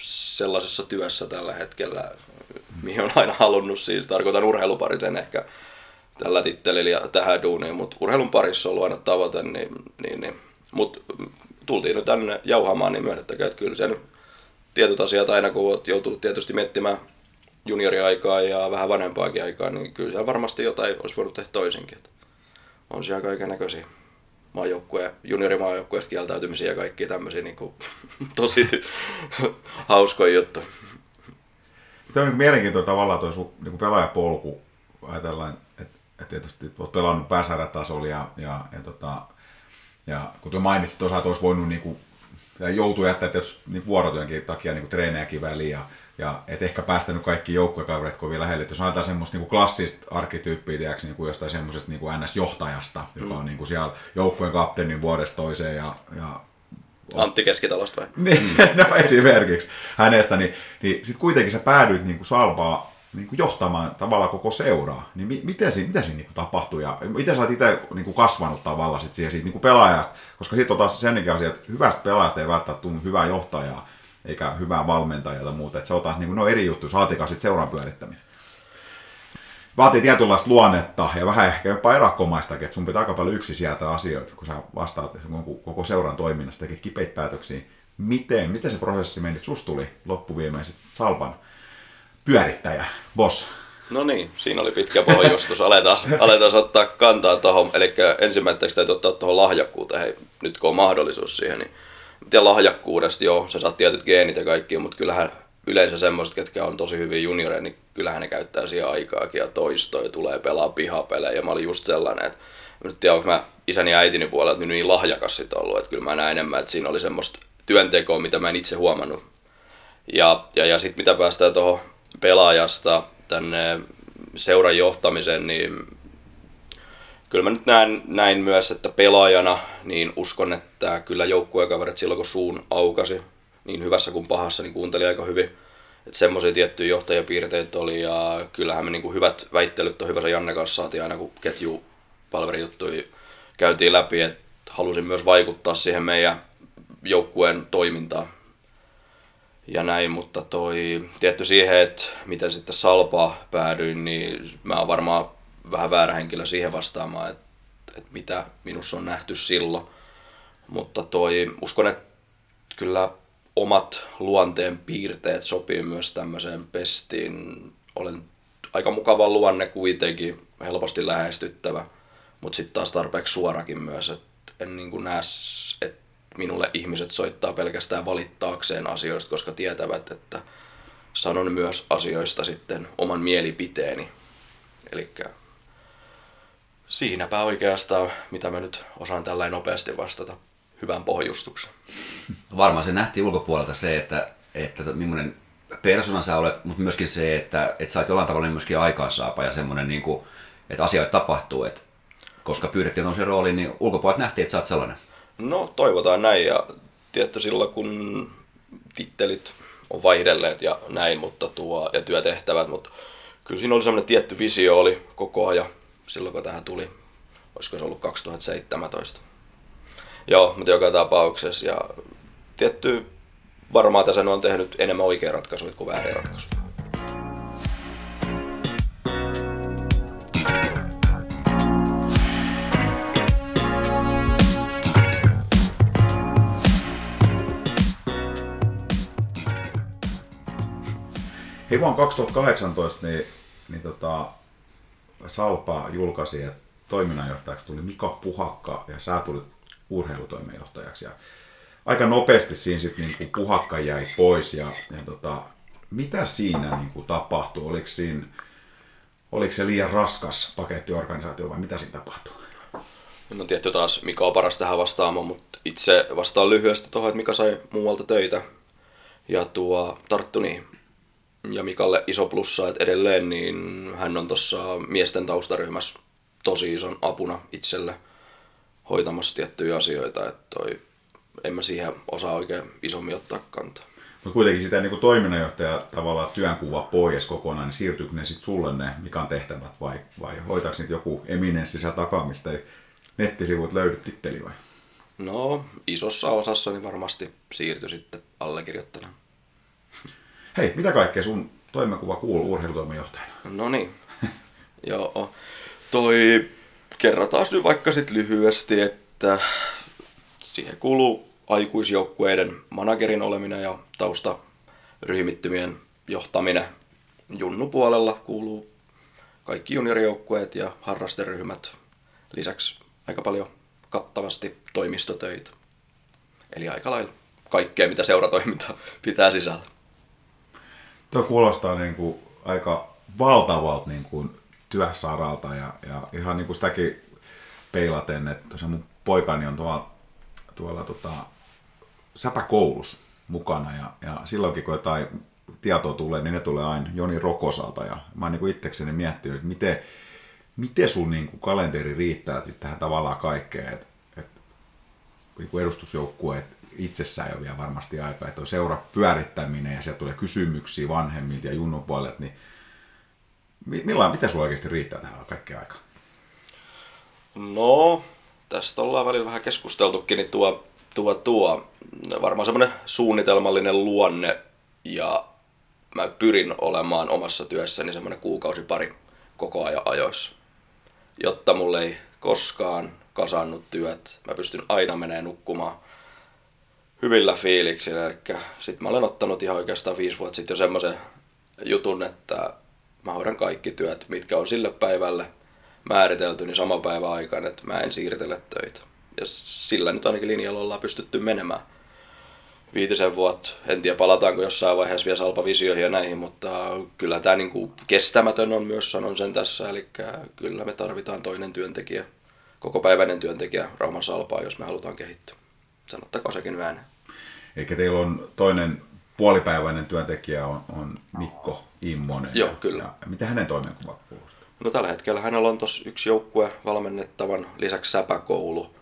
sellaisessa työssä tällä hetkellä, mihin on aina halunnut, siis tarkoitan urheiluparisen ehkä tällä tittelillä ja tähän duuniin, mutta urheilun parissa on ollut aina tavoite, niin, niin, niin. mutta tultiin nyt tänne jauhamaan, niin myönnettäkää, että kyllä se nyt tietyt asiat aina, kun olet joutunut tietysti miettimään junioriaikaa ja vähän vanhempaakin aikaa, niin kyllä siellä varmasti jotain olisi voinut tehdä toisinkin. On siellä kaiken näköisiä maajoukkueen, juniorimaajoukkueesta kieltäytymisiä ja kaikkia tämmöisiä niin kuin, tosi hauskoja juttuja. Tämä on niin mielenkiintoinen tavallaan tuo sun niin pelaajapolku. Ajatellaan, että, että tietysti olet pelannut pääsarjatasolla ja, ja, ja, tota, ja kun tuo mainitsit että olisi voinut niin kuin, ja joutuu jättää tietysti niin vuorotyönkin takia niin treenejäkin väliin ja ja et ehkä päästänyt kaikki joukkuekaverit kovin lähelle. Et jos ajatellaan semmoista niinku klassista arkkityyppiä, tiedätkö, niinku jostain semmoisesta niinku NS-johtajasta, mm. joka on niinku siellä joukkueen kapteenin vuodesta toiseen ja, ja Antti Keskitalosta vai? niin, no esimerkiksi hänestä, niin, niin sitten kuitenkin sä päädyit niin kuin Salpaa niin kuin johtamaan tavallaan koko seuraa. Niin mi- miten siinä, mitä siinä niin kuin tapahtui ja miten sä oot itse niin kuin kasvanut tavallaan sit siihen siitä niin kuin pelaajasta? Koska sitten on taas senkin asia, että hyvästä pelaajasta ei välttämättä tule hyvää johtajaa eikä hyvää valmentajaa tai muuta. Että se on taas niin kuin, no eri juttu, saatikaan sitten seuran pyörittäminen. vaatii tietynlaista luonnetta ja vähän ehkä jopa erakkomaistakin, että sun pitää aika paljon yksi sieltä asioita, kun sä vastaat koko seuran toiminnasta, tekee kipeitä päätöksiä. Miten, miten se prosessi meni? Sus tuli loppuviimeiset Salpan pyörittäjä, boss. No niin, siinä oli pitkä pohjustus. Aletaan, aletaan ottaa kantaa tuohon. Eli ensimmäiseksi täytyy ottaa tuohon lahjakkuuteen, hei, nyt kun on mahdollisuus siihen. Niin, ja lahjakkuudesta, joo, sä saat tietyt geenit ja kaikki, mutta kyllähän yleensä semmoiset, ketkä on tosi hyvin junioreja, niin kyllähän ne käyttää siihen aikaakin ja toistoja, tulee pelaa pihapelejä. Mä olin just sellainen, että nyt tiedän, onko mä isäni ja äitini puolelta niin, niin lahjakas sit ollut, että kyllä mä näen enemmän, että siinä oli semmoista työntekoa, mitä mä en itse huomannut. Ja, ja, ja sitten mitä päästään tuohon pelaajasta tänne seuran johtamiseen, niin kyllä mä nyt näen näin myös, että pelaajana niin uskon, että kyllä joukkuekaverit silloin kun suun aukasi, niin hyvässä kuin pahassa, niin kuunteli aika hyvin. Että semmoisia tiettyjä johtajapiirteitä oli ja kyllähän me niin kuin hyvät väittelyt on hyvässä Janne kanssa saatiin aina kun ketju palverijuttuja käytiin läpi, että halusin myös vaikuttaa siihen meidän joukkueen toimintaan ja näin, mutta toi, tietty siihen, että miten sitten Salpaa päädyin, niin mä oon varmaan vähän väärä henkilö siihen vastaamaan, että, että mitä minussa on nähty silloin. Mutta toi, uskon, että kyllä omat luonteen piirteet sopii myös tämmöiseen pestiin. Olen aika mukava luonne kuitenkin, helposti lähestyttävä, mutta sitten taas tarpeeksi suorakin myös, että en niin näe, että minulle ihmiset soittaa pelkästään valittaakseen asioista, koska tietävät, että sanon myös asioista sitten oman mielipiteeni. Eli siinäpä oikeastaan, mitä mä nyt osaan tällä nopeasti vastata hyvän pohjustuksen. Varmaan se nähtiin ulkopuolelta se, että, että millainen persona sä olet, mutta myöskin se, että, että sä oot jollain tavalla myöskin aikaansaapa ja semmoinen, niin kuin, että asioita tapahtuu. Että, koska pyydettiin on se rooli, niin ulkopuolelta nähtiin, että sä oot sellainen. No toivotaan näin ja tietty silloin kun tittelit on vaihdelleet ja näin, mutta tuo, ja työtehtävät, mutta kyllä siinä oli semmoinen tietty visio oli koko ajan silloin kun tähän tuli. Olisiko se ollut 2017. Joo, mutta joka tapauksessa ja tietty varmaan tässä on tehnyt enemmän oikea ratkaisuja kuin väärin ratkaisuja. Hei, vuonna 2018 niin, niin tota, Salpa julkaisi, että toiminnanjohtajaksi tuli Mika Puhakka ja sä tulit urheilutoimenjohtajaksi. Ja aika nopeasti siinä sitten niin Puhakka jäi pois ja, ja tota, mitä siinä niin kuin tapahtui? Oliko, siinä, oliko se liian raskas pakettiorganisaatio vai mitä siinä tapahtui? No tietty taas Mika on paras tähän vastaamaan, mutta itse vastaan lyhyesti tuohon, että Mika sai muualta töitä ja tuo tarttu niin ja Mikalle iso plussa, että edelleen niin hän on tuossa miesten taustaryhmässä tosi ison apuna itselle hoitamassa tiettyjä asioita, että toi, en mä siihen osaa oikein isommin ottaa kantaa. Mutta kuitenkin sitä niin toiminnanjohtaja tavallaan työnkuva pois kokonaan, niin siirtyykö ne sitten sulle ne Mikan tehtävät vai, vai hoitaako niitä joku eminenssi siellä takaa, mistä ei nettisivut löydy titteli vai? No, isossa osassa niin varmasti siirtyi sitten allekirjoittamaan. Hei, mitä kaikkea sun toimenkuva kuuluu urheilutoimenjohtajana? No niin, joo. Toi, kerrotaan nyt vaikka sit lyhyesti, että siihen kuuluu aikuisjoukkueiden managerin oleminen ja taustaryhmittymien johtaminen. Junnu puolella kuuluu kaikki juniorijoukkueet ja harrasteryhmät. Lisäksi aika paljon kattavasti toimistotöitä. Eli aika lailla kaikkea, mitä seuratoiminta pitää sisällä. Tuo kuulostaa niin kuin aika valtavalta niin kuin työsaralta ja, ja ihan niin kuin sitäkin peilaten, että se mun poikani on tuolla, tuolla tota, säpäkoulus mukana ja, ja silloinkin kun jotain tietoa tulee, niin ne tulee aina Joni Rokosalta ja mä oon niin itsekseni miettinyt, että miten, miten sun niin kuin kalenteri riittää sitten tähän tavallaan kaikkeen, että, että niin edustusjoukkueet itsessään jo vielä varmasti aika, että on seura pyörittäminen ja sieltä tulee kysymyksiä vanhemmilta ja puolelta, niin millain, mitä sulla oikeasti riittää tähän kaikkeen aikaan? No, tästä ollaan välillä vähän keskusteltukin, niin tuo, tuo, tuo varmaan semmoinen suunnitelmallinen luonne ja mä pyrin olemaan omassa työssäni semmoinen kuukausi pari koko ajan ajoissa. Jotta mulle ei koskaan kasannut työt, mä pystyn aina menee nukkumaan hyvillä fiiliksillä. Eli sit mä olen ottanut ihan oikeastaan viisi vuotta sitten jo semmoisen jutun, että mä hoidan kaikki työt, mitkä on sille päivälle määritelty, niin sama päivä aikana, että mä en siirtele töitä. Ja sillä nyt ainakin linjalla ollaan pystytty menemään viitisen vuotta. En tiedä, palataanko jossain vaiheessa vielä salpavisioihin ja näihin, mutta kyllä tämä niinku kestämätön on myös, sanon sen tässä. Eli kyllä me tarvitaan toinen työntekijä, koko päiväinen työntekijä Rauman salpaa, jos me halutaan kehittyä. Sanottakaa sekin ääneen. Eli teillä on toinen puolipäiväinen työntekijä on, on Mikko Immonen. Joo, kyllä. Ja mitä hänen toimenkuva kuulostaa? No tällä hetkellä hänellä on tuossa yksi joukkue valmennettavan, lisäksi säpäkoulu.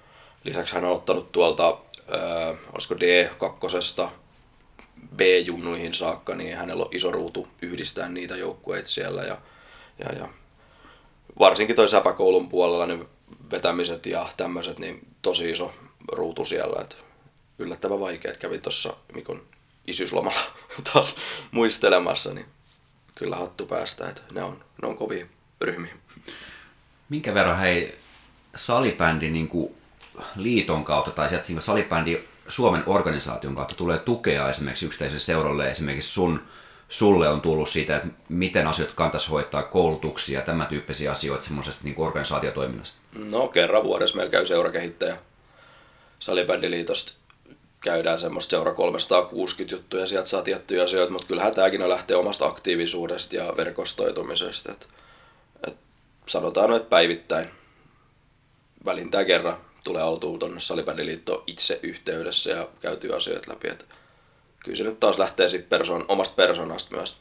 Lisäksi hän on ottanut tuolta, äh, olisiko D2 B-junnuihin saakka, niin hänellä on iso ruutu yhdistää niitä joukkueita siellä. Ja, ja, ja varsinkin toi säpäkoulun puolella niin vetämiset ja tämmöiset, niin tosi iso ruutu siellä. Et yllättävän vaikea, että kävin tuossa Mikon isyyslomalla taas muistelemassa, niin kyllä hattu päästä, että ne on, ne on kovia ryhmiä. Minkä verran hei salibändi niin kuin liiton kautta tai sieltä salibändi Suomen organisaation kautta tulee tukea esimerkiksi yksittäiselle seuralle, esimerkiksi sun, sulle on tullut siitä, että miten asiat kantaisi hoitaa koulutuksia ja tämän tyyppisiä asioita semmoisesta niin organisaatiotoiminnasta? No kerran vuodessa meillä käy seurakehittäjä salibändiliitosta käydään semmoista seura 360 juttuja, sieltä saa tiettyjä asioita, mutta kyllähän tämäkin lähtee omasta aktiivisuudesta ja verkostoitumisesta. Et, et sanotaan, että päivittäin välintään kerran tulee oltua tuonne Salibändiliittoon itse yhteydessä ja käytyy asioita läpi. Et kyllä se nyt taas lähtee sit persoon, omasta persoonasta myös,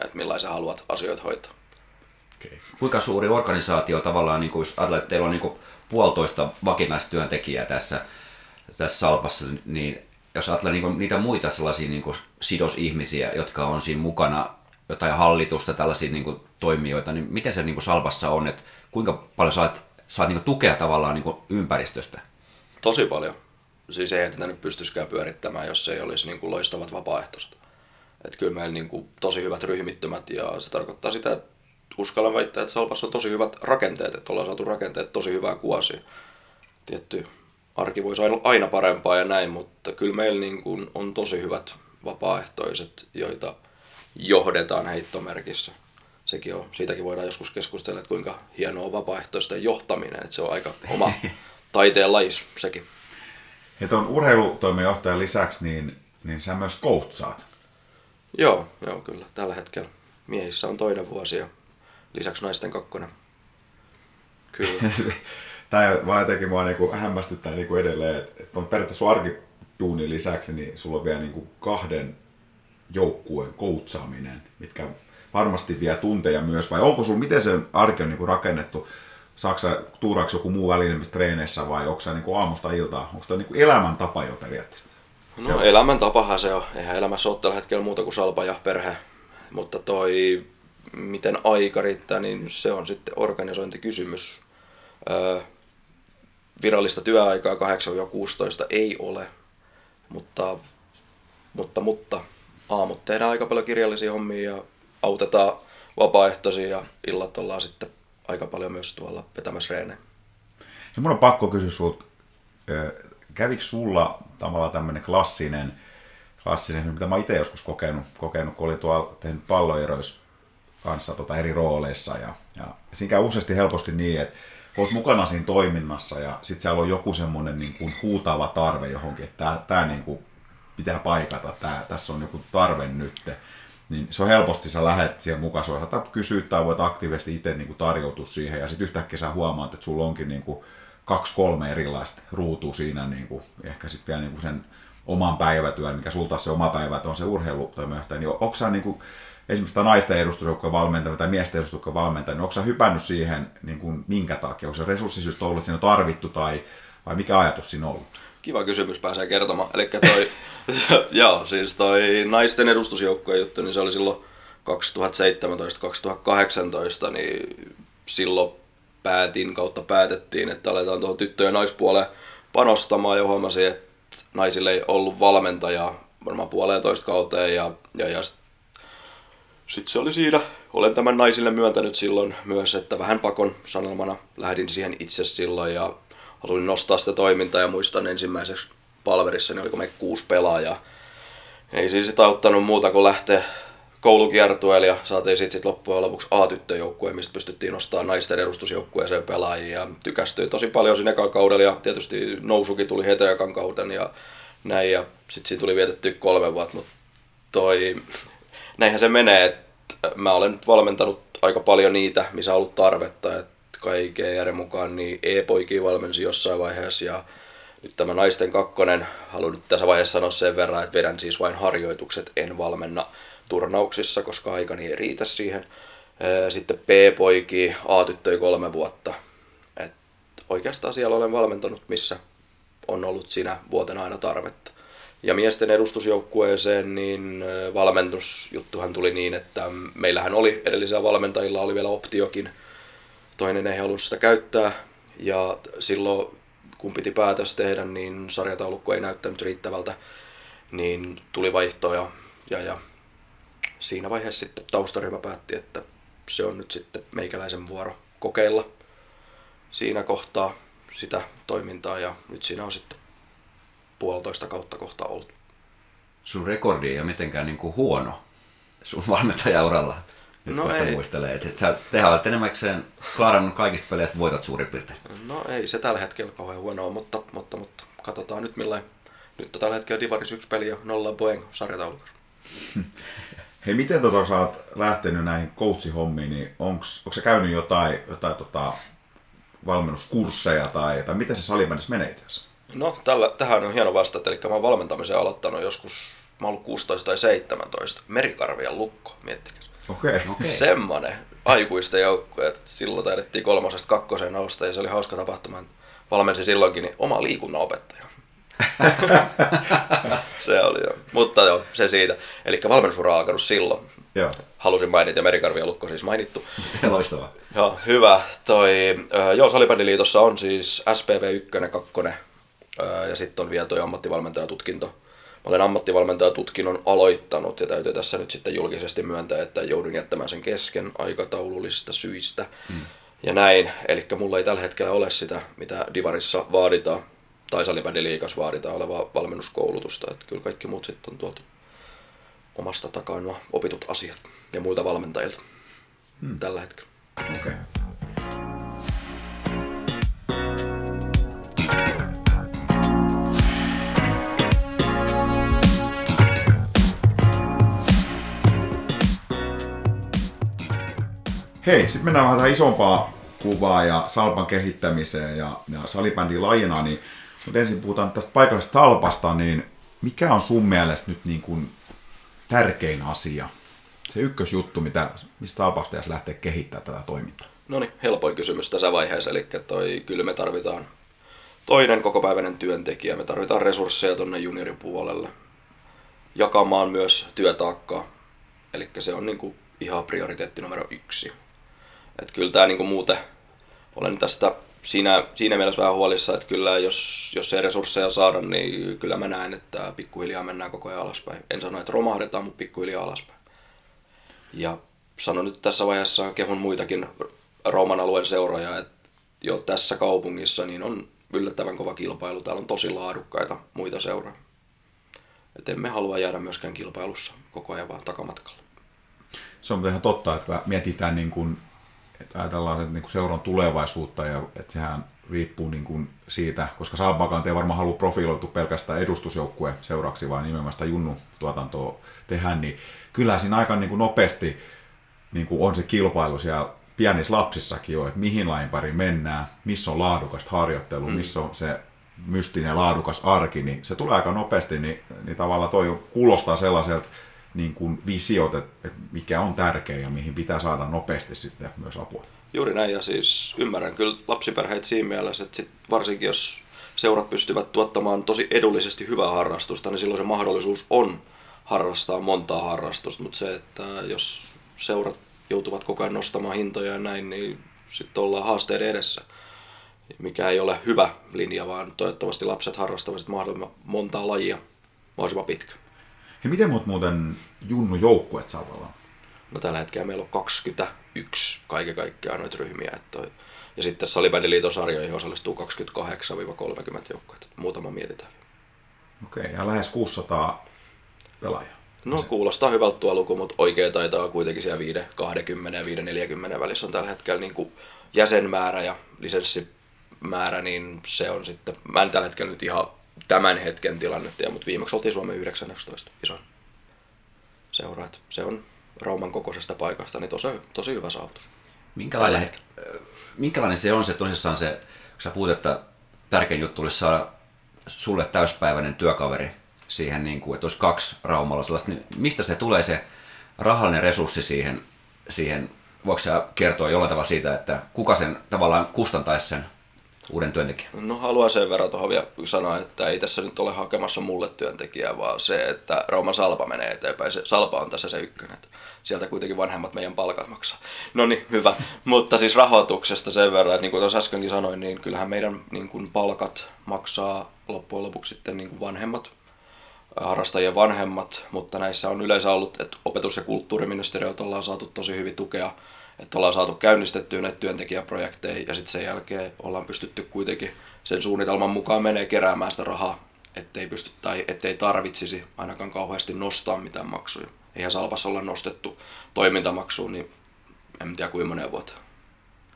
että millaisen haluat asioita hoitaa. Okay. Kuinka suuri organisaatio tavallaan, niin jos ajatellaan, että teillä on niin puolitoista vakinaista työntekijää tässä, tässä salpassa, niin jos ajatellaan niin niitä muita sellaisia niin sidosihmisiä, jotka on siinä mukana, jotain hallitusta, tällaisia niin toimijoita, niin miten se niin salpassa on, että kuinka paljon saat, saat niin tukea tavallaan niin ympäristöstä? Tosi paljon. Siis ei, että nyt pystyisikään pyörittämään, jos ei olisi niin loistavat vapaaehtoiset. Että kyllä meillä niin tosi hyvät ryhmittymät ja se tarkoittaa sitä, että uskallan väittää, että Salpassa on tosi hyvät rakenteet, että ollaan saatu rakenteet tosi hyvää kuosia. Tietty arki voisi olla aina parempaa ja näin, mutta kyllä meillä niin kuin on tosi hyvät vapaaehtoiset, joita johdetaan heittomerkissä. Sekin on, siitäkin voidaan joskus keskustella, että kuinka hienoa on vapaaehtoisten johtaminen, että se on aika oma taiteen lajis sekin. Ja tuon urheilutoimenjohtajan lisäksi, niin, niin sä myös koutsaat. Joo, joo, kyllä. Tällä hetkellä miehissä on toinen vuosi ja lisäksi naisten kakkonen. Kyllä. tämä vaan jotenkin mua niinku hämmästyttää niinku edelleen, että, että on periaatteessa sun arkiduunin lisäksi, niin sulla on vielä niinku kahden joukkueen koutsaaminen, mitkä varmasti vie tunteja myös, vai onko sulla, miten se arki on niinku rakennettu, Saksa tuuraksi joku muu väline treeneissä vai onko se niinku aamusta iltaa, onko se niinku elämäntapa jo periaatteessa? No elämäntapahan se on, eihän elämässä ole tällä hetkellä muuta kuin salpa ja perhe, mutta toi miten aika riittää, niin se on sitten organisointikysymys. Virallista työaikaa 8-16 ei ole, mutta, mutta, mutta aamut tehdään aika paljon kirjallisia hommia ja autetaan vapaaehtoisia ja illat ollaan sitten aika paljon myös tuolla vetämässä reenejä. Se mun on pakko kysyä sulta, kävikö sulla tavallaan tämmöinen klassinen, klassinen, mitä mä itse joskus kokenut, kokenut, kun olin tuolla tehnyt palloeroissa kanssa tota eri rooleissa ja, ja siinä käy useasti helposti niin, että olet mukana siinä toiminnassa ja sitten siellä on joku semmoinen niin kuin huutava tarve johonkin, että tämä, tämä niin kuin pitää paikata, tämä, tässä on joku tarve nyt. Niin se on helposti, sä lähet siihen mukaan, sä kysyä tai voit aktiivisesti itse niin kuin tarjoutua siihen ja sitten yhtäkkiä sä huomaat, että sulla onkin niin kuin kaksi kolme erilaista ruutua siinä, niin kuin, ehkä sitten vielä niin kuin sen oman päivätyön, mikä sulta se oma päivä, että on se urheilutoimijohtaja, niin onko sä niin kuin, esimerkiksi naisten edustusjoukkojen valmentaminen tai miesten edustusjoukkojen valmentaminen, niin onko hypännyt siihen niin kuin, minkä takia? Onko se resurssisyystä ollut, että siinä on tarvittu tai vai mikä ajatus siinä on ollut? Kiva kysymys pääsee kertomaan. Eli toi, joo, siis toi naisten edustusjoukkojen juttu, niin se oli silloin 2017-2018, niin silloin päätin kautta päätettiin, että aletaan tuohon tyttöjen naispuoleen panostamaan ja huomasin, että naisille ei ollut valmentajaa varmaan puoleen toista kauteen ja, ja, ja sitten se oli siinä olen tämän naisille myöntänyt silloin myös, että vähän pakon sanelmana lähdin siihen itse silloin ja halusin nostaa sitä toimintaa ja muistan ensimmäiseksi palverissa, niin oliko me kuusi pelaajaa. Ei siis sitä auttanut muuta kuin lähteä koulukiertueelle ja saatiin sitten sit loppujen lopuksi A-tyttöjoukkue, mistä pystyttiin nostamaan naisten edustusjoukkueeseen pelaajia tykästyi tosi paljon siinä kaudella ja tietysti nousukin tuli heti ekan kauden ja näin ja sitten siinä tuli vietetty kolme vuotta, mutta toi, näinhän se menee, että mä olen nyt valmentanut aika paljon niitä, missä on ollut tarvetta, että kaikkeen järjen mukaan niin E-poikia valmensi jossain vaiheessa ja nyt tämä naisten kakkonen, haluan nyt tässä vaiheessa sanoa sen verran, että vedän siis vain harjoitukset, en valmenna turnauksissa, koska aikani ei riitä siihen. Sitten P-poiki, A-tyttöi kolme vuotta. Et oikeastaan siellä olen valmentanut, missä on ollut siinä vuotena aina tarvetta. Ja miesten edustusjoukkueeseen, niin valmennusjuttuhan tuli niin, että meillähän oli edellisellä valmentajilla oli vielä optiokin. Toinen ei halunnut sitä käyttää. Ja silloin kun piti päätös tehdä, niin sarjataulukko ei näyttänyt riittävältä, niin tuli vaihtoja ja, ja siinä vaiheessa sitten taustaryhmä päätti, että se on nyt sitten meikäläisen vuoro kokeilla siinä kohtaa sitä toimintaa. Ja nyt siinä on sitten puolitoista kautta kohta ollut. Sun rekordi ei ole mitenkään niin kuin huono sun valmentajauralla. Nyt No vasta ei. muistelee, että et sä, tehän olette enemmäkseen klaarannut kaikista peleistä voitot suurin piirtein. No ei se tällä hetkellä kauhean huonoa, mutta, mutta, mutta katsotaan nyt millainen. Nyt on tällä hetkellä Divaris yksi peli ja nolla Boeing sarjataulukossa. Hei, miten tota, sä oot lähtenyt näihin coachihommiin, niin onks, onko sä käynyt jotain, jotain tota, valmennuskursseja tai, tai miten se salibändissä menee itse asiassa? No, tällä, tähän on hieno vastata. Eli mä oon valmentamisen aloittanut joskus, mä oon ollut 16 tai 17. Merikarvian lukko, miettikää. Okei. Okay. Okei. Semmonen aikuisten joukkue, että silloin taidettiin kolmosesta kakkoseen nousta ja se oli hauska tapahtuma. Valmensin silloinkin niin oma liikunnan opettaja. se oli jo. Mutta joo, se siitä. Eli valmennusura on alkanut silloin. Joo. Halusin mainita ja Merikarvian lukko siis mainittu. Loistavaa. Joo, hyvä. Toi, joo, Salibändiliitossa on siis SPV 1, 2 äh, ja sitten on vielä toi ammattivalmentajatutkinto. Mä olen ammattivalmentajatutkinnon aloittanut ja täytyy tässä nyt sitten julkisesti myöntää, että joudun jättämään sen kesken aikataulullisista syistä. Hmm. Ja näin, eli mulla ei tällä hetkellä ole sitä, mitä Divarissa vaaditaan, tai Salibändiliikas vaaditaan olevaa valmennuskoulutusta. Että kyllä kaikki muut sitten on tuolta omasta takaa nuo opitut asiat ja muilta valmentajilta hmm. tällä hetkellä. Okay. Hei, sitten mennään vähän isompaa kuvaa ja salpan kehittämiseen ja, ja salibändin lajina, niin, mutta ensin puhutaan tästä paikallisesta salpasta, niin mikä on sun mielestä nyt niin kuin tärkein asia? Se ykkösjuttu, mitä, mistä salpasta pitäisi lähteä kehittämään tätä toimintaa? No niin, helpoin kysymys tässä vaiheessa, eli toi, kyllä me tarvitaan toinen kokopäiväinen työntekijä, me tarvitaan resursseja tuonne junioripuolelle, jakamaan myös työtaakkaa, eli se on niinku ihan prioriteetti numero yksi. Et kyllä tämä niinku muuten, olen tästä siinä, siinä mielessä vähän huolissa, että kyllä jos, jos ei resursseja saada, niin kyllä mä näen, että pikkuhiljaa mennään koko ajan alaspäin. En sano, että romahdetaan, mutta pikkuhiljaa alaspäin. Ja sanon nyt tässä vaiheessa kehun muitakin Rooman alueen seuroja, että jo tässä kaupungissa niin on yllättävän kova kilpailu. Täällä on tosi laadukkaita muita seuroja. Et emme halua jäädä myöskään kilpailussa koko ajan vaan takamatkalla. Se on ihan totta, että mietitään niin kuin, että ajatellaan että niin kuin seuran tulevaisuutta ja että sehän riippuu niin kuin siitä, koska Salpakaan ei varmaan halua profiloitua pelkästään edustusjoukkue seuraksi, vaan nimenomaan sitä junnu-tuotantoa tehdä, niin kyllä siinä aika niin kuin nopeasti niin kuin on se kilpailu siellä pienissä lapsissakin jo, että mihin lain pariin mennään, missä on laadukasta harjoittelua, mm. missä on se mystinen laadukas arki, niin se tulee aika nopeasti, niin, niin tavallaan toi kuulostaa sellaiselta niin kuin visiot, että, mikä on tärkeä ja mihin pitää saada nopeasti sitten myös apua. Juuri näin, ja siis ymmärrän kyllä lapsiperheitä siinä mielessä, että sit varsinkin jos seurat pystyvät tuottamaan tosi edullisesti hyvää harrastusta, niin silloin se mahdollisuus on harrastaa montaa harrastusta, mutta se, että jos seurat joutuvat koko ajan nostamaan hintoja ja näin, niin sitten ollaan haasteiden edessä, mikä ei ole hyvä linja, vaan toivottavasti lapset harrastavat mahdollisimman montaa lajia mahdollisimman pitkä. Ja miten muut muuten Junnu joukkueet saatava? No tällä hetkellä meillä on 21 kaiken kaikkiaan noita ryhmiä. Että toi. Ja sitten Salibändiliiton sarjoihin osallistuu 28-30 joukkoa. Muutama mietitään. Okei, ja lähes 600 pelaajaa. No kuulostaa hyvältä tuo luku, mutta oikea taitaa kuitenkin siellä 520 ja 540 välissä on tällä hetkellä niin kuin jäsenmäärä ja lisenssimäärä, niin se on sitten, mä en tällä hetkellä nyt ihan tämän hetken tilannetta, mutta viimeksi oltiin Suomen 19 ison seuraa. Se on Rauman kokoisesta paikasta, niin tosi, tosi hyvä saavutus. Minkälainen, minkälainen se on se tosissaan se, kun sä puhut, että tärkein juttu olisi saada sulle täyspäiväinen työkaveri siihen, niin kuin, että olisi kaksi Raumalla sellaista, niin mistä se tulee se rahallinen resurssi siihen, siihen voiko sä kertoa jollain tavalla siitä, että kuka sen tavallaan kustantaisi sen uuden työntekijän? No haluan sen verran tuohon vielä sanoa, että ei tässä nyt ole hakemassa mulle työntekijää, vaan se, että Rauma Salpa menee eteenpäin. Se, Salpa on tässä se ykkönen. Sieltä kuitenkin vanhemmat meidän palkat maksaa. No niin, hyvä. Mutta siis rahoituksesta sen verran, että niin kuin tuossa äskenkin sanoin, niin kyllähän meidän niin kuin palkat maksaa loppujen lopuksi sitten niin kuin vanhemmat harrastajien vanhemmat, mutta näissä on yleensä ollut, että opetus- ja kulttuuriministeriöltä ollaan saatu tosi hyvin tukea, että ollaan saatu käynnistettyä näitä työntekijäprojekteja ja sitten sen jälkeen ollaan pystytty kuitenkin sen suunnitelman mukaan menee keräämään sitä rahaa, ettei, pysty, tai ettei tarvitsisi ainakaan kauheasti nostaa mitään maksuja. Eihän Salpas olla nostettu toimintamaksuun, niin en tiedä kuinka moneen vuotta.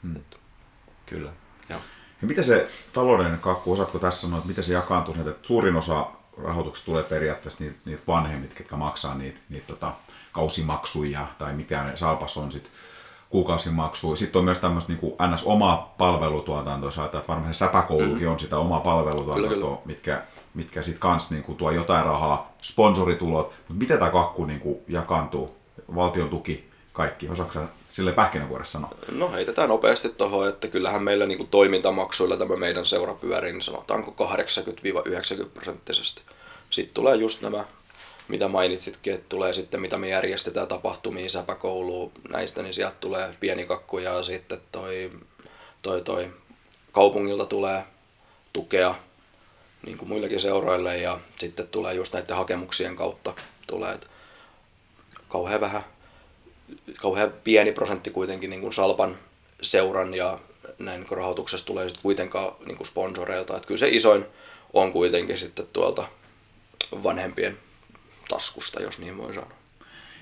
Hmm. Kyllä. Joo. Ja miten se taloudellinen kakku, osaatko tässä sanoa, että miten se jakaantuu, että suurin osa rahoituksesta tulee periaatteessa niitä, niitä vanhemmit, ketkä maksaa niitä, niitä tota, kausimaksuja tai mikä ne salpas on sitten kuukausimaksuja. Sitten on myös tämmöistä niin ns. omaa palvelutuotantoa, että varmaan se säpäkoulukin mm. on sitä omaa palvelutuotantoa, mitkä, mitkä sitten kans niin kuin, tuo jotain rahaa, sponsoritulot, mutta miten tämä kakku niin kuin, jakaantuu, valtion tuki, kaikki, osaako sille pähkinänkuoressa sanoa? No heitetään nopeasti tuohon, että kyllähän meillä niin kuin toimintamaksuilla tämä meidän seura pyörii, niin sanotaanko 80-90 prosenttisesti. Sitten tulee just nämä, mitä mainitsitkin, että tulee sitten mitä me järjestetään tapahtumiin, säpäkouluun, näistä, niin sieltä tulee pieni kakku ja sitten toi, toi, toi kaupungilta tulee tukea niin kuin muillekin seuroille ja sitten tulee just näiden hakemuksien kautta tulee, että kauhean vähän kauhean pieni prosentti kuitenkin niin kuin Salpan seuran ja näin niin rahoituksesta tulee sitten kuitenkaan niin kuin sponsoreilta. Että kyllä se isoin on kuitenkin sitten tuolta vanhempien taskusta, jos niin voi sanoa.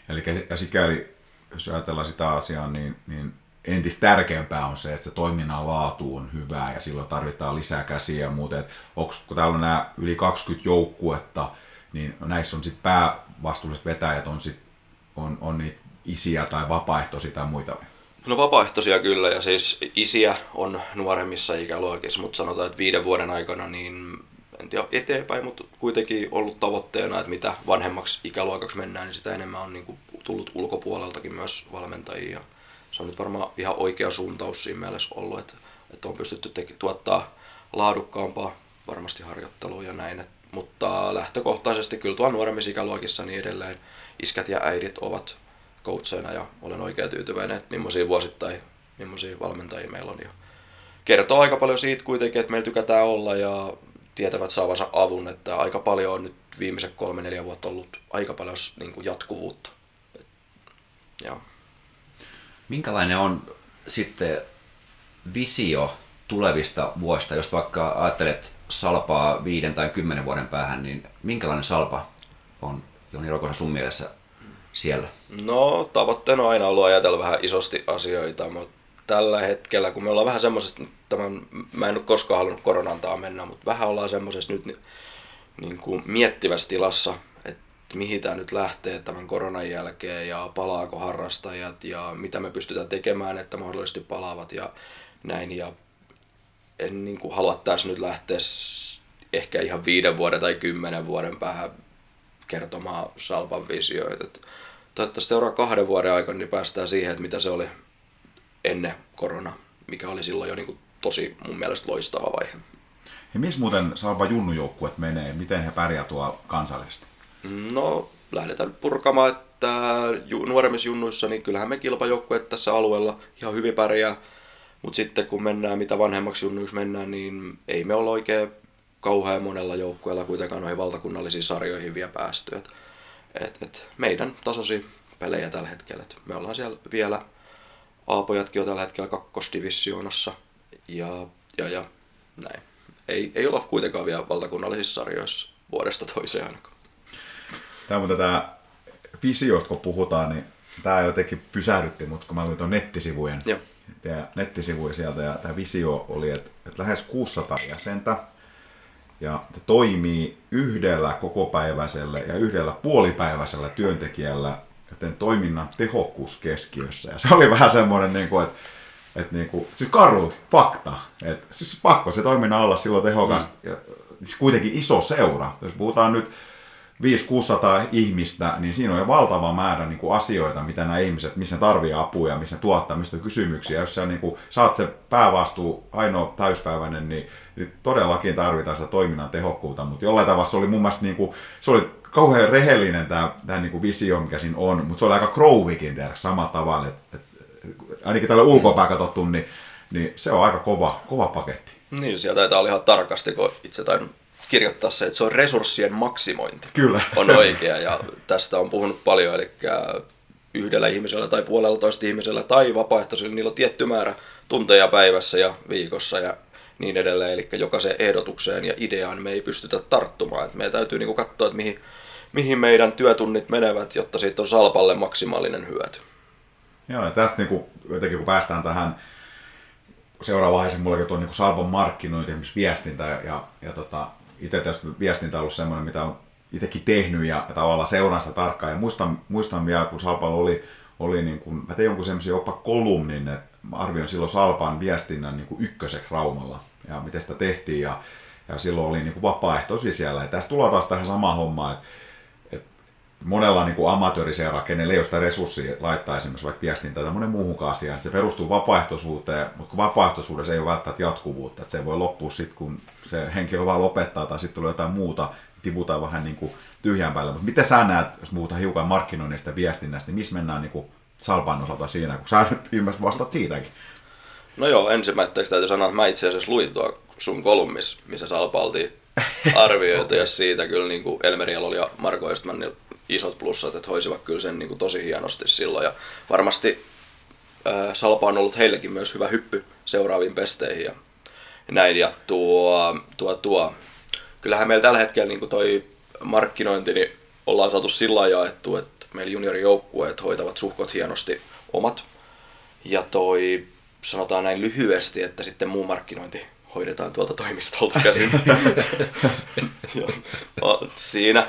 Eli ja sikäli, jos ajatellaan sitä asiaa, niin, niin entistä tärkeämpää on se, että se toiminnan laatu on hyvää ja silloin tarvitaan lisää käsiä ja muuta. onko, kun täällä on nämä yli 20 joukkuetta, niin näissä on sitten päävastuulliset vetäjät, on, sit, on, on niitä isiä tai vapaaehtoisia tai muita? No vapaaehtoisia kyllä, ja siis isiä on nuoremmissa ikäluokissa, mutta sanotaan, että viiden vuoden aikana niin en tiedä eteenpäin, mutta kuitenkin ollut tavoitteena, että mitä vanhemmaksi ikäluokaksi mennään, niin sitä enemmän on niin kuin tullut ulkopuoleltakin myös valmentajia. Se on nyt varmaan ihan oikea suuntaus siinä mielessä ollut, että, että on pystytty teke, tuottaa laadukkaampaa varmasti harjoittelua ja näin. Et, mutta lähtökohtaisesti kyllä tuolla nuoremmissa ikäluokissa niin edelleen iskät ja äidit ovat coachina ja olen oikein tyytyväinen, että millaisia vuosittain, millaisia valmentajia meillä on. Ja kertoo aika paljon siitä kuitenkin, että meillä tykätään olla ja tietävät saavansa avun, että aika paljon on nyt viimeiset kolme, neljä vuotta ollut aika paljon niin kuin jatkuvuutta. Et, ja. Minkälainen on sitten visio tulevista vuosista, jos vaikka ajattelet salpaa viiden tai kymmenen vuoden päähän, niin minkälainen salpa on Joni Rokosa sun mielessä siellä? No tavoitteena on aina ollut ajatella vähän isosti asioita, mutta tällä hetkellä, kun me ollaan vähän semmoisessa, tämän, mä en ole koskaan halunnut koronantaa mennä, mutta vähän ollaan semmoisessa nyt niin, kuin miettivässä tilassa, että mihin tämä nyt lähtee tämän koronan jälkeen ja palaako harrastajat ja mitä me pystytään tekemään, että mahdollisesti palaavat ja näin. Ja en niin kuin halua tässä nyt lähteä ehkä ihan viiden vuoden tai kymmenen vuoden päähän kertomaan Salpan visioita toivottavasti seuraa kahden vuoden aikana niin päästään siihen, että mitä se oli ennen korona, mikä oli silloin jo niin kuin tosi mun mielestä loistava vaihe. Ja missä muuten Salpa junnujoukkuet menee? Miten he pärjää tuolla kansallisesti? No, lähdetään purkamaan, että nuoremmissa junnuissa, niin kyllähän me kilpajoukkueet tässä alueella ihan hyvin pärjää. Mutta sitten kun mennään, mitä vanhemmaksi junnuiksi mennään, niin ei me olla oikein kauhean monella joukkueella kuitenkaan noihin valtakunnallisiin sarjoihin vielä päästy. Et et, et meidän tasosi pelejä tällä hetkellä. Et me ollaan siellä vielä, Aapojatkin on tällä hetkellä kakkosdivisioonassa ja, ja, ja näin. Ei, ei olla kuitenkaan vielä valtakunnallisissa sarjoissa vuodesta toiseen ainakaan. Tämä on tämä visiosta, kun puhutaan, niin tämä jotenkin pysähdytti mut, kun mä luin tuon nettisivujen. Joo. Tämä nettisivuja sieltä ja tämä visio oli, että, että lähes 600 jäsentä ja se toimii yhdellä kokopäiväisellä ja yhdellä puolipäiväisellä työntekijällä joten toiminnan tehokkuus keskiössä. Ja se oli vähän semmoinen, niin kuin, että, että niin kuin, siis karu fakta. Että, siis pakko se toiminnan olla silloin tehokas. Mm. Ja, siis kuitenkin iso seura. Jos puhutaan nyt 500-600 ihmistä, niin siinä on jo valtava määrä niin kuin asioita, mitä nämä ihmiset, missä ne tarvii apua, missä ne tuottaa, mistä on kysymyksiä. Jos sä niin kuin, saat se päävastuu ainoa täyspäiväinen, niin, niin todellakin tarvitaan sitä toiminnan tehokkuutta, mutta jollain tavalla se oli mun mielestä niin kuin, se oli kauhean rehellinen tämä, tämä niin kuin visio, mikä siinä on, mutta se oli aika Crowikin tehdä samalla tavalla, että, että ainakin tällä ulkopäin katsottu, niin, niin se on aika kova, kova paketti. Niin, sieltä taitaa olla ihan tarkasti, kun itse tain kirjoittaa se, että se on resurssien maksimointi. Kyllä. On oikea ja tästä on puhunut paljon, eli yhdellä ihmisellä tai puolella toista ihmisellä tai vapaaehtoisilla, niillä on tietty määrä tunteja päivässä ja viikossa ja niin edelleen. Eli jokaiseen ehdotukseen ja ideaan me ei pystytä tarttumaan. Et meidän täytyy niinku katsoa, että mihin, mihin meidän työtunnit menevät, jotta siitä on Salpalle maksimaalinen hyöty. Joo, ja tästä niinku, jotenkin kun päästään tähän seuraava vaiheeseen, mulla on niinku Salpan markkinointi, esimerkiksi viestintä, ja, ja, ja tota, itse tästä viestintä on ollut semmoinen, mitä on itsekin tehnyt ja, ja tavallaan seuraan sitä tarkkaan. Ja muistan, muistan vielä, kun Salpalla oli, oli niin kuin, mä tein jonkun semmoisen jopa kolumnin, että arvioin silloin Salpan viestinnän niin kuin ykköseksi Raumalla ja miten sitä tehtiin ja, ja silloin oli niin kuin vapaaehtoisia siellä. Ja tässä tullaan taas tähän samaan hommaan, että monella niin kuin amatööriseura, kenelle ei ole sitä resurssia laittaa esimerkiksi vaikka viestintää tai monen muuhun asiaan, se perustuu vapaaehtoisuuteen, mutta kun vapaaehtoisuudessa ei ole välttämättä jatkuvuutta, että se voi loppua sitten, kun se henkilö vaan lopettaa tai sitten tulee jotain muuta, tiputaan vähän niin kuin tyhjän päälle. Mutta miten sä näet, jos puhutaan hiukan markkinoinnista viestinnästä, niin missä mennään niin kuin Salpan osalta siinä, kun sä nyt ilmeisesti vastaat siitäkin? No joo, ensimmäiseksi täytyy sanoa, että mä itse asiassa luin tuo sun kolumnis, missä Salpa oltiin arvioitu, okay. ja siitä kyllä niin kuin Jalol ja Marko Östmanilla isot plussat, että hoisivat kyllä sen niin kuin tosi hienosti silloin, ja varmasti äh, Salpa on ollut heillekin myös hyvä hyppy seuraaviin pesteihin, ja näin, ja tuo, tuo, tuo. kyllähän meillä tällä hetkellä niin kuin toi markkinointi, niin ollaan saatu sillä jaettu, että meillä juniorijoukkueet hoitavat suhkot hienosti omat, ja toi sanotaan näin lyhyesti, että sitten muu markkinointi hoidetaan tuolta toimistolta käsin. siinä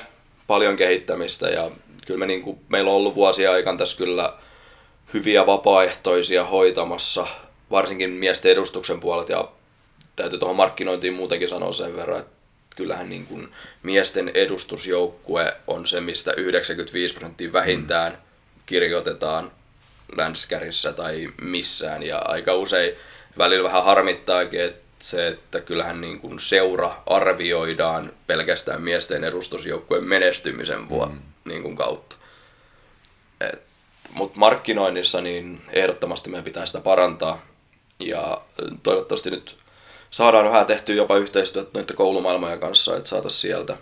paljon kehittämistä ja kyllä me niin kuin, meillä on ollut vuosia aikana tässä kyllä hyviä vapaaehtoisia hoitamassa, varsinkin miesten edustuksen puolet ja täytyy tuohon markkinointiin muutenkin sanoa sen verran, että kyllähän niin kuin miesten edustusjoukkue on se, mistä 95 prosenttia vähintään kirjoitetaan länskärissä tai missään. Ja aika usein välillä vähän harmittaakin, että se, että kyllähän niin kuin seura arvioidaan pelkästään miesten edustusjoukkueen menestymisen vuo, mm. niin kuin kautta. Mutta markkinoinnissa niin ehdottomasti meidän pitää sitä parantaa. Ja toivottavasti nyt saadaan vähän tehtyä jopa yhteistyötä noiden koulumaailmoja kanssa, että saataisiin sieltä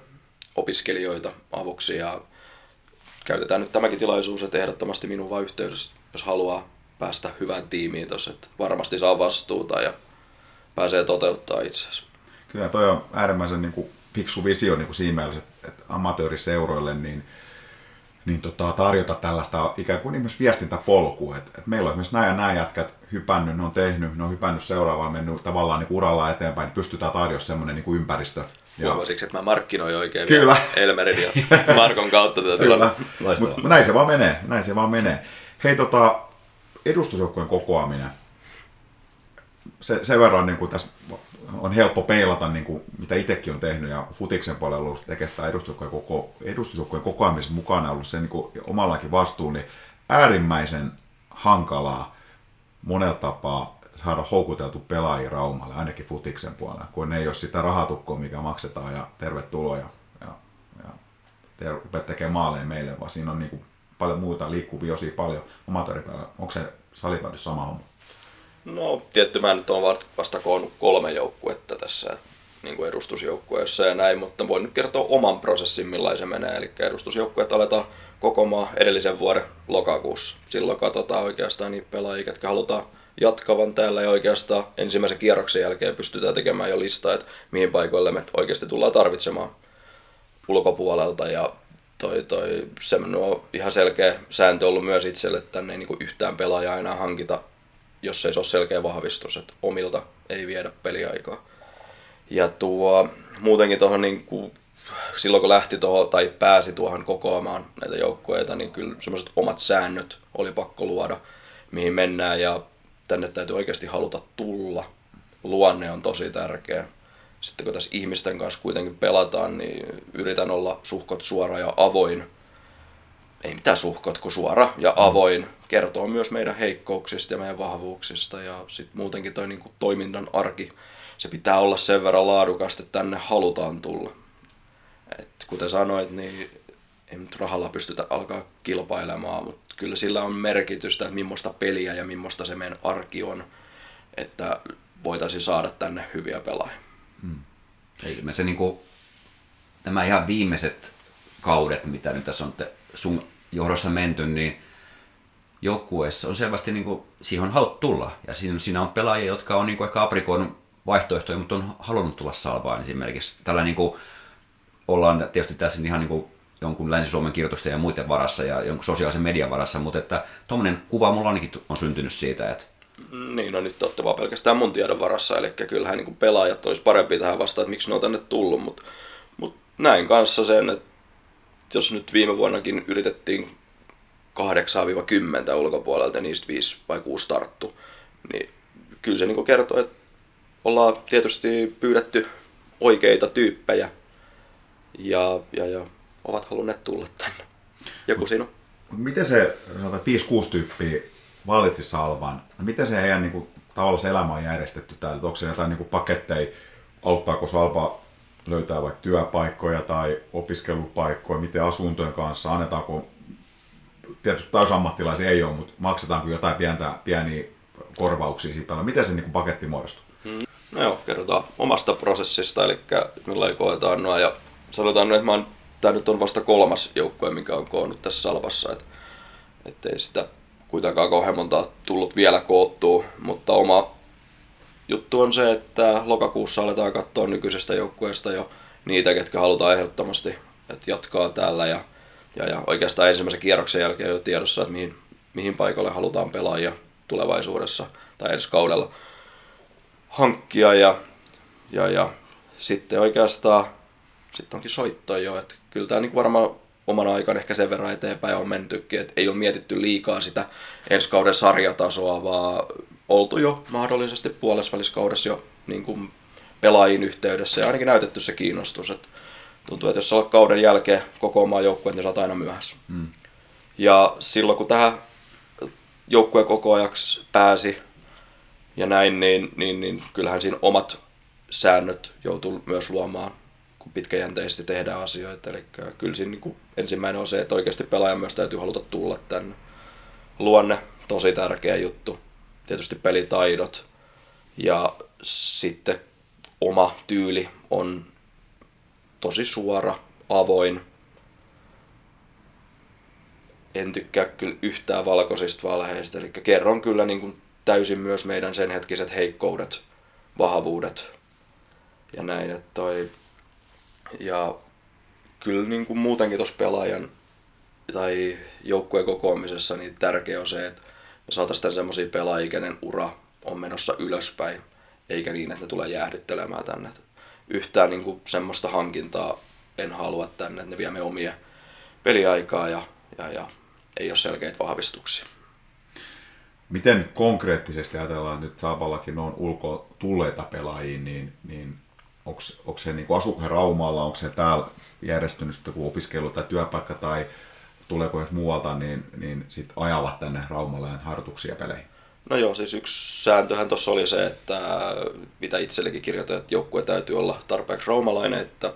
opiskelijoita avuksi ja käytetään nyt tämäkin tilaisuus, että ehdottomasti minun vaan yhteydessä, jos haluaa päästä hyvään tiimiin tuossa, että varmasti saa vastuuta ja pääsee toteuttaa itseänsä. Kyllä toi on äärimmäisen niin kuin, fiksu visio niin kuin siinä mielessä, että, että amatööriseuroille niin, niin tota, tarjota tällaista ikään kuin myös viestintäpolkua. Että, että meillä on esimerkiksi nämä ja nämä jätkät hypännyt, ne on tehnyt, ne on hypännyt seuraavaan, mennyt tavallaan niin uralla eteenpäin, niin pystytään tarjoamaan semmoinen niin kuin ympäristö, Huomasiksi, että mä markkinoin oikein Kyllä. vielä Elmerin ja Markon kautta tätä Kyllä. Mutta näin se vaan menee, näin se vaan menee. Hei tota, edustusjoukkojen kokoaminen. Se, sen verran niin kuin tässä on helppo peilata, niin kuin, mitä itsekin on tehnyt, ja Futiksen puolella ollut tekemään sitä edustusjoukkojen, koko, edustusjoukkojen kokoamisen mukana ollut se niin kuin, omallakin vastuun, niin äärimmäisen hankalaa monella tapaa saada houkuteltu pelaajia Raumalle, ainakin futiksen puolella, kun ne ei ole sitä rahatukkoa, mikä maksetaan ja tervetuloa ja, ja, ja te rupeat tekemään maaleja meille, vaan siinä on niin kuin paljon muuta liikkuvia osia paljon amatööripäällä. Onko se salibändissä sama homma? No tietty mä nyt on vasta koonnut kolme joukkuetta tässä. niin kuin edustusjoukkueessa ja näin, mutta voin nyt kertoa oman prosessin, millainen se menee. Eli edustusjoukkueet aletaan kokoamaan edellisen vuoden lokakuussa. Silloin katsotaan oikeastaan niitä pelaajia, jotka halutaan jatkavan täällä ja oikeastaan ensimmäisen kierroksen jälkeen pystytään tekemään jo listaa, että mihin paikoille me oikeasti tullaan tarvitsemaan ulkopuolelta ja toi, toi, semmoinen on ihan selkeä sääntö ollut myös itselle, että tänne ei niin yhtään pelaajaa enää hankita, jos ei se ole selkeä vahvistus, että omilta ei viedä peliaikaa. Ja tuo, muutenkin tuohon niin silloin kun lähti tuohon tai pääsi tuohon kokoamaan näitä joukkueita, niin kyllä semmoiset omat säännöt oli pakko luoda, mihin mennään ja tänne täytyy oikeasti haluta tulla. Luonne on tosi tärkeä. Sitten kun tässä ihmisten kanssa kuitenkin pelataan, niin yritän olla suhkot suora ja avoin. Ei mitään suhkot, kuin suora ja avoin. Kertoo myös meidän heikkouksista ja meidän vahvuuksista ja sitten muutenkin toi niin toiminnan arki. Se pitää olla sen verran laadukasta, että tänne halutaan tulla. Et kuten sanoit, niin ei nyt rahalla pystytä alkaa kilpailemaan, mutta kyllä sillä on merkitystä, että millaista peliä ja millaista se meidän arki on, että voitaisiin saada tänne hyviä pelaajia. Hmm. Eli me se niin kuin, nämä ihan viimeiset kaudet, mitä nyt tässä on sun johdossa menty, niin joukkueessa on selvästi niin kuin, siihen on haluttu tulla. Ja siinä, siinä on pelaajia, jotka on niin kuin ehkä aprikoinut vaihtoehtoja, mutta on halunnut tulla salvaan esimerkiksi. Tällä niin kuin, ollaan tietysti tässä ihan niin kuin jonkun Länsi-Suomen kirjoitusten ja muiden varassa ja jonkun sosiaalisen median varassa, mutta että tuommoinen kuva mulla ainakin on syntynyt siitä, että niin, no nyt olette vaan pelkästään mun tiedon varassa, eli kyllähän niin pelaajat olisi parempi tähän vastaan, että miksi ne on tänne tullut, mutta, mutta näin kanssa sen, että jos nyt viime vuonnakin yritettiin 8-10 ulkopuolelta, niistä 5 vai 6 tarttu, niin kyllä se niin kertoo, että ollaan tietysti pyydetty oikeita tyyppejä ja, ja, ja ovat halunneet tulla tänne. Joku siinä on. Miten se, sanotaan 5-6 tyyppiä valitsi Salvan, no miten se heidän niin kuin, tavallaan se elämä on järjestetty täällä? Onko se jotain niin kuin paketteja, auttaako Salva löytää vaikka työpaikkoja tai opiskelupaikkoja, miten asuntojen kanssa, annetaanko, tietysti täysammattilaisia ei ole, mutta maksetaanko jotain pientä, pieniä korvauksia siitä, miten se niin paketti muodostuu? Hmm. No joo, kerrotaan omasta prosessista, eli millä koetaan noin, ja sanotaan, että mä oon, tämä nyt on vasta kolmas joukkue, mikä on koonnut tässä Salvassa, että ettei sitä kuitenkaan kauhean monta tullut vielä koottua, mutta oma juttu on se, että lokakuussa aletaan katsoa nykyisestä joukkueesta jo niitä, ketkä halutaan ehdottomasti että jatkaa täällä ja, ja, ja oikeastaan ensimmäisen kierroksen jälkeen jo tiedossa, että mihin, mihin paikalle halutaan pelaajia tulevaisuudessa tai ensi kaudella hankkia ja, ja, ja sitten oikeastaan sitten onkin soittoa jo, että kyllä tämä niin varmaan oman aikaan ehkä sen verran eteenpäin on mentykin, että ei ole mietitty liikaa sitä ensi kauden sarjatasoa, vaan oltu jo mahdollisesti puolesväliskaudessa jo niin kuin pelaajien yhteydessä ja ainakin näytetty se kiinnostus. Että tuntuu, että jos olet kauden jälkeen koko omaa joukkueen, niin saat aina myöhässä. Mm. Ja silloin kun tähän joukkueen koko ajaksi pääsi ja näin, niin, niin, niin kyllähän siinä omat säännöt joutuu myös luomaan kun pitkäjänteisesti tehdään asioita. Eli kyllä siinä niin ensimmäinen on se, että oikeasti pelaajan myös täytyy haluta tulla tänne. Luonne, tosi tärkeä juttu. Tietysti pelitaidot. Ja sitten oma tyyli on tosi suora, avoin. En tykkää kyllä yhtään valkoisista valheista, eli kerron kyllä niin kuin täysin myös meidän sen hetkiset heikkoudet, vahvuudet ja näin, että toi ja kyllä niin kuin muutenkin tuossa pelaajan tai joukkueen kokoamisessa niin tärkeä on se, että me saataisiin semmoisia pelaajia, kenen ura on menossa ylöspäin, eikä niin, että ne tulee jäähdyttelemään tänne. Yhtään niin kuin semmoista hankintaa en halua tänne, että ne vie me omia peliaikaa ja, ja, ja ei ole selkeitä vahvistuksia. Miten konkreettisesti ajatellaan, nyt Saapallakin on ulko tulleita pelaajia, niin, niin onko se niin asuuko he Raumalla, onko se täällä järjestynyt kun opiskelu tai työpaikka tai tuleeko he muualta, niin, niin sitten ajavat tänne Raumalle harjoituksia peleihin? No joo, siis yksi sääntöhän tuossa oli se, että mitä itsellekin kirjoitin, että joukkue täytyy olla tarpeeksi raumalainen, että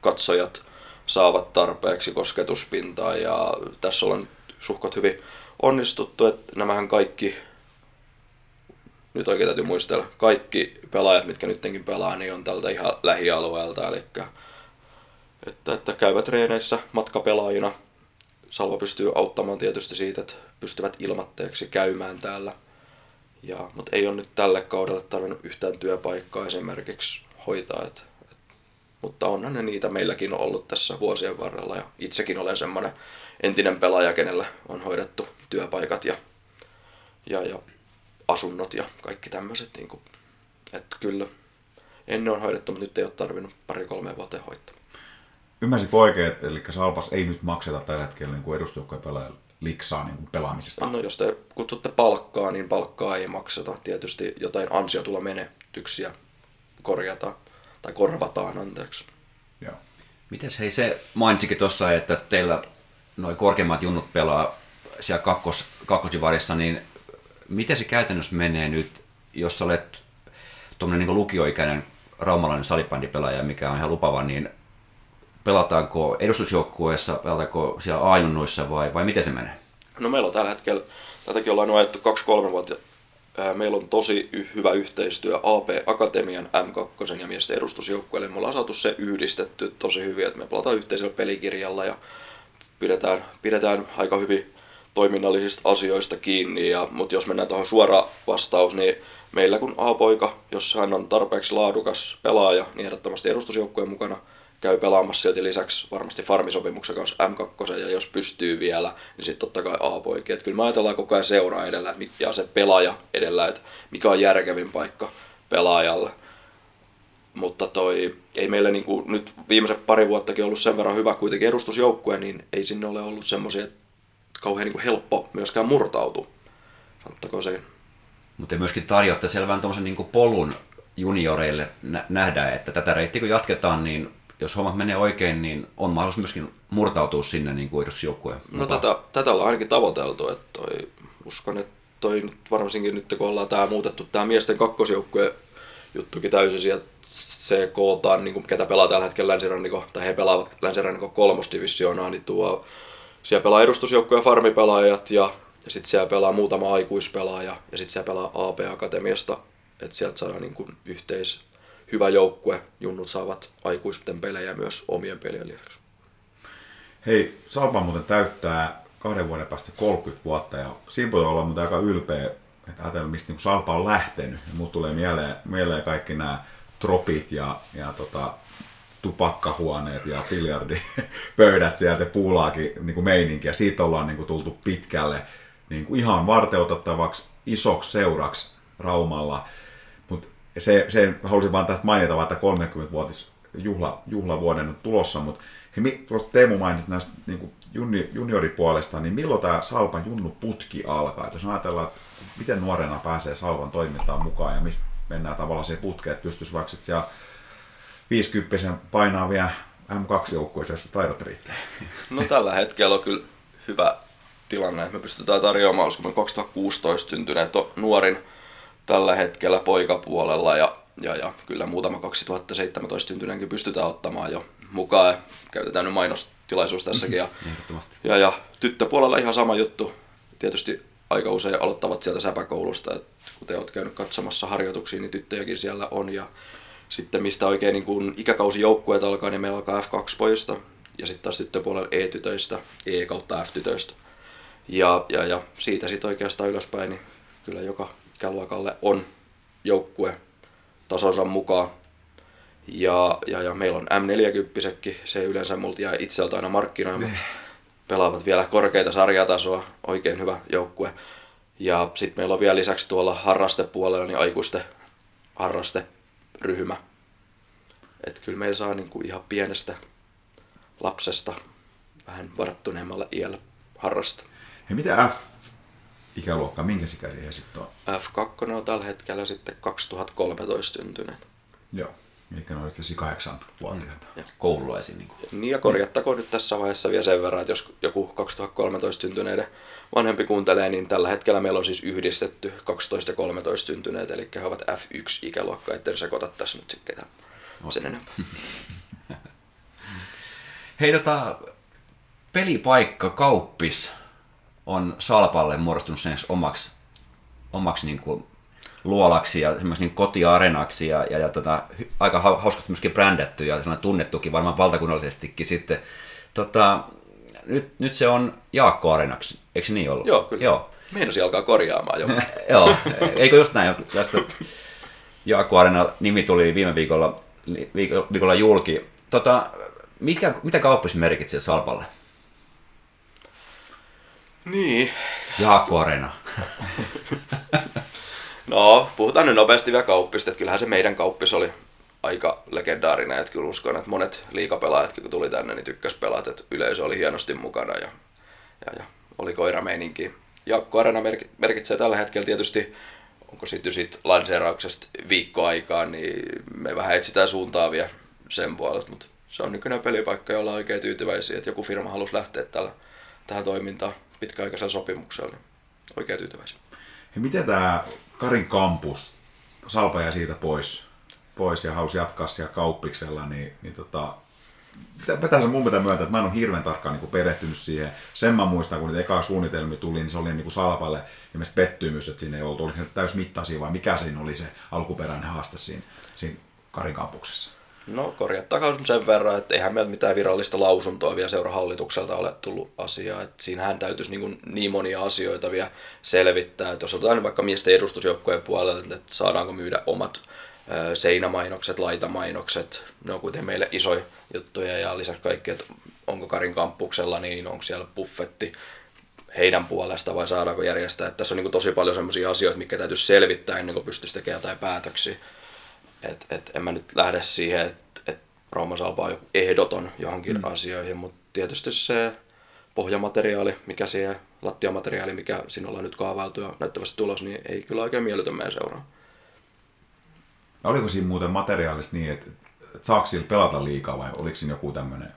katsojat saavat tarpeeksi kosketuspintaa ja tässä on suhkot hyvin onnistuttu, että nämähän kaikki nyt oikein täytyy muistella, kaikki pelaajat, mitkä nytkin pelaa, niin on tältä ihan lähialueelta, eli että, että käyvät treeneissä matkapelaajina. Salva pystyy auttamaan tietysti siitä, että pystyvät ilmatteeksi käymään täällä. Ja, mutta ei ole nyt tälle kaudelle tarvinnut yhtään työpaikkaa esimerkiksi hoitaa. Et, et, mutta onhan ne niitä meilläkin ollut tässä vuosien varrella. Ja itsekin olen semmoinen entinen pelaaja, kenellä on hoidettu työpaikat ja, ja, ja asunnot ja kaikki tämmöiset. Niin että kyllä ennen on hoidettu, mutta nyt ei ole tarvinnut pari-kolme vuotta hoitaa. Ymmärsin oikein, että eli Salpas ei nyt makseta tällä hetkellä niin edustajoukkojen pelaajalle liksaa niin kuin pelaamisesta. No jos te kutsutte palkkaa, niin palkkaa ei makseta. Tietysti jotain ansiotulla menetyksiä korjataan tai korvataan, anteeksi. Joo. Mites hei se mainitsikin tuossa, että teillä noin korkeimmat junnut pelaa siellä kakkos, kakkosdivarissa, niin miten se käytännössä menee nyt, jos olet tuommoinen niin lukioikäinen raumalainen salibändipelaaja, mikä on ihan lupava, niin pelataanko edustusjoukkueessa, pelataanko siellä ajunnoissa vai, vai miten se menee? No meillä on tällä hetkellä, tätäkin ollaan ajettu 2-3 vuotta. Meillä on tosi hyvä yhteistyö AP Akatemian M2 ja miesten edustusjoukkueelle. Me ollaan saatu se yhdistetty tosi hyvin, että me pelataan yhteisellä pelikirjalla ja pidetään, pidetään aika hyvin toiminnallisista asioista kiinni. Ja, mutta jos mennään tuohon suora vastaus, niin meillä kun A-poika, jos hän on tarpeeksi laadukas pelaaja, niin ehdottomasti edustusjoukkueen mukana – käy pelaamassa silti lisäksi varmasti farmisopimuksen kanssa M2, ja jos pystyy vielä, niin sitten totta kai A-poikia. Että kyllä me ajatellaan koko ajan seuraa edellä ja se pelaaja edellä, että mikä on järkevin paikka pelaajalle. Mutta toi, ei meillä niin kuin, nyt viimeiset pari vuottakin ollut sen verran hyvä kuitenkin edustusjoukkue, niin ei sinne ole ollut semmoisia, että kauhean niin kuin helppo myöskään murtautua. Sanottako se? Mutta myöskin tarjoatte selvän niin polun junioreille nähdä, että tätä reittiä kun jatketaan, niin jos hommat menee oikein, niin on mahdollisuus myöskin murtautua sinne niin kuin edustusjoukkueen. No tätä, tätä ollaan ainakin tavoiteltu, että toi, uskon, että toi nyt varsinkin nyt kun ollaan tämä muutettu tämä miesten kakkosjoukkueen juttukin täysin sieltä se kootaan, niin kuin, ketä pelaa tällä hetkellä länsiranniko, tai he pelaavat länsirannikon kolmosdivisioonaa, niin tuo, siellä pelaa edustusjoukkoja farmipelaajat ja, ja sitten siellä pelaa muutama aikuispelaaja ja sitten siellä pelaa AP Akatemiasta, että sieltä saadaan niin kuin yhteis, hyvä joukkue. Junnut saavat aikuisten pelejä myös omien pelien lisäksi. Hei, Salpa muuten täyttää kahden vuoden päästä 30 vuotta ja siinä voi olla muuten aika ylpeä, että ajatella, mistä niin Salpa on lähtenyt. Ja muut tulee mieleen, mieleen kaikki nämä tropit ja, ja tota, tupakkahuoneet ja biljardipöydät sieltä puulaakin niin meininki ja siitä ollaan niin kuin, tultu pitkälle niin kuin ihan varteutettavaksi isoksi seuraksi Raumalla ja se, se halusin vaan tästä mainita, vaan että 30-vuotis juhla, juhlavuoden on tulossa, mutta he, tuosta Teemu mainitsi näistä niin juni, junioripuolesta, niin milloin tämä Salpan junnu putki alkaa? Et jos ajatellaan, että miten nuorena pääsee Salpan toimintaan mukaan ja mistä mennään tavallaan siihen putkeen, että pystyisi vaikka sitten siellä 50 painaa vielä M2-joukkueeseen taidot riittää. No tällä hetkellä on kyllä hyvä tilanne, että me pystytään tarjoamaan, koska 2016 syntyneet nuorin tällä hetkellä poikapuolella ja, ja, ja kyllä muutama 2017 syntyneenkin pystytään ottamaan jo mukaan. Käytetään nyt mainostilaisuus tässäkin. Ja, ja, ja tyttöpuolella ihan sama juttu. Tietysti aika usein aloittavat sieltä säpäkoulusta, että kun te olette käynyt katsomassa harjoituksia, niin tyttöjäkin siellä on. Ja sitten mistä oikein niin kun ikäkausijoukkueet alkaa, niin meillä alkaa F2-pojista ja sitten taas tyttöpuolella E-tytöistä, E kautta F-tytöistä. Ja, ja, ja siitä sitten oikeastaan ylöspäin, niin kyllä joka ikäluokalle on joukkue tasonsa mukaan. Ja, ja, ja meillä on M40, se yleensä multa jää itseltä aina markkinoimaan. Pelaavat vielä korkeita sarjatasoa, oikein hyvä joukkue. Ja sitten meillä on vielä lisäksi tuolla harrastepuolella niin aikuisten harrasteryhmä. Että kyllä meillä saa niinku ihan pienestä lapsesta vähän varttuneemmalle iällä harrasta. Hei, mitä F ikäluokka, minkä ikäisiä he sitten on? F2 on tällä hetkellä sitten 2013 syntyneet. Joo, eli ne on sitten kahdeksan vuotiaita. Mm. Koululaisia. Niin, kuin. niin ja korjattakoon nyt tässä vaiheessa vielä sen verran, että jos joku 2013 syntyneiden vanhempi kuuntelee, niin tällä hetkellä meillä on siis yhdistetty 12 ja 13 syntyneet, eli he ovat F1-ikäluokka, ettei sekoita tässä nyt sitten ketään sen enempää. Hei tota, pelipaikka, kauppis, on Salpalle muodostunut sen omaksi, omaksi niin kuin luolaksi ja niin kotiareenaksi ja, ja, ja tota, aika hau- hauskasti myöskin brändätty ja sellainen tunnettukin varmaan valtakunnallisestikin sitten. Tota, nyt, nyt se on Jaakko Areenaksi, eikö se niin ollut? Joo, kyllä. Joo. Meinasin alkaa korjaamaan jo. Joo, eikö just näin, tästä Jaakko Arena nimi tuli viime viikolla, viikolla, julki. Tota, mikä, mitä kauppis merkitsee Salpalle? Niin. Jaakko Arena. No, puhutaan nyt nopeasti vielä kauppista, että kyllähän se meidän kauppis oli aika legendaarinen, että kyllä uskon, että monet liikapelaajat, kun tuli tänne, niin tykkäs pelata, että yleisö oli hienosti mukana ja, ja, ja oli koirameininki. Jaakko Arena merk- merkitsee tällä hetkellä tietysti, onko sitten sit lanseerauksesta viikko aikaa, niin me vähän etsitään suuntaa vielä sen puolesta, mutta se on nykyinen pelipaikka, jolla on oikein tyytyväisiä, että joku firma halusi lähteä tällä, tähän toimintaan pitkäaikaisella sopimuksella, niin oikein tyytyväisiä. Hei, miten tämä Karin kampus, Salpa jäi siitä pois, pois ja halusi jatkaa siellä kauppiksella, niin, niin tota, pitää se mun pitää myöntää, että mä en ole hirveän tarkkaan niin kuin perehtynyt siihen. Sen mä muistan, kun niitä ekaa suunnitelmia tuli, niin se oli niin kuin Salpalle ilmeisesti pettymys, että siinä ei ollut, oliko se täysmittaisia vai mikä siinä oli se alkuperäinen haaste siinä, siinä Karin kampuksessa. No korjattakaa sen verran, että eihän meillä mitään virallista lausuntoa vielä seurahallitukselta ole tullut asiaa. Että siinähän täytyisi niin, niin monia asioita vielä selvittää. Että jos otetaan vaikka miesten edustusjoukkojen puolelta, että saadaanko myydä omat seinämainokset, laitamainokset, ne on kuitenkin meille isoja juttuja ja lisäksi kaikki, että onko Karin kampuksella, niin onko siellä buffetti heidän puolesta vai saadaanko järjestää. Että tässä on niin tosi paljon sellaisia asioita, mitkä täytyisi selvittää ennen kuin pystyisi tekemään jotain päätöksiä. Et, et en mä nyt lähde siihen, että et Rooma on joku ehdoton johonkin mm. asioihin, mutta tietysti se pohjamateriaali, mikä siihen, lattiamateriaali, mikä siinä ollaan nyt kaavailtu ja näyttävästi tulos, niin ei kyllä oikein miellytä meidän seuraa. Ja oliko siinä muuten materiaalista niin, että, että saako sillä pelata liikaa vai oliko siinä joku tämmöinen?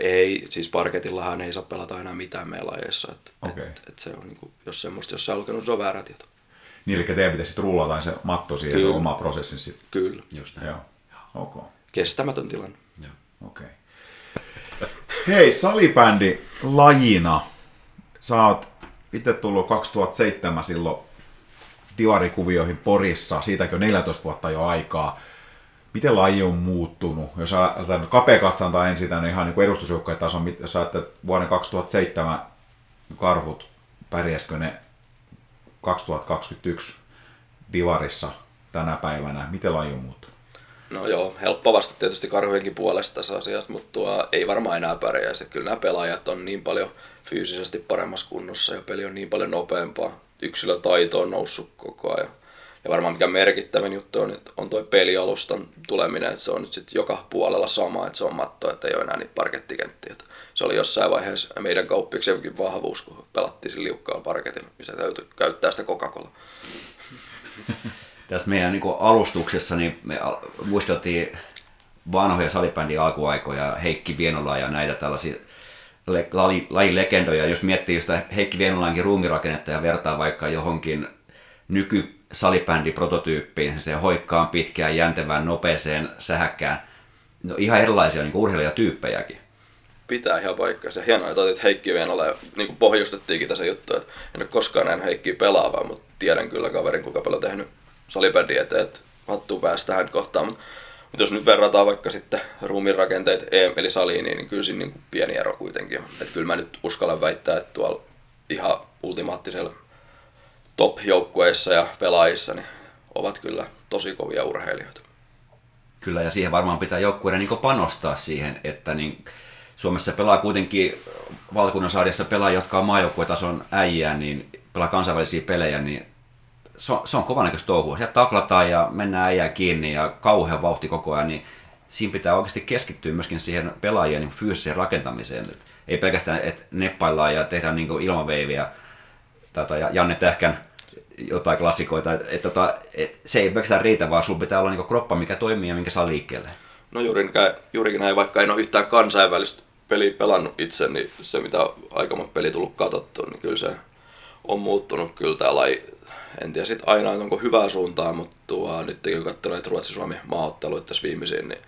Ei, siis parketillahan ei saa pelata enää mitään meidän lajeissa. Et, Okei. et, et se on niinku, jos semmoista, jos se on lukenut, se on väärä tieto. Niin, eli teidän pitäisi rullata se matto siihen Kyllä. oma prosessin sitten. Kyllä, Just näin. Joo, ok. kestämätön tilanne. Joo. Okei. Hei, salibändi lajina. Sä oot itse tullut 2007 silloin divarikuvioihin Porissa, siitäkö 14 vuotta jo aikaa. Miten laji on muuttunut? Jos ajatellaan kapea katsanta ensin tänne ihan niin edustusjoukkojen tason, jos ajattelet vuoden 2007 karhut, pärjäskö ne 2021 divarissa tänä päivänä? Miten laji on muuttunut? No joo, helppo vastata tietysti karhujenkin puolesta tässä asiassa, mutta tuo ei varmaan enää pärjäisi. Kyllä nämä pelaajat on niin paljon fyysisesti paremmassa kunnossa ja peli on niin paljon nopeampaa. Yksilötaito on noussut koko ajan. Ja varmaan mikä merkittävin juttu on, että on tuo pelialustan tuleminen, että se on nyt sitten joka puolella sama, että se on matto, että ei ole enää niitä parkettikenttiä. Että Se oli jossain vaiheessa meidän kauppiksenkin vahvuus, kun pelattiin sillä liukkaalla parketilla, missä täytyy käyttää sitä Coca-Cola. Tässä meidän niin alustuksessa niin me muisteltiin vanhoja salibändin alkuaikoja, Heikki Vienola ja näitä tällaisia le- laji- lajilegendoja. Jos miettii sitä Heikki Vienolaankin ruumirakennetta ja vertaa vaikka johonkin nyky salibändi-prototyyppiin, se hoikkaan pitkään, jäntevään, nopeeseen, sähäkkään. No ihan erilaisia niin urheilijatyyppejäkin. pitää ihan paikkansa. Hienoa, että otit Heikki Vienola ja niin kuin pohjustettiinkin tässä juttu, että en ole koskaan nähnyt Heikkiä pelaavaa, mutta tiedän kyllä kaverin, kuinka paljon tehnyt salibändiä eteen, että hattuu päästä tähän kohtaan. Mutta, mutta jos nyt verrataan vaikka sitten ruumiin rakenteet EM eli saliin, niin kyllä siinä niin kuin pieni ero kuitenkin. Että kyllä mä nyt uskallan väittää, että tuolla ihan ultimaattisella top-joukkueissa ja pelaajissa niin ovat kyllä tosi kovia urheilijoita. Kyllä, ja siihen varmaan pitää joukkueiden niin panostaa siihen, että niin Suomessa pelaa kuitenkin valkunnan sarjassa pelaa, jotka on maajoukkuetason äijää, niin pelaa kansainvälisiä pelejä, niin se on, se on kovanäköistä touhua. Sieltä taklataan ja mennään äijää kiinni ja kauhean vauhti koko ajan, niin siinä pitää oikeasti keskittyä myöskin siihen pelaajien niin fyysiseen rakentamiseen. Et ei pelkästään, että neppaillaan ja tehdään niin ilmaveiviä tai Janne Tähkän jotain klassikoita, että et, tota, et, se ei pelkästään riitä, vaan sulla pitää olla niin kroppa, mikä toimii ja minkä saa liikkeelle. No juuri, juurikin näin, vaikka en ole yhtään kansainvälistä peliä pelannut itse, niin se mitä aika monta peli tullut katsottu, niin kyllä se on muuttunut kyllä tämä laji. En tiedä sitten aina, että onko hyvää suuntaa, mutta tuo, nyt kun katsoo näitä Ruotsi-Suomi maaotteluita tässä viimeisiin, niin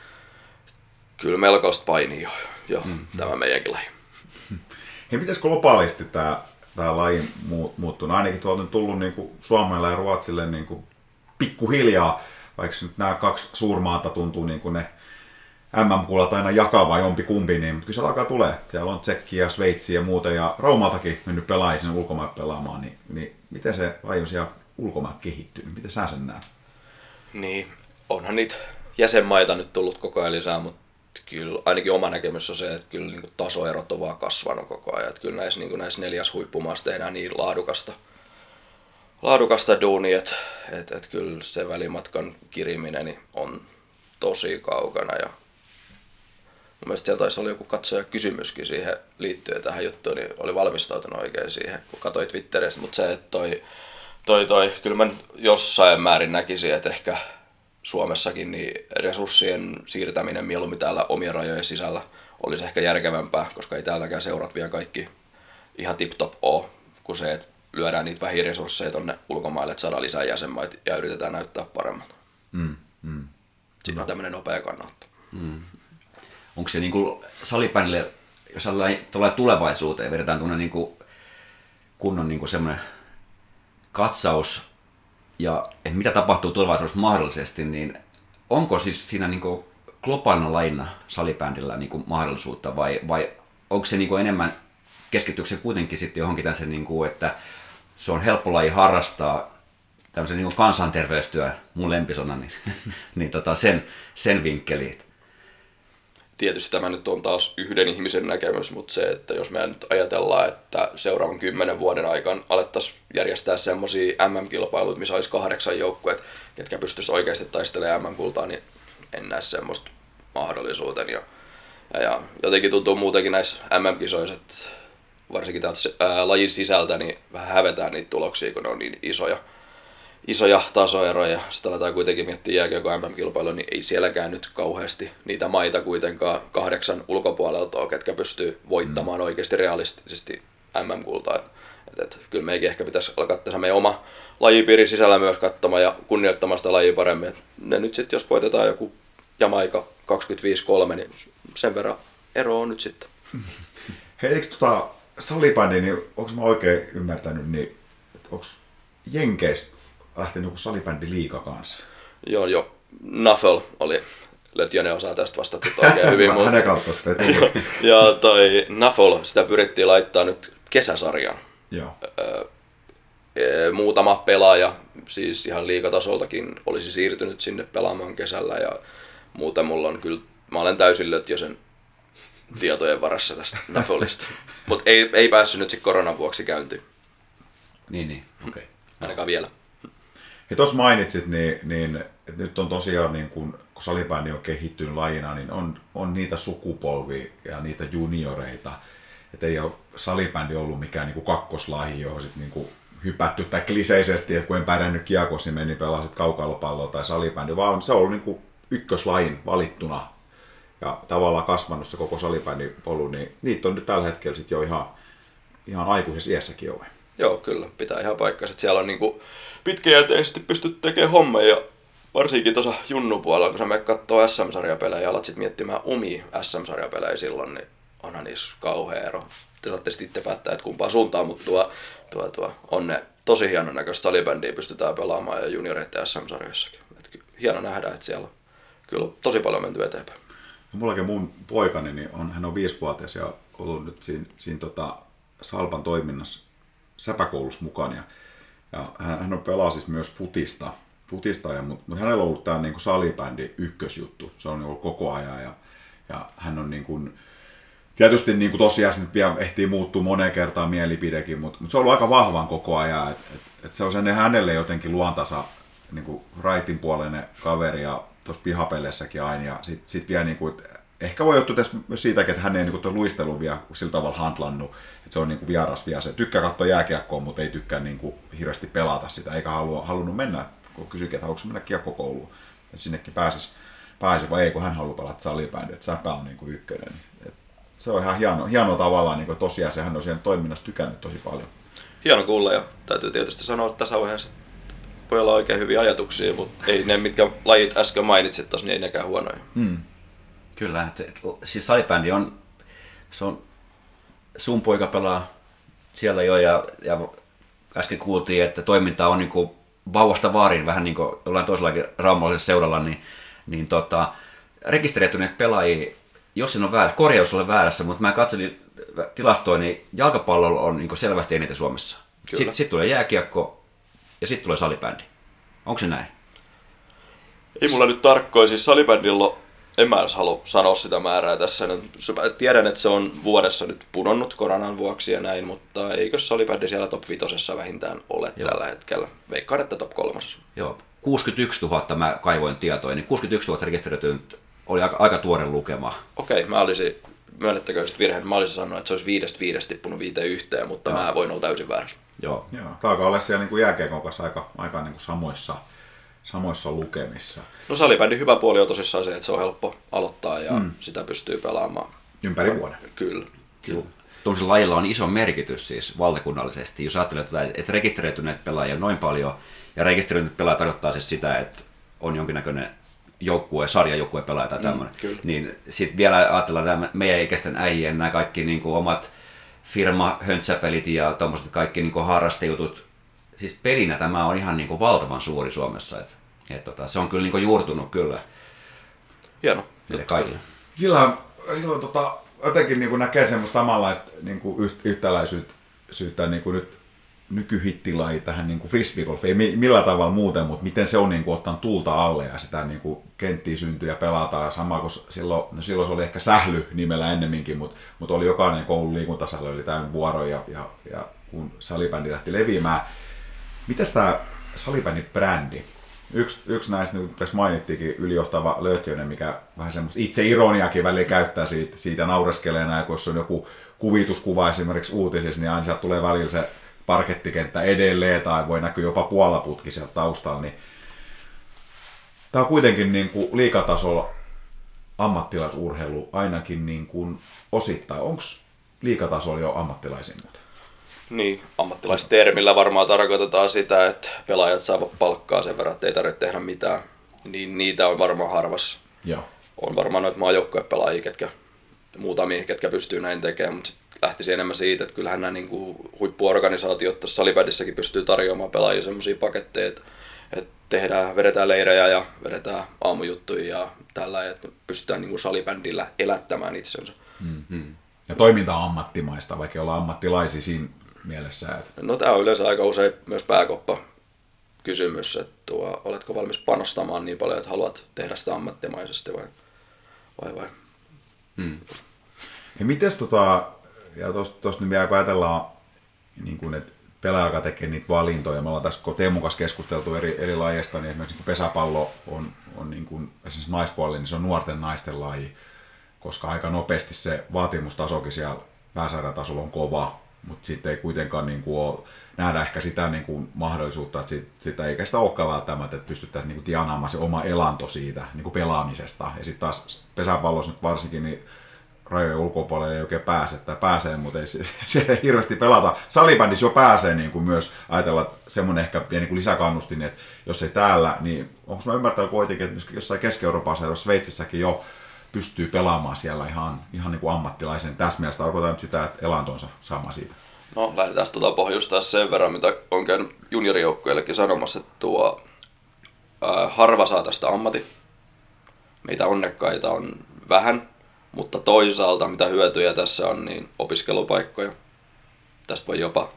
kyllä melkoista painia jo, jo mm. tämä meidänkin laji. Hei, mitäs globaalisti tämä, tämä laji muut- muuttunut? Ainakin tuolta on tullut niin Suomelle ja Ruotsille niin kuin pikkuhiljaa, vaikka nyt nämä kaksi suurmaata tuntuu niin kuin ne MM-kuulat aina jakaa vai jompi kumpi, niin mutta kyllä se alkaa tulee. Siellä on Tsekki ja Sveitsi ja muuta, ja Raumaltakin mennyt pelaajia sinne ulkomaille pelaamaan, niin, niin miten se Lion siellä ulkomaille kehittyy? Miten sä sen näet? Niin, onhan niitä jäsenmaita nyt tullut koko ajan lisää, mutta kyllä ainakin oma näkemys on se, että kyllä niin tasoerot on vaan kasvanut koko ajan. Että kyllä näissä, niin näissä neljäs huippumaassa tehdään niin laadukasta, laadukasta duunia, että, että, että kyllä se välimatkan kiriminen on tosi kaukana. Ja mun mielestä siellä taisi olla joku katsoja kysymyskin siihen liittyen tähän juttuun, niin oli valmistautunut oikein siihen, kun katsoin Twitteristä, mutta se, että toi, toi, toi, kyllä mä jossain määrin näkisin, että ehkä Suomessakin niin resurssien siirtäminen mieluummin täällä omien rajojen sisällä olisi ehkä järkevämpää, koska ei täälläkään seurat vielä kaikki ihan tip-top ole, kuin se, että lyödään niitä vähin resursseja tonne ulkomaille, että saadaan lisää jäsenmaita ja yritetään näyttää paremmalta. Mm, mm. Siinä on tämmöinen nopea kannatto. Mm. Onko se niinku salipänille, jos tulee tulevaisuuteen, vedetään tuonne niinku kunnon niinku semmoinen katsaus ja mitä tapahtuu tulevaisuudessa mahdollisesti, niin onko siis siinä niin globaalina laina salibändillä niin mahdollisuutta vai, vai onko se niin enemmän, keskittyykö se kuitenkin sitten johonkin tässä, niin kuin, että se on helppo laji harrastaa tämmöisen niin kansanterveystyö, mun lempisona, niin, niin tota sen, sen vinkkeliin tietysti tämä nyt on taas yhden ihmisen näkemys, mutta se, että jos me nyt ajatellaan, että seuraavan kymmenen vuoden aikana alettaisiin järjestää semmoisia MM-kilpailuita, missä olisi kahdeksan joukkueet, ketkä pystyisivät oikeasti taistelemaan MM-kultaa, niin en näe semmoista mahdollisuuden. Ja, ja, ja jotenkin tuntuu muutenkin näissä MM-kisoissa, että varsinkin täältä ää, lajin sisältä, niin vähän hävetään niitä tuloksia, kun ne on niin isoja isoja tasoeroja. Sitten aletaan kuitenkin miettiä jääkiekko MM-kilpailu, niin ei sielläkään nyt kauheasti niitä maita kuitenkaan kahdeksan ulkopuolelta ole, ketkä pystyy voittamaan mm. oikeasti realistisesti MM-kultaa. Et, et, kyllä meikin ehkä pitäisi alkaa tässä meidän oma lajipiirin sisällä myös katsomaan ja kunnioittamaan sitä lajia paremmin. Et ne nyt sitten, jos voitetaan joku Jamaika 25-3, niin sen verran ero on nyt sitten. Hei, eikö tota salibändi, niin onko mä oikein ymmärtänyt, niin onko Jenkeistä lähtenyt joku salibändi liika kanssa. Joo, joo. Nafel oli Lötjönen osaa tästä vastata oikein hyvin. mutta... Hänen kautta Ja toi Nafel, sitä pyrittiin laittaa nyt kesäsarjan. Joo. muutama pelaaja, siis ihan liikatasoltakin, olisi siirtynyt sinne pelaamaan kesällä ja muuten mulla on kyllä, mä olen täysin Lötjösen tietojen varassa tästä Nafolista. Mutta ei, ei päässyt nyt sitten koronan vuoksi käyntiin. Niin, niin, okei. Okay. Ainakaan vielä. Ja tuossa mainitsit, niin, niin että nyt on tosiaan, niin kun, kun salibändi on kehittynyt lajina, niin on, on niitä sukupolvia ja niitä junioreita. Että ei ole salibändi ollut mikään niin kuin kakkoslaji, johon sitten niin hypätty tai kliseisesti, että kun en pärjännyt kiekossa, niin meni pelasit kaukalopalloa tai salibändi, vaan se on ollut niin kuin ykköslajin valittuna ja tavallaan kasvanut se koko salibändin polu, niin niitä on nyt tällä hetkellä sitten jo ihan, ihan aikuisessa iässäkin jo. Joo, kyllä, pitää ihan paikkansa. Siellä on niinku pitkäjänteisesti pystyt tekemään hommia ja varsinkin tuossa junnupuolella, kun sä menet katsoo SM-sarjapelejä ja alat sitten miettimään omia SM-sarjapelejä silloin, niin onhan niissä kauhea ero. Te saatte sitten itse päättää, että kumpaan suuntaan, mutta tuo, tuo, tuo, on ne tosi hienon näköistä salibändiä pystytään pelaamaan ja junioreiden SM-sarjoissakin. Et hieno nähdä, että siellä on kyllä tosi paljon menty eteenpäin. No, mullakin mun poikani, niin on, hän on viisivuotias ja ollut nyt siinä, siinä tota Salpan toiminnassa säpäkoulussa mukana. Ja ja hän, hän on pelaa siis myös futista, futista ja, mutta, mutta hänellä on ollut tämä niin salibändi ykkösjuttu. Se on ollut koko ajan ja, ja hän on niin kuin, tietysti niin kuin tosiaan nyt vielä ehtii muuttua moneen kertaan mielipidekin, mutta, mutta se on ollut aika vahvan koko ajan. Et, et, et se on sen hänelle jotenkin luontasa niin kuin raitin puolinen kaveri ja tuossa pihapeleissäkin aina. Ja sitten sit vielä niin kuin, ehkä voi johtua tässä myös siitäkin, että hän ei niin luistelun vielä sillä tavalla handlannut, että se on niin kuin vieras vielä se. Tykkää katsoa jääkiekkoa, mutta ei tykkää niin kuin hirveästi pelata sitä, eikä halua, halunnut mennä, kun kysyikin, että haluatko mennä kiekkokouluun, että sinnekin pääsisi, pääsi vai ei, kun hän haluaa pelata salibändiä, että säpä on niin kuin ykkönen. Et se on ihan hieno, hieno tavallaan, niin kuin tosiaan hän on siihen toiminnassa tykännyt tosi paljon. Hieno kuulla ja täytyy tietysti sanoa tässä vaiheessa, että pojalla on oikein hyviä ajatuksia, mutta ei ne, mitkä lajit äsken mainitsit tuossa, niin ei nekään huonoja. Hmm. Kyllä, että, että siis salibändi on, se on, sun poika pelaa siellä jo ja, ja äsken kuultiin, että toiminta on niin kuin vauvasta vaariin vähän niin kuin jollain toisellakin raumallisella seuralla, niin, niin tota, rekisteröityneet pelaajia, jos siinä on väärä, korjaus ole väärässä, mutta mä katselin tilastoja, niin jalkapallolla on niin selvästi eniten Suomessa. Sitten sit tulee jääkiekko ja sitten tulee salibändi. Onko se näin? Ei mulla nyt tarkkoin, siis salibändillä en mä edes halua sanoa sitä määrää tässä. Tiedän, että se on vuodessa nyt pudonnut koronan vuoksi ja näin, mutta eikö salibändi siellä top 5 vähintään ole Joo. tällä hetkellä? Veikkaan, että top 3. Joo, 61 000 mä kaivoin tietoja, niin 61 000 rekisteröitynyt oli aika, aika tuore lukema. Okei, okay, mä olisin, myönnettäkö sitten virheen, mä olisin sanonut, että se olisi viidestä viidestä tippunut viiteen yhteen, mutta Joo. mä voin olla täysin väärässä. Joo. Joo. Tämä alkaa olla siellä niin jääkiekon kanssa aika, aika niin kuin samoissa, samoissa lukemissa. No salibändin hyvä puoli on tosissaan se, että se on helppo aloittaa ja mm. sitä pystyy pelaamaan. Ympäri vuoden. Kyllä. Kyllä. Tuollaisella lajilla on iso merkitys siis valtakunnallisesti. Jos ajattelee, että rekisteröityneet pelaajia on noin paljon, ja rekisteröityneet pelaajat tarkoittaa siis sitä, että on jonkinnäköinen joukkue, sarjajoukkue pelaaja tai tämmöinen. Mm, niin sitten vielä ajatellaan nämä meidän ikäisten äijien nämä kaikki niin kuin omat firma höntsäpelit ja tuommoiset kaikki niin kuin harrastejutut. Siis pelinä tämä on ihan niin kuin valtavan suuri Suomessa. Et, et tota, se on kyllä niin kuin juurtunut kyllä. Hieno. Meille kaikille. Silloin, silloin tota, jotenkin niin kuin näkee semmoista samanlaista niin kuin yhtäläisyyttä niin kuin nyt nykyhittilaji tähän niin kuin frisbeegolfiin, ei millä tavalla muuten, mutta miten se on niin kuin, ottanut tulta alle ja sitä niin kuin, kenttiä syntyy ja pelataan. Sama kuin silloin, no silloin se oli ehkä sähly nimellä ennemminkin, mutta, mutta oli jokainen koulun liikuntasähly oli täynnä vuoroja ja, ja kun salibändi lähti leviämään. Miten tämä salibändin brändi? Yksi, yksi näistä, niin tässä mainittiinkin, ylijohtava Lötjönen, mikä vähän semmoista itse ironiakin välillä käyttää siitä, siitä naureskelee näin, kun jos on joku kuvituskuva esimerkiksi uutisissa, niin aina sieltä tulee välillä se parkettikenttä edelleen tai voi näkyä jopa puolaputki sieltä taustalla, niin tämä on kuitenkin niin kuin liikatasolla ammattilaisurheilu ainakin niin kuin osittain. Onko liikatasolla jo ammattilaisin muuten? Niin, ammattilaistermillä varmaan tarkoitetaan sitä, että pelaajat saavat palkkaa sen verran, että ei tarvitse tehdä mitään. Niin niitä on varmaan harvassa. Joo. On varmaan noita maajoukkuepelaajia, ketkä muutamia, ketkä pystyy näin tekemään, mutta lähtisi enemmän siitä, että kyllähän nämä niin kuin huippuorganisaatiot tuossa salibändissäkin pystyy tarjoamaan pelaajia sellaisia paketteja, että, että tehdään, vedetään leirejä ja vedetään aamujuttuja ja tällä, että pystytään niin kuin salibändillä elättämään itsensä. Mm-hmm. Ja toiminta on ammattimaista, vaikka olla ammattilaisia siinä mielessä. Että... No tämä on yleensä aika usein myös pääkoppa kysymys, että tuo, oletko valmis panostamaan niin paljon, että haluat tehdä sitä ammattimaisesti vai, vai, vai? Hmm. Ja mites tota, ja tuosta nyt vielä kun ajatellaan, niin kuin, että pelaaja, joka tekee niitä valintoja, me ollaan tässä Teemun kanssa keskusteltu eri, eri lajeista, niin esimerkiksi pesäpallo on, on niin kuin, esimerkiksi naispuolella, niin se on nuorten naisten laji, koska aika nopeasti se vaatimustasokin siellä pääsarjatasolla on kova, mutta sitten ei kuitenkaan niin kuin ole, nähdä ehkä sitä niin kuin mahdollisuutta, että sit, sitä ei sitä olekaan välttämättä, että pystyttäisiin niin kuin tienaamaan se oma elanto siitä niin kuin pelaamisesta. Ja sitten taas pesäpallossa nyt varsinkin, niin rajojen ulkopuolelle ei oikein pääse tai pääsee, mutta ei se ei hirveästi pelata. Salibändissä jo pääsee niin kuin myös ajatella semmoinen ehkä pieni niin lisäkannustin, että jos ei täällä, niin onko mä ymmärtänyt kuitenkin, että jossain Keski-Euroopassa ja Sveitsissäkin jo pystyy pelaamaan siellä ihan, ihan niin kuin ammattilaisen. Tässä mielessä tarkoitan nyt sitä, että elantonsa saamaan siitä. No lähdetään tuota pohjustaa sen verran, mitä on käynyt juniorijoukkueillekin sanomassa, että tuo ää, harva saa tästä ammatti. Meitä onnekkaita on vähän, mutta toisaalta, mitä hyötyjä tässä on, niin opiskelupaikkoja. Tästä voi jopa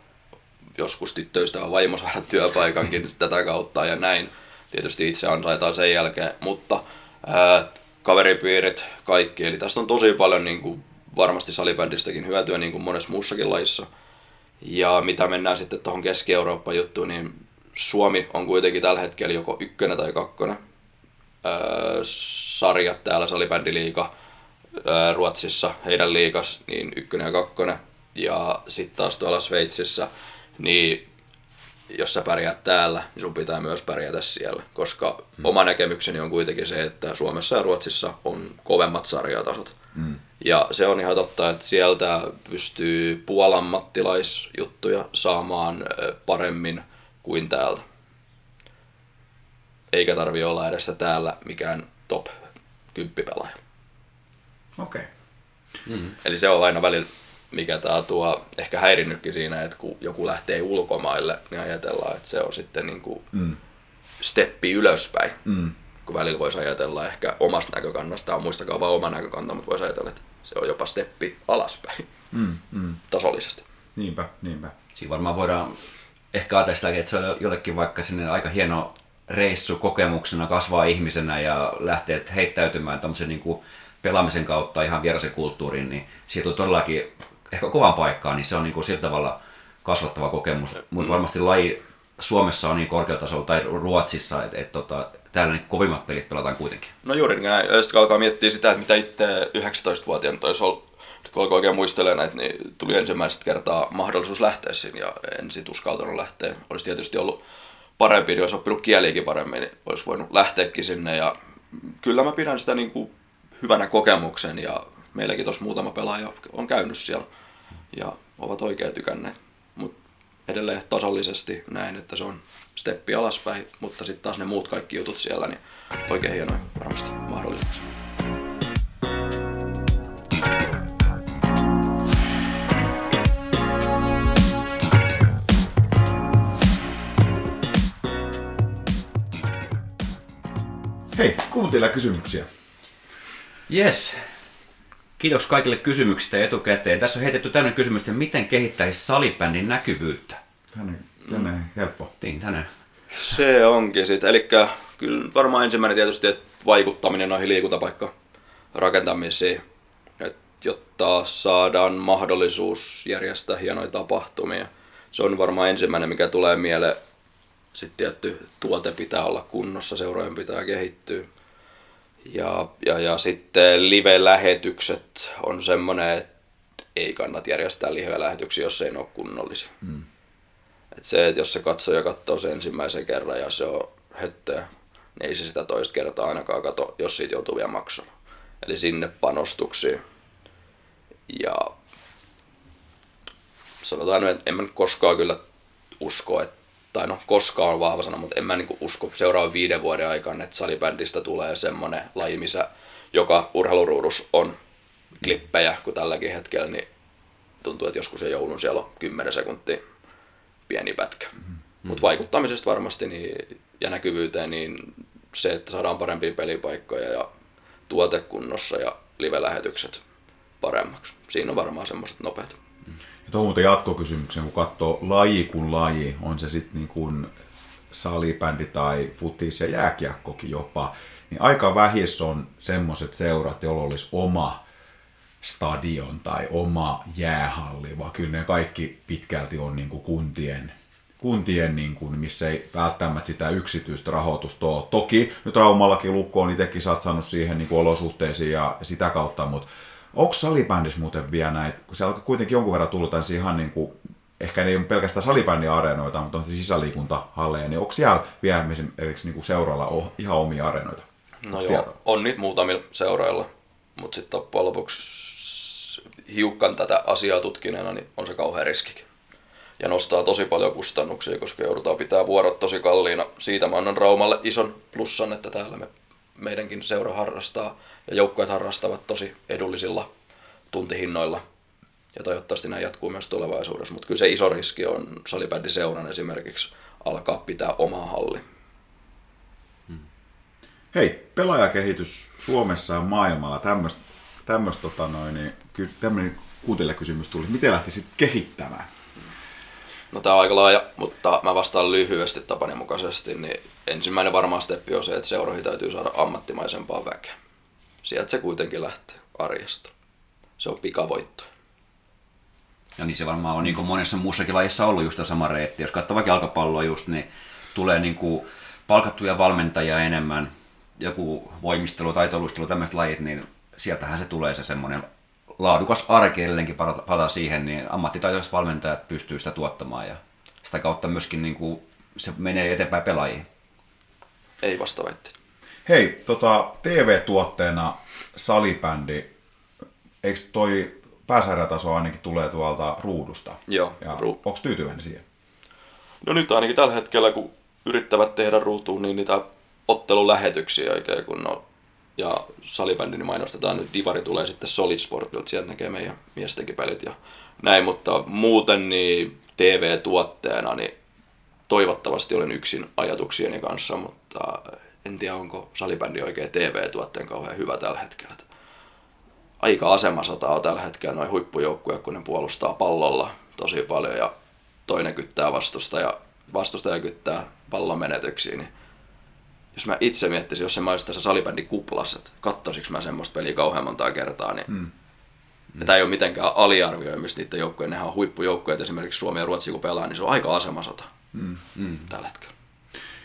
joskus tyttöystävä vaimo saada työpaikankin tätä kautta ja näin. Tietysti itse ansaitaan sen jälkeen, mutta ää, kaveripiirit, kaikki. Eli tästä on tosi paljon niin kuin, varmasti salibändistäkin hyötyä niin kuin monessa muussakin lajissa. Ja mitä mennään sitten tuohon Keski-Eurooppa juttuun, niin Suomi on kuitenkin tällä hetkellä joko ykkönen tai kakkonen. Öö, sarjat täällä, salibändiliiga, Ruotsissa heidän liikas niin ykkönen ja kakkonen. Ja sitten taas tuolla Sveitsissä, niin jos sä pärjäät täällä, niin sun pitää myös pärjätä siellä. Koska mm. oma näkemykseni on kuitenkin se, että Suomessa ja Ruotsissa on kovemmat sarjatasot. Mm. Ja se on ihan totta, että sieltä pystyy puolammattilaisjuttuja saamaan paremmin kuin täältä. Eikä tarvi olla edes täällä mikään top 10 pelaaja. Okei. Okay. Mm. Eli se on aina välillä mikä tää tuo ehkä häirinnytkin siinä, että kun joku lähtee ulkomaille, niin ajatellaan, että se on sitten niin kuin mm. steppi ylöspäin. Mm. Kun välillä voisi ajatella ehkä omasta näkökannastaan, muistakaa vaan oma näkökanta, mutta voisi ajatella, että se on jopa steppi alaspäin mm. Mm. tasollisesti. Niinpä, niinpä. Siinä varmaan voidaan ehkä ajatella sitä, että se on jollekin vaikka sinne aika hieno reissu kokemuksena kasvaa ihmisenä ja lähtee heittäytymään tuommoisen niin kuin pelaamisen kautta ihan vieraisen kulttuuriin, niin siitä on todellakin ehkä kovan paikkaan, niin se on niin kuin sillä tavalla kasvattava kokemus. Mutta mm. varmasti laji Suomessa on niin korkealla tasolla tai Ruotsissa, että et, tota, täällä niin kovimmat pelit pelataan kuitenkin. No juuri näin. Ja sitten alkaa miettiä sitä, että mitä itse 19-vuotiaana toisi kun alkoi oikein muistelemaan näitä, niin tuli ensimmäistä kertaa mahdollisuus lähteä sinne ja en sit uskaltanut lähteä. Olisi tietysti ollut parempi, niin olisi oppinut kieliäkin paremmin, niin olisi voinut lähteäkin sinne. Ja kyllä mä pidän sitä niin kuin hyvänä kokemuksen ja meilläkin tuossa muutama pelaaja on käynyt siellä ja ovat oikein tykänneet. Mutta edelleen tasollisesti näin, että se on steppi alaspäin, mutta sitten taas ne muut kaikki jutut siellä, niin oikein hienoja varmasti mahdollisuuksia. Hei, kuuntele kysymyksiä. Yes. Kiitos kaikille kysymyksistä etukäteen. Tässä on heitetty tämmöinen kysymys, että miten kehittäisi salibändin näkyvyyttä? Tänne, tänne mm. helppo. Niin, tänne. Se onkin sitten. Eli kyllä varmaan ensimmäinen tietysti, että vaikuttaminen noihin liikuntapaikka rakentamisiin, et jotta saadaan mahdollisuus järjestää hienoja tapahtumia. Se on varmaan ensimmäinen, mikä tulee mieleen sitten tietty tuote pitää olla kunnossa, seurojen pitää kehittyä. Ja, ja, ja sitten live-lähetykset on semmoinen, että ei kannata järjestää live-lähetyksiä, jos ei ne ole kunnollisia. Mm. Et se, että jos se katsoja katsoo sen ensimmäisen kerran ja se on höttöä, niin ei se sitä toista kertaa ainakaan kato, jos siitä joutuu vielä maksamaan. Eli sinne panostuksia. Ja sanotaan, että en mä koskaan kyllä usko, että tai no koskaan on vahva sana, mutta en mä niinku usko seuraavan viiden vuoden aikana, että salibändistä tulee semmoinen laji, missä joka urheiluruudus on klippejä, kun tälläkin hetkellä, niin tuntuu, että joskus se joulun siellä on 10 sekuntia pieni pätkä. Mm-hmm. Mutta vaikuttamisesta varmasti niin, ja näkyvyyteen, niin se, että saadaan parempia pelipaikkoja ja tuotekunnossa ja live-lähetykset paremmaksi. Siinä on varmaan semmoiset nopeat. Tuohon muuten jatkokysymyksen, kun katsoo laji kuin laji, on se sitten niin kuin salibändi tai futis ja jääkiekkokin jopa, niin aika vähissä on semmoiset seurat, joilla olisi oma stadion tai oma jäähalli, vaan kyllä ne kaikki pitkälti on niin kuin kuntien, kuntien niin kuin, missä ei välttämättä sitä yksityistä rahoitusta ole. Toki nyt Raumallakin Lukko on itsekin satsannut siihen niin kuin olosuhteisiin ja sitä kautta, mutta Onko salibändissä muuten vielä näitä, kun siellä on kuitenkin jonkun verran tullut tämmöisiä ihan niin kuin, ehkä ne ei ole pelkästään salibändiareenoita, mutta on sisäliikuntahalleja, niin onko siellä vielä esimerkiksi niin kuin seuralla ihan omia areenoita? No Onks joo, tiedä? on niitä muutamilla seuroilla, mutta sitten loppujen lopuksi hiukan tätä asiaa tutkineena, niin on se kauhean riskikin. Ja nostaa tosi paljon kustannuksia, koska joudutaan pitää vuorot tosi kalliina. Siitä mä annan Raumalle ison plussan, että täällä me meidänkin seura harrastaa ja joukkueet harrastavat tosi edullisilla tuntihinnoilla. Ja toivottavasti näin jatkuu myös tulevaisuudessa. Mutta kyllä se iso riski on salibändiseuran esimerkiksi alkaa pitää omaa halli. Hmm. Hei, pelaajakehitys Suomessa ja maailmalla, tämmöistä tota noin, niin, tämmöinen kysymys tuli. Miten lähtisit kehittämään? No tämä on aika laaja, mutta mä vastaan lyhyesti tapani mukaisesti. Niin ensimmäinen varmaan steppi on se, että seuroihin täytyy saada ammattimaisempaa väkeä. Sieltä se kuitenkin lähtee arjesta. Se on pikavoitto. Ja niin se varmaan on niin kuin monessa muussakin lajissa ollut just sama reitti. Jos katsoo vaikka jalkapalloa just, niin tulee niin kuin palkattuja valmentajia enemmän, joku voimistelu, taitoilustelu, tämmöiset lajit, niin sieltähän se tulee se semmoinen laadukas arki edelleenkin palata siihen, niin ammattitaitoiset valmentajat pystyy sitä tuottamaan ja sitä kautta myöskin niin kuin se menee eteenpäin pelaajiin. Ei vasta väitti. Hei, tota, TV-tuotteena salibändi, eikö toi pääsarjataso ainakin tulee tuolta ruudusta? Joo. Ja ru- onko tyytyväinen siihen? No nyt ainakin tällä hetkellä, kun yrittävät tehdä ruutuun, niin niitä ottelulähetyksiä oikein kun on ja salibändi niin mainostetaan nyt. Divari tulee sitten Solid Sportilta, sieltä näkee meidän miestenkin pelit ja näin, mutta muuten niin TV-tuotteena niin toivottavasti olen yksin ajatuksieni kanssa, mutta en tiedä onko salibändi oikein TV-tuotteen kauhean hyvä tällä hetkellä. Aika asemasota on tällä hetkellä noin huippujoukkuja, kun ne puolustaa pallolla tosi paljon ja toinen kyttää vastustaja, vastustaja kyttää pallon menetyksiin, niin jos mä itse miettisin, jos se mä olisin tässä salibändin kuplassa, että kattoisinko mä semmoista peliä kauhean montaa kertaa, niin mm. Ja tämä ei ole mitenkään aliarvioimista niiden joukkojen, nehän on huippujoukkoja, esimerkiksi Suomi ja Ruotsi kun pelaa, niin se on aika asemasota mm. Mm. tällä hetkellä.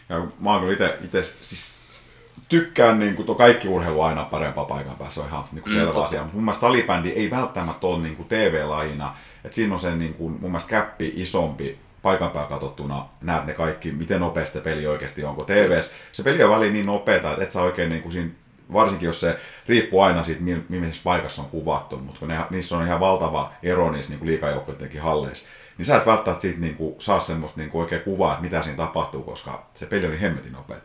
Ja mä oon kyllä itse, siis tykkään niin kuin, kaikki urheilu aina parempaa paikan päässä, se on ihan niin kuin selvä mm, asia. Mutta mun mielestä salibändi ei välttämättä ole niin kuin TV-lajina, että siinä on se niin kuin, mun mielestä käppi isompi paikan päällä katsottuna näet ne kaikki, miten nopeasti se peli oikeasti on. Kun TVS, se peli on väliin niin nopeata, että et sä oikein niin kuin siinä, varsinkin jos se riippuu aina siitä, millaisessa paikassa on kuvattu, mutta kun ne, niissä on ihan valtava ero niissä niin liikajoukkoidenkin halleissa, niin sä et välttämättä siitä niin kuin, saa semmoista niin kuin oikein kuvaa, että mitä siinä tapahtuu, koska se peli oli hemmetin nopea.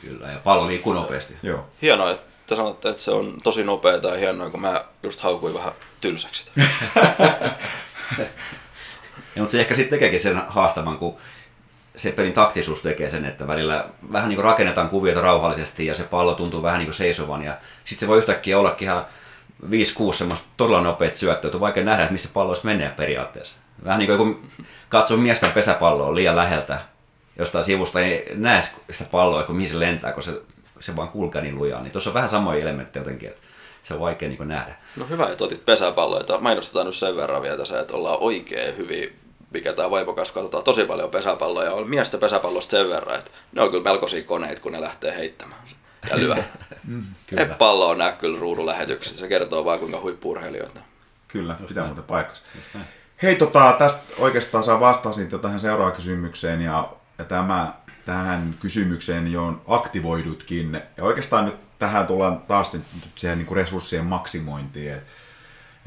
Kyllä, ja pallo liikkuu nopeasti. Joo. Hienoa, että sanotte, että se on tosi nopeaa ja hienoa, kun mä just haukuin vähän tylsäksi. Ja, mutta se ehkä sitten tekeekin sen haastavan, kun se pelin taktisuus tekee sen, että välillä vähän niin kuin rakennetaan kuvioita rauhallisesti ja se pallo tuntuu vähän niin kuin seisovan ja sitten se voi yhtäkkiä ollakin ihan 5-6 semmoista todella nopeat syöttöä, että on vaikea nähdä, että missä pallo olisi menee periaatteessa. Vähän niin kuin katsoo miesten pesäpalloa liian läheltä, jostain sivusta ei näe sitä palloa, kun mihin se lentää, kun se, se vaan kulkee niin lujaa. Niin tuossa on vähän samoja elementtejä jotenkin, että se on vaikea niin nähdä. No hyvä, että otit pesäpalloita. Mainostetaan nyt sen verran vielä tässä, että ollaan oikein hyvin mikä tämä vaipokas, katsotaan tosi paljon pesäpalloja. On miestä pesäpallosta sen verran, että ne on kyllä melkoisia koneita, kun ne lähtee heittämään ja lyö. mm, pallo on näe kyllä ruudun lähetyksessä. Se kertoo vaan, kuinka huippuurheilijoita Kyllä, Just pitää muuten paikassa. Hei, tota, tästä oikeastaan saa vastasin jo tähän seuraavaan kysymykseen ja, ja tämä, tähän kysymykseen jo on aktivoidutkin. Ja oikeastaan nyt tähän tullaan taas siihen niin kuin resurssien maksimointiin. Et,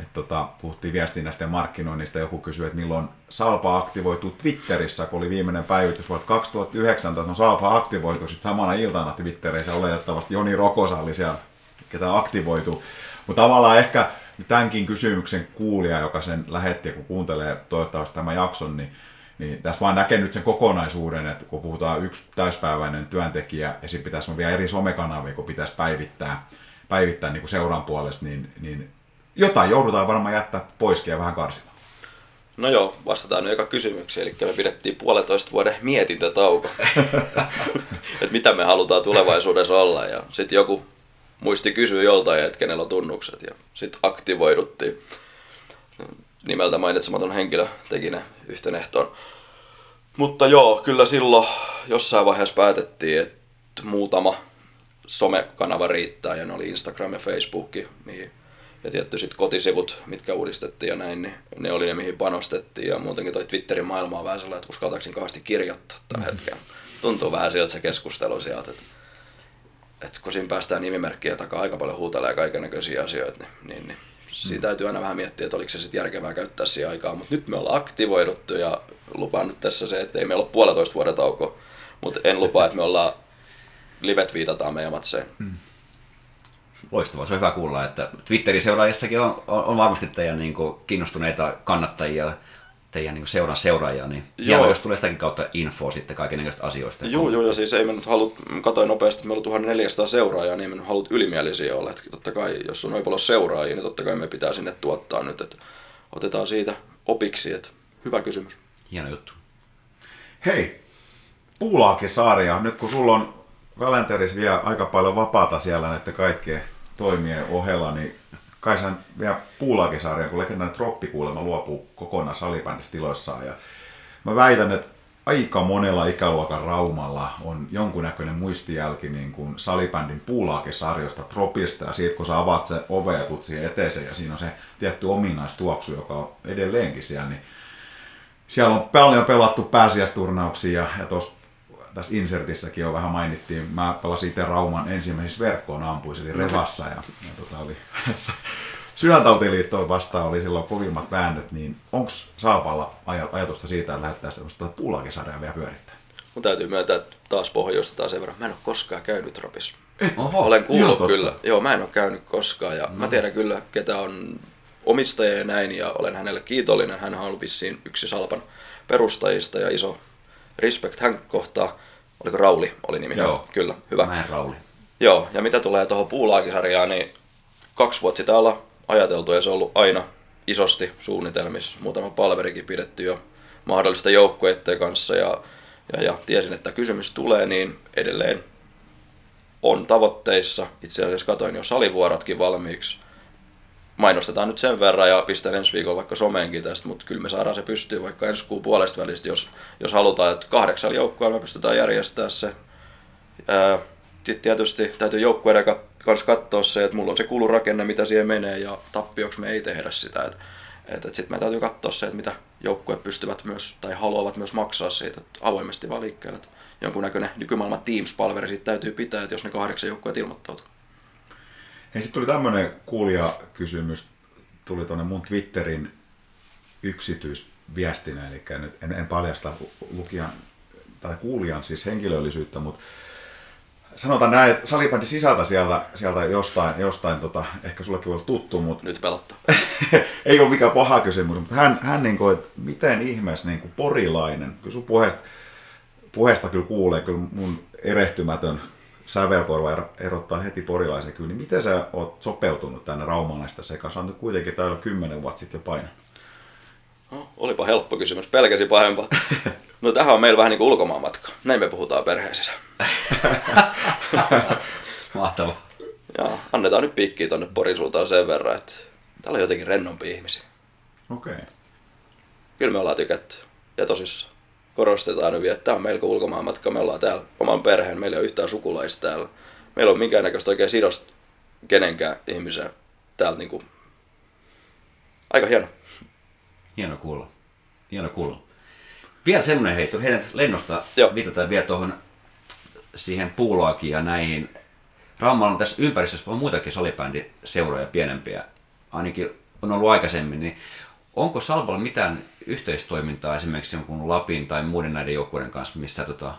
et tota, puhuttiin viestinnästä ja markkinoinnista. Joku kysyi, että milloin Salpa aktivoituu Twitterissä, kun oli viimeinen päivitys vuonna 2019. No Salpa aktivoitu sitten samana iltana Twitterissä. Oletettavasti Joni Rokosa oli siellä, ketä aktivoitu. Mutta tavallaan ehkä tämänkin kysymyksen kuulija, joka sen lähetti ja kun kuuntelee toivottavasti tämän jakson, niin niin tässä vaan näkee nyt sen kokonaisuuden, että kun puhutaan yksi täyspäiväinen työntekijä ja sitten pitäisi olla vielä eri somekanavia, kun pitäisi päivittää, päivittää niin kuin seuran puolesta, niin, niin jotain joudutaan varmaan jättää pois ja vähän karsimaan. No joo, vastataan nyt eka kysymykseen, eli me pidettiin puolitoista vuoden mietintätauko, että mitä me halutaan tulevaisuudessa olla, ja sitten joku muisti kysyä joltain, että kenellä on tunnukset, ja sitten aktivoiduttiin. Nimeltä mainitsematon henkilö teki ne yhten ehtoon. Mutta joo, kyllä silloin jossain vaiheessa päätettiin, että muutama somekanava riittää. Ja ne oli Instagram ja Facebook, mihin ja tietty sitten kotisivut, mitkä uudistettiin ja näin, niin ne oli ne, mihin panostettiin. Ja muutenkin toi Twitterin maailma on vähän sellainen, että uskaltaako kauheasti kirjoittaa tällä mm. hetkellä. Tuntuu vähän siltä se keskustelu sieltä, että, että kun siinä päästään nimimerkkiä takaa aika paljon huutelee kaiken näköisiä asioita, niin, niin, niin Siinä täytyy aina vähän miettiä, että oliko se sitten järkevää käyttää siihen aikaa. Mutta nyt me ollaan aktivoiduttu ja lupaan nyt tässä se, että ei meillä ole puolitoista vuoden tauko. Mutta en lupaa, että me ollaan livet viitataan meidän matseen. Hmm. Loistavaa, se on hyvä kuulla, että Twitterin seuraajissakin on, on, on varmasti teidän niin kuin, kiinnostuneita kannattajia teidän niin seuran seuraajia, niin hienoa, jos tulee sitäkin kautta info sitten kaikenlaisista asioista. Joo, joo, ja siis ei me nyt halut, katoin nopeasti, että meillä on 1400 seuraajaa, niin me nyt halut ylimielisiä olla. Että totta kai, jos on noin paljon seuraajia, niin totta kai me pitää sinne tuottaa nyt, että otetaan siitä opiksi, että hyvä kysymys. Hieno juttu. Hei, Puulaakin-sarja, nyt kun sulla on Valenteris vielä aika paljon vapaata siellä näiden kaikkien toimien ohella, niin kai sen vielä Puulakisarjan, kun legendainen Troppi kuulemma luopuu kokonaan salibändistä tiloissaan. Ja mä väitän, että aika monella ikäluokan raumalla on jonkunnäköinen muistijälki niin kuin salibändin puulaakesarjosta, Tropista, ja siitä kun sä avaat se ove ja tuut siihen eteeseen, ja siinä on se tietty ominaistuoksu, joka on edelleenkin siellä, niin siellä on paljon pelattu pääsiäisturnauksia, ja tuossa tässä insertissäkin on vähän mainittiin, mä pelasin itse Rauman ensimmäisessä verkkoon ampuisi, eli Revassa, ja, ja tota oli Sydäntautiliittoon vastaan oli silloin kovimmat väännöt, niin onko Saapalla ajatusta siitä, että lähettää sellaista puulakisarjaa vielä pyörittää? Mun täytyy myöntää, että taas pohjoistetaan sen verran. Mä en ole koskaan käynyt Ropissa. Oho, Olen kuullut totta. kyllä. Joo, mä en ole käynyt koskaan ja mä tiedän kyllä, ketä on omistaja ja näin ja olen hänelle kiitollinen. Hän on ollut vissiin yksi Salpan perustajista ja iso respect hän kohtaa. Oliko Rauli oli nimi? Joo. Kyllä, hyvä. Mä en Rauli. Joo, ja mitä tulee tuohon puulaakisarjaan, niin kaksi vuotta sitä ollaan ajateltu ja se on ollut aina isosti suunnitelmissa. Muutama palverikin pidetty jo mahdollista joukkueiden kanssa ja, ja, ja tiesin, että kysymys tulee, niin edelleen on tavoitteissa. Itse asiassa katoin jo salivuorotkin valmiiksi. Mainostetaan nyt sen verran ja pistän ensi viikolla vaikka someenkin tästä, mutta kyllä me saadaan se pystyyn vaikka ensi kuun puolesta välistä, jos, jos halutaan, että kahdeksalla joukkueella me pystytään järjestämään se sitten tietysti täytyy joukkueiden kanssa katsoa se, että mulla on se kulurakenne, mitä siihen menee, ja tappioksi me ei tehdä sitä. Et, et, sitten me täytyy katsoa se, että mitä joukkueet pystyvät myös, tai haluavat myös maksaa siitä, että avoimesti vaan liikkeelle. Et jonkunnäköinen nykymaailman Teams-palveri siitä täytyy pitää, että jos ne kahdeksan joukkueet ilmoittautuu. Hei, sitten tuli tämmöinen kuulijakysymys, tuli tuonne mun Twitterin yksityisviestinä, eli nyt en, en paljasta lukijan tai kuulijan siis henkilöllisyyttä, mutta sanotaan näin, että salibändin sisältä sieltä, sieltä jostain, jostain tota, ehkä sullekin voi olla tuttu, mutta Nyt pelottaa. ei ole mikään paha kysymys, mutta hän, hän niin kuin, että miten ihmeessä niin kuin porilainen, kyllä sun puheesta, puheesta kyllä kuulee, kyllä mun erehtymätön sävelkorva ero- erottaa heti porilaisen kyllä, niin miten sä oot sopeutunut tänne Raumalaista sekaan? Sä nyt kuitenkin täällä kymmenen vuotta sitten jo paino. No, olipa helppo kysymys, pelkäsi pahempaa. No tähän on meillä vähän niin kuin ulkomaanmatka. Näin me puhutaan perheessä. Mahtava. Ja annetaan nyt piikkiä tonne Porin suuntaan sen verran, että täällä on jotenkin rennompi ihmisiä. Okei. Okay. Kyllä me ollaan tykätty. Ja tosissaan. Korostetaan vielä, että tämä on melko ulkomaanmatka. Me ollaan täällä oman perheen, meillä ei ole yhtään sukulaista täällä. Meillä on minkäännäköistä oikein sidosta kenenkään ihmisen täältä niinku... Aika hieno. Hieno kuulla. Hieno kuulla. Vielä semmoinen heitto, heidän lennosta Joo. viitataan vielä tuohon siihen puuloakin ja näihin. Raumalla on tässä ympäristössä on muitakin salibändiseuroja pienempiä, ainakin on ollut aikaisemmin, niin onko Salpalla mitään yhteistoimintaa esimerkiksi jonkun Lapin tai muiden näiden joukkueiden kanssa, missä tota,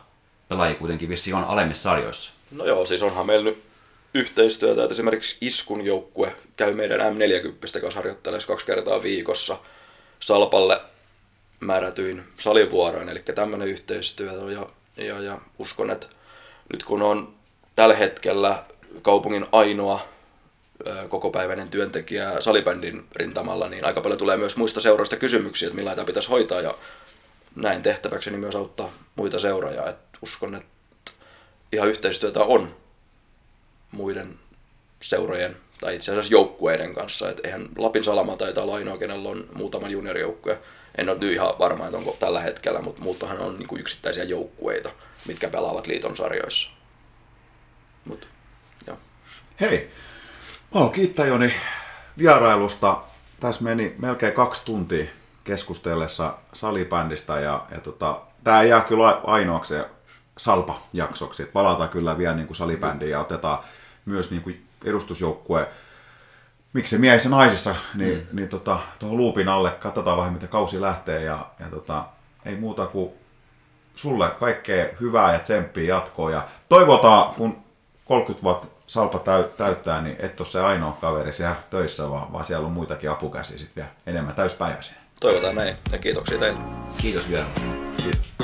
pelaajia kuitenkin vissiin on alemmissa sarjoissa? No joo, siis onhan meillä nyt yhteistyötä, että esimerkiksi Iskun joukkue käy meidän M40 kanssa harjoittelemassa kaksi kertaa viikossa Salpalle määrätyin salivuoroin, eli tämmöinen yhteistyö ja, ja, ja uskon, että nyt kun on tällä hetkellä kaupungin ainoa kokopäiväinen työntekijä salibändin rintamalla, niin aika paljon tulee myös muista seuroista kysymyksiä, että millä tämä pitäisi hoitaa ja näin tehtäväkseni myös auttaa muita seuroja. Et uskon, että ihan yhteistyötä on muiden seurojen tai itse asiassa joukkueiden kanssa. Et eihän Lapin Salama taitaa olla ainoa, kenellä on muutama juniorijoukkue. En ole nyt ihan varma, että onko tällä hetkellä, mutta muutahan on niinku yksittäisiä joukkueita, mitkä pelaavat liiton sarjoissa. Mut, joo. Hei, haluan kiittää Joni vierailusta. Tässä meni melkein kaksi tuntia keskustellessa salibändistä ja, ja tota, tämä jää kyllä ainoaksi salpa-jaksoksi. Palataan kyllä vielä niin kuin salibändiin ja otetaan myös niin kuin edustusjoukkue miksi miehissä naisissa, niin, mm. niin tota, tuohon luupin alle katsotaan vähän, mitä kausi lähtee ja, ja tota, ei muuta kuin sulle kaikkea hyvää ja tsemppiä jatkoa ja toivotaan, kun 30 vuotta Salpa täy- täyttää, niin et ole se ainoa kaveri siellä töissä, vaan, vaan siellä on muitakin apukäsiä sitten vielä enemmän täyspäiväisiä. Toivotaan näin ja kiitoksia teille. Kiitos vielä. Kiitos.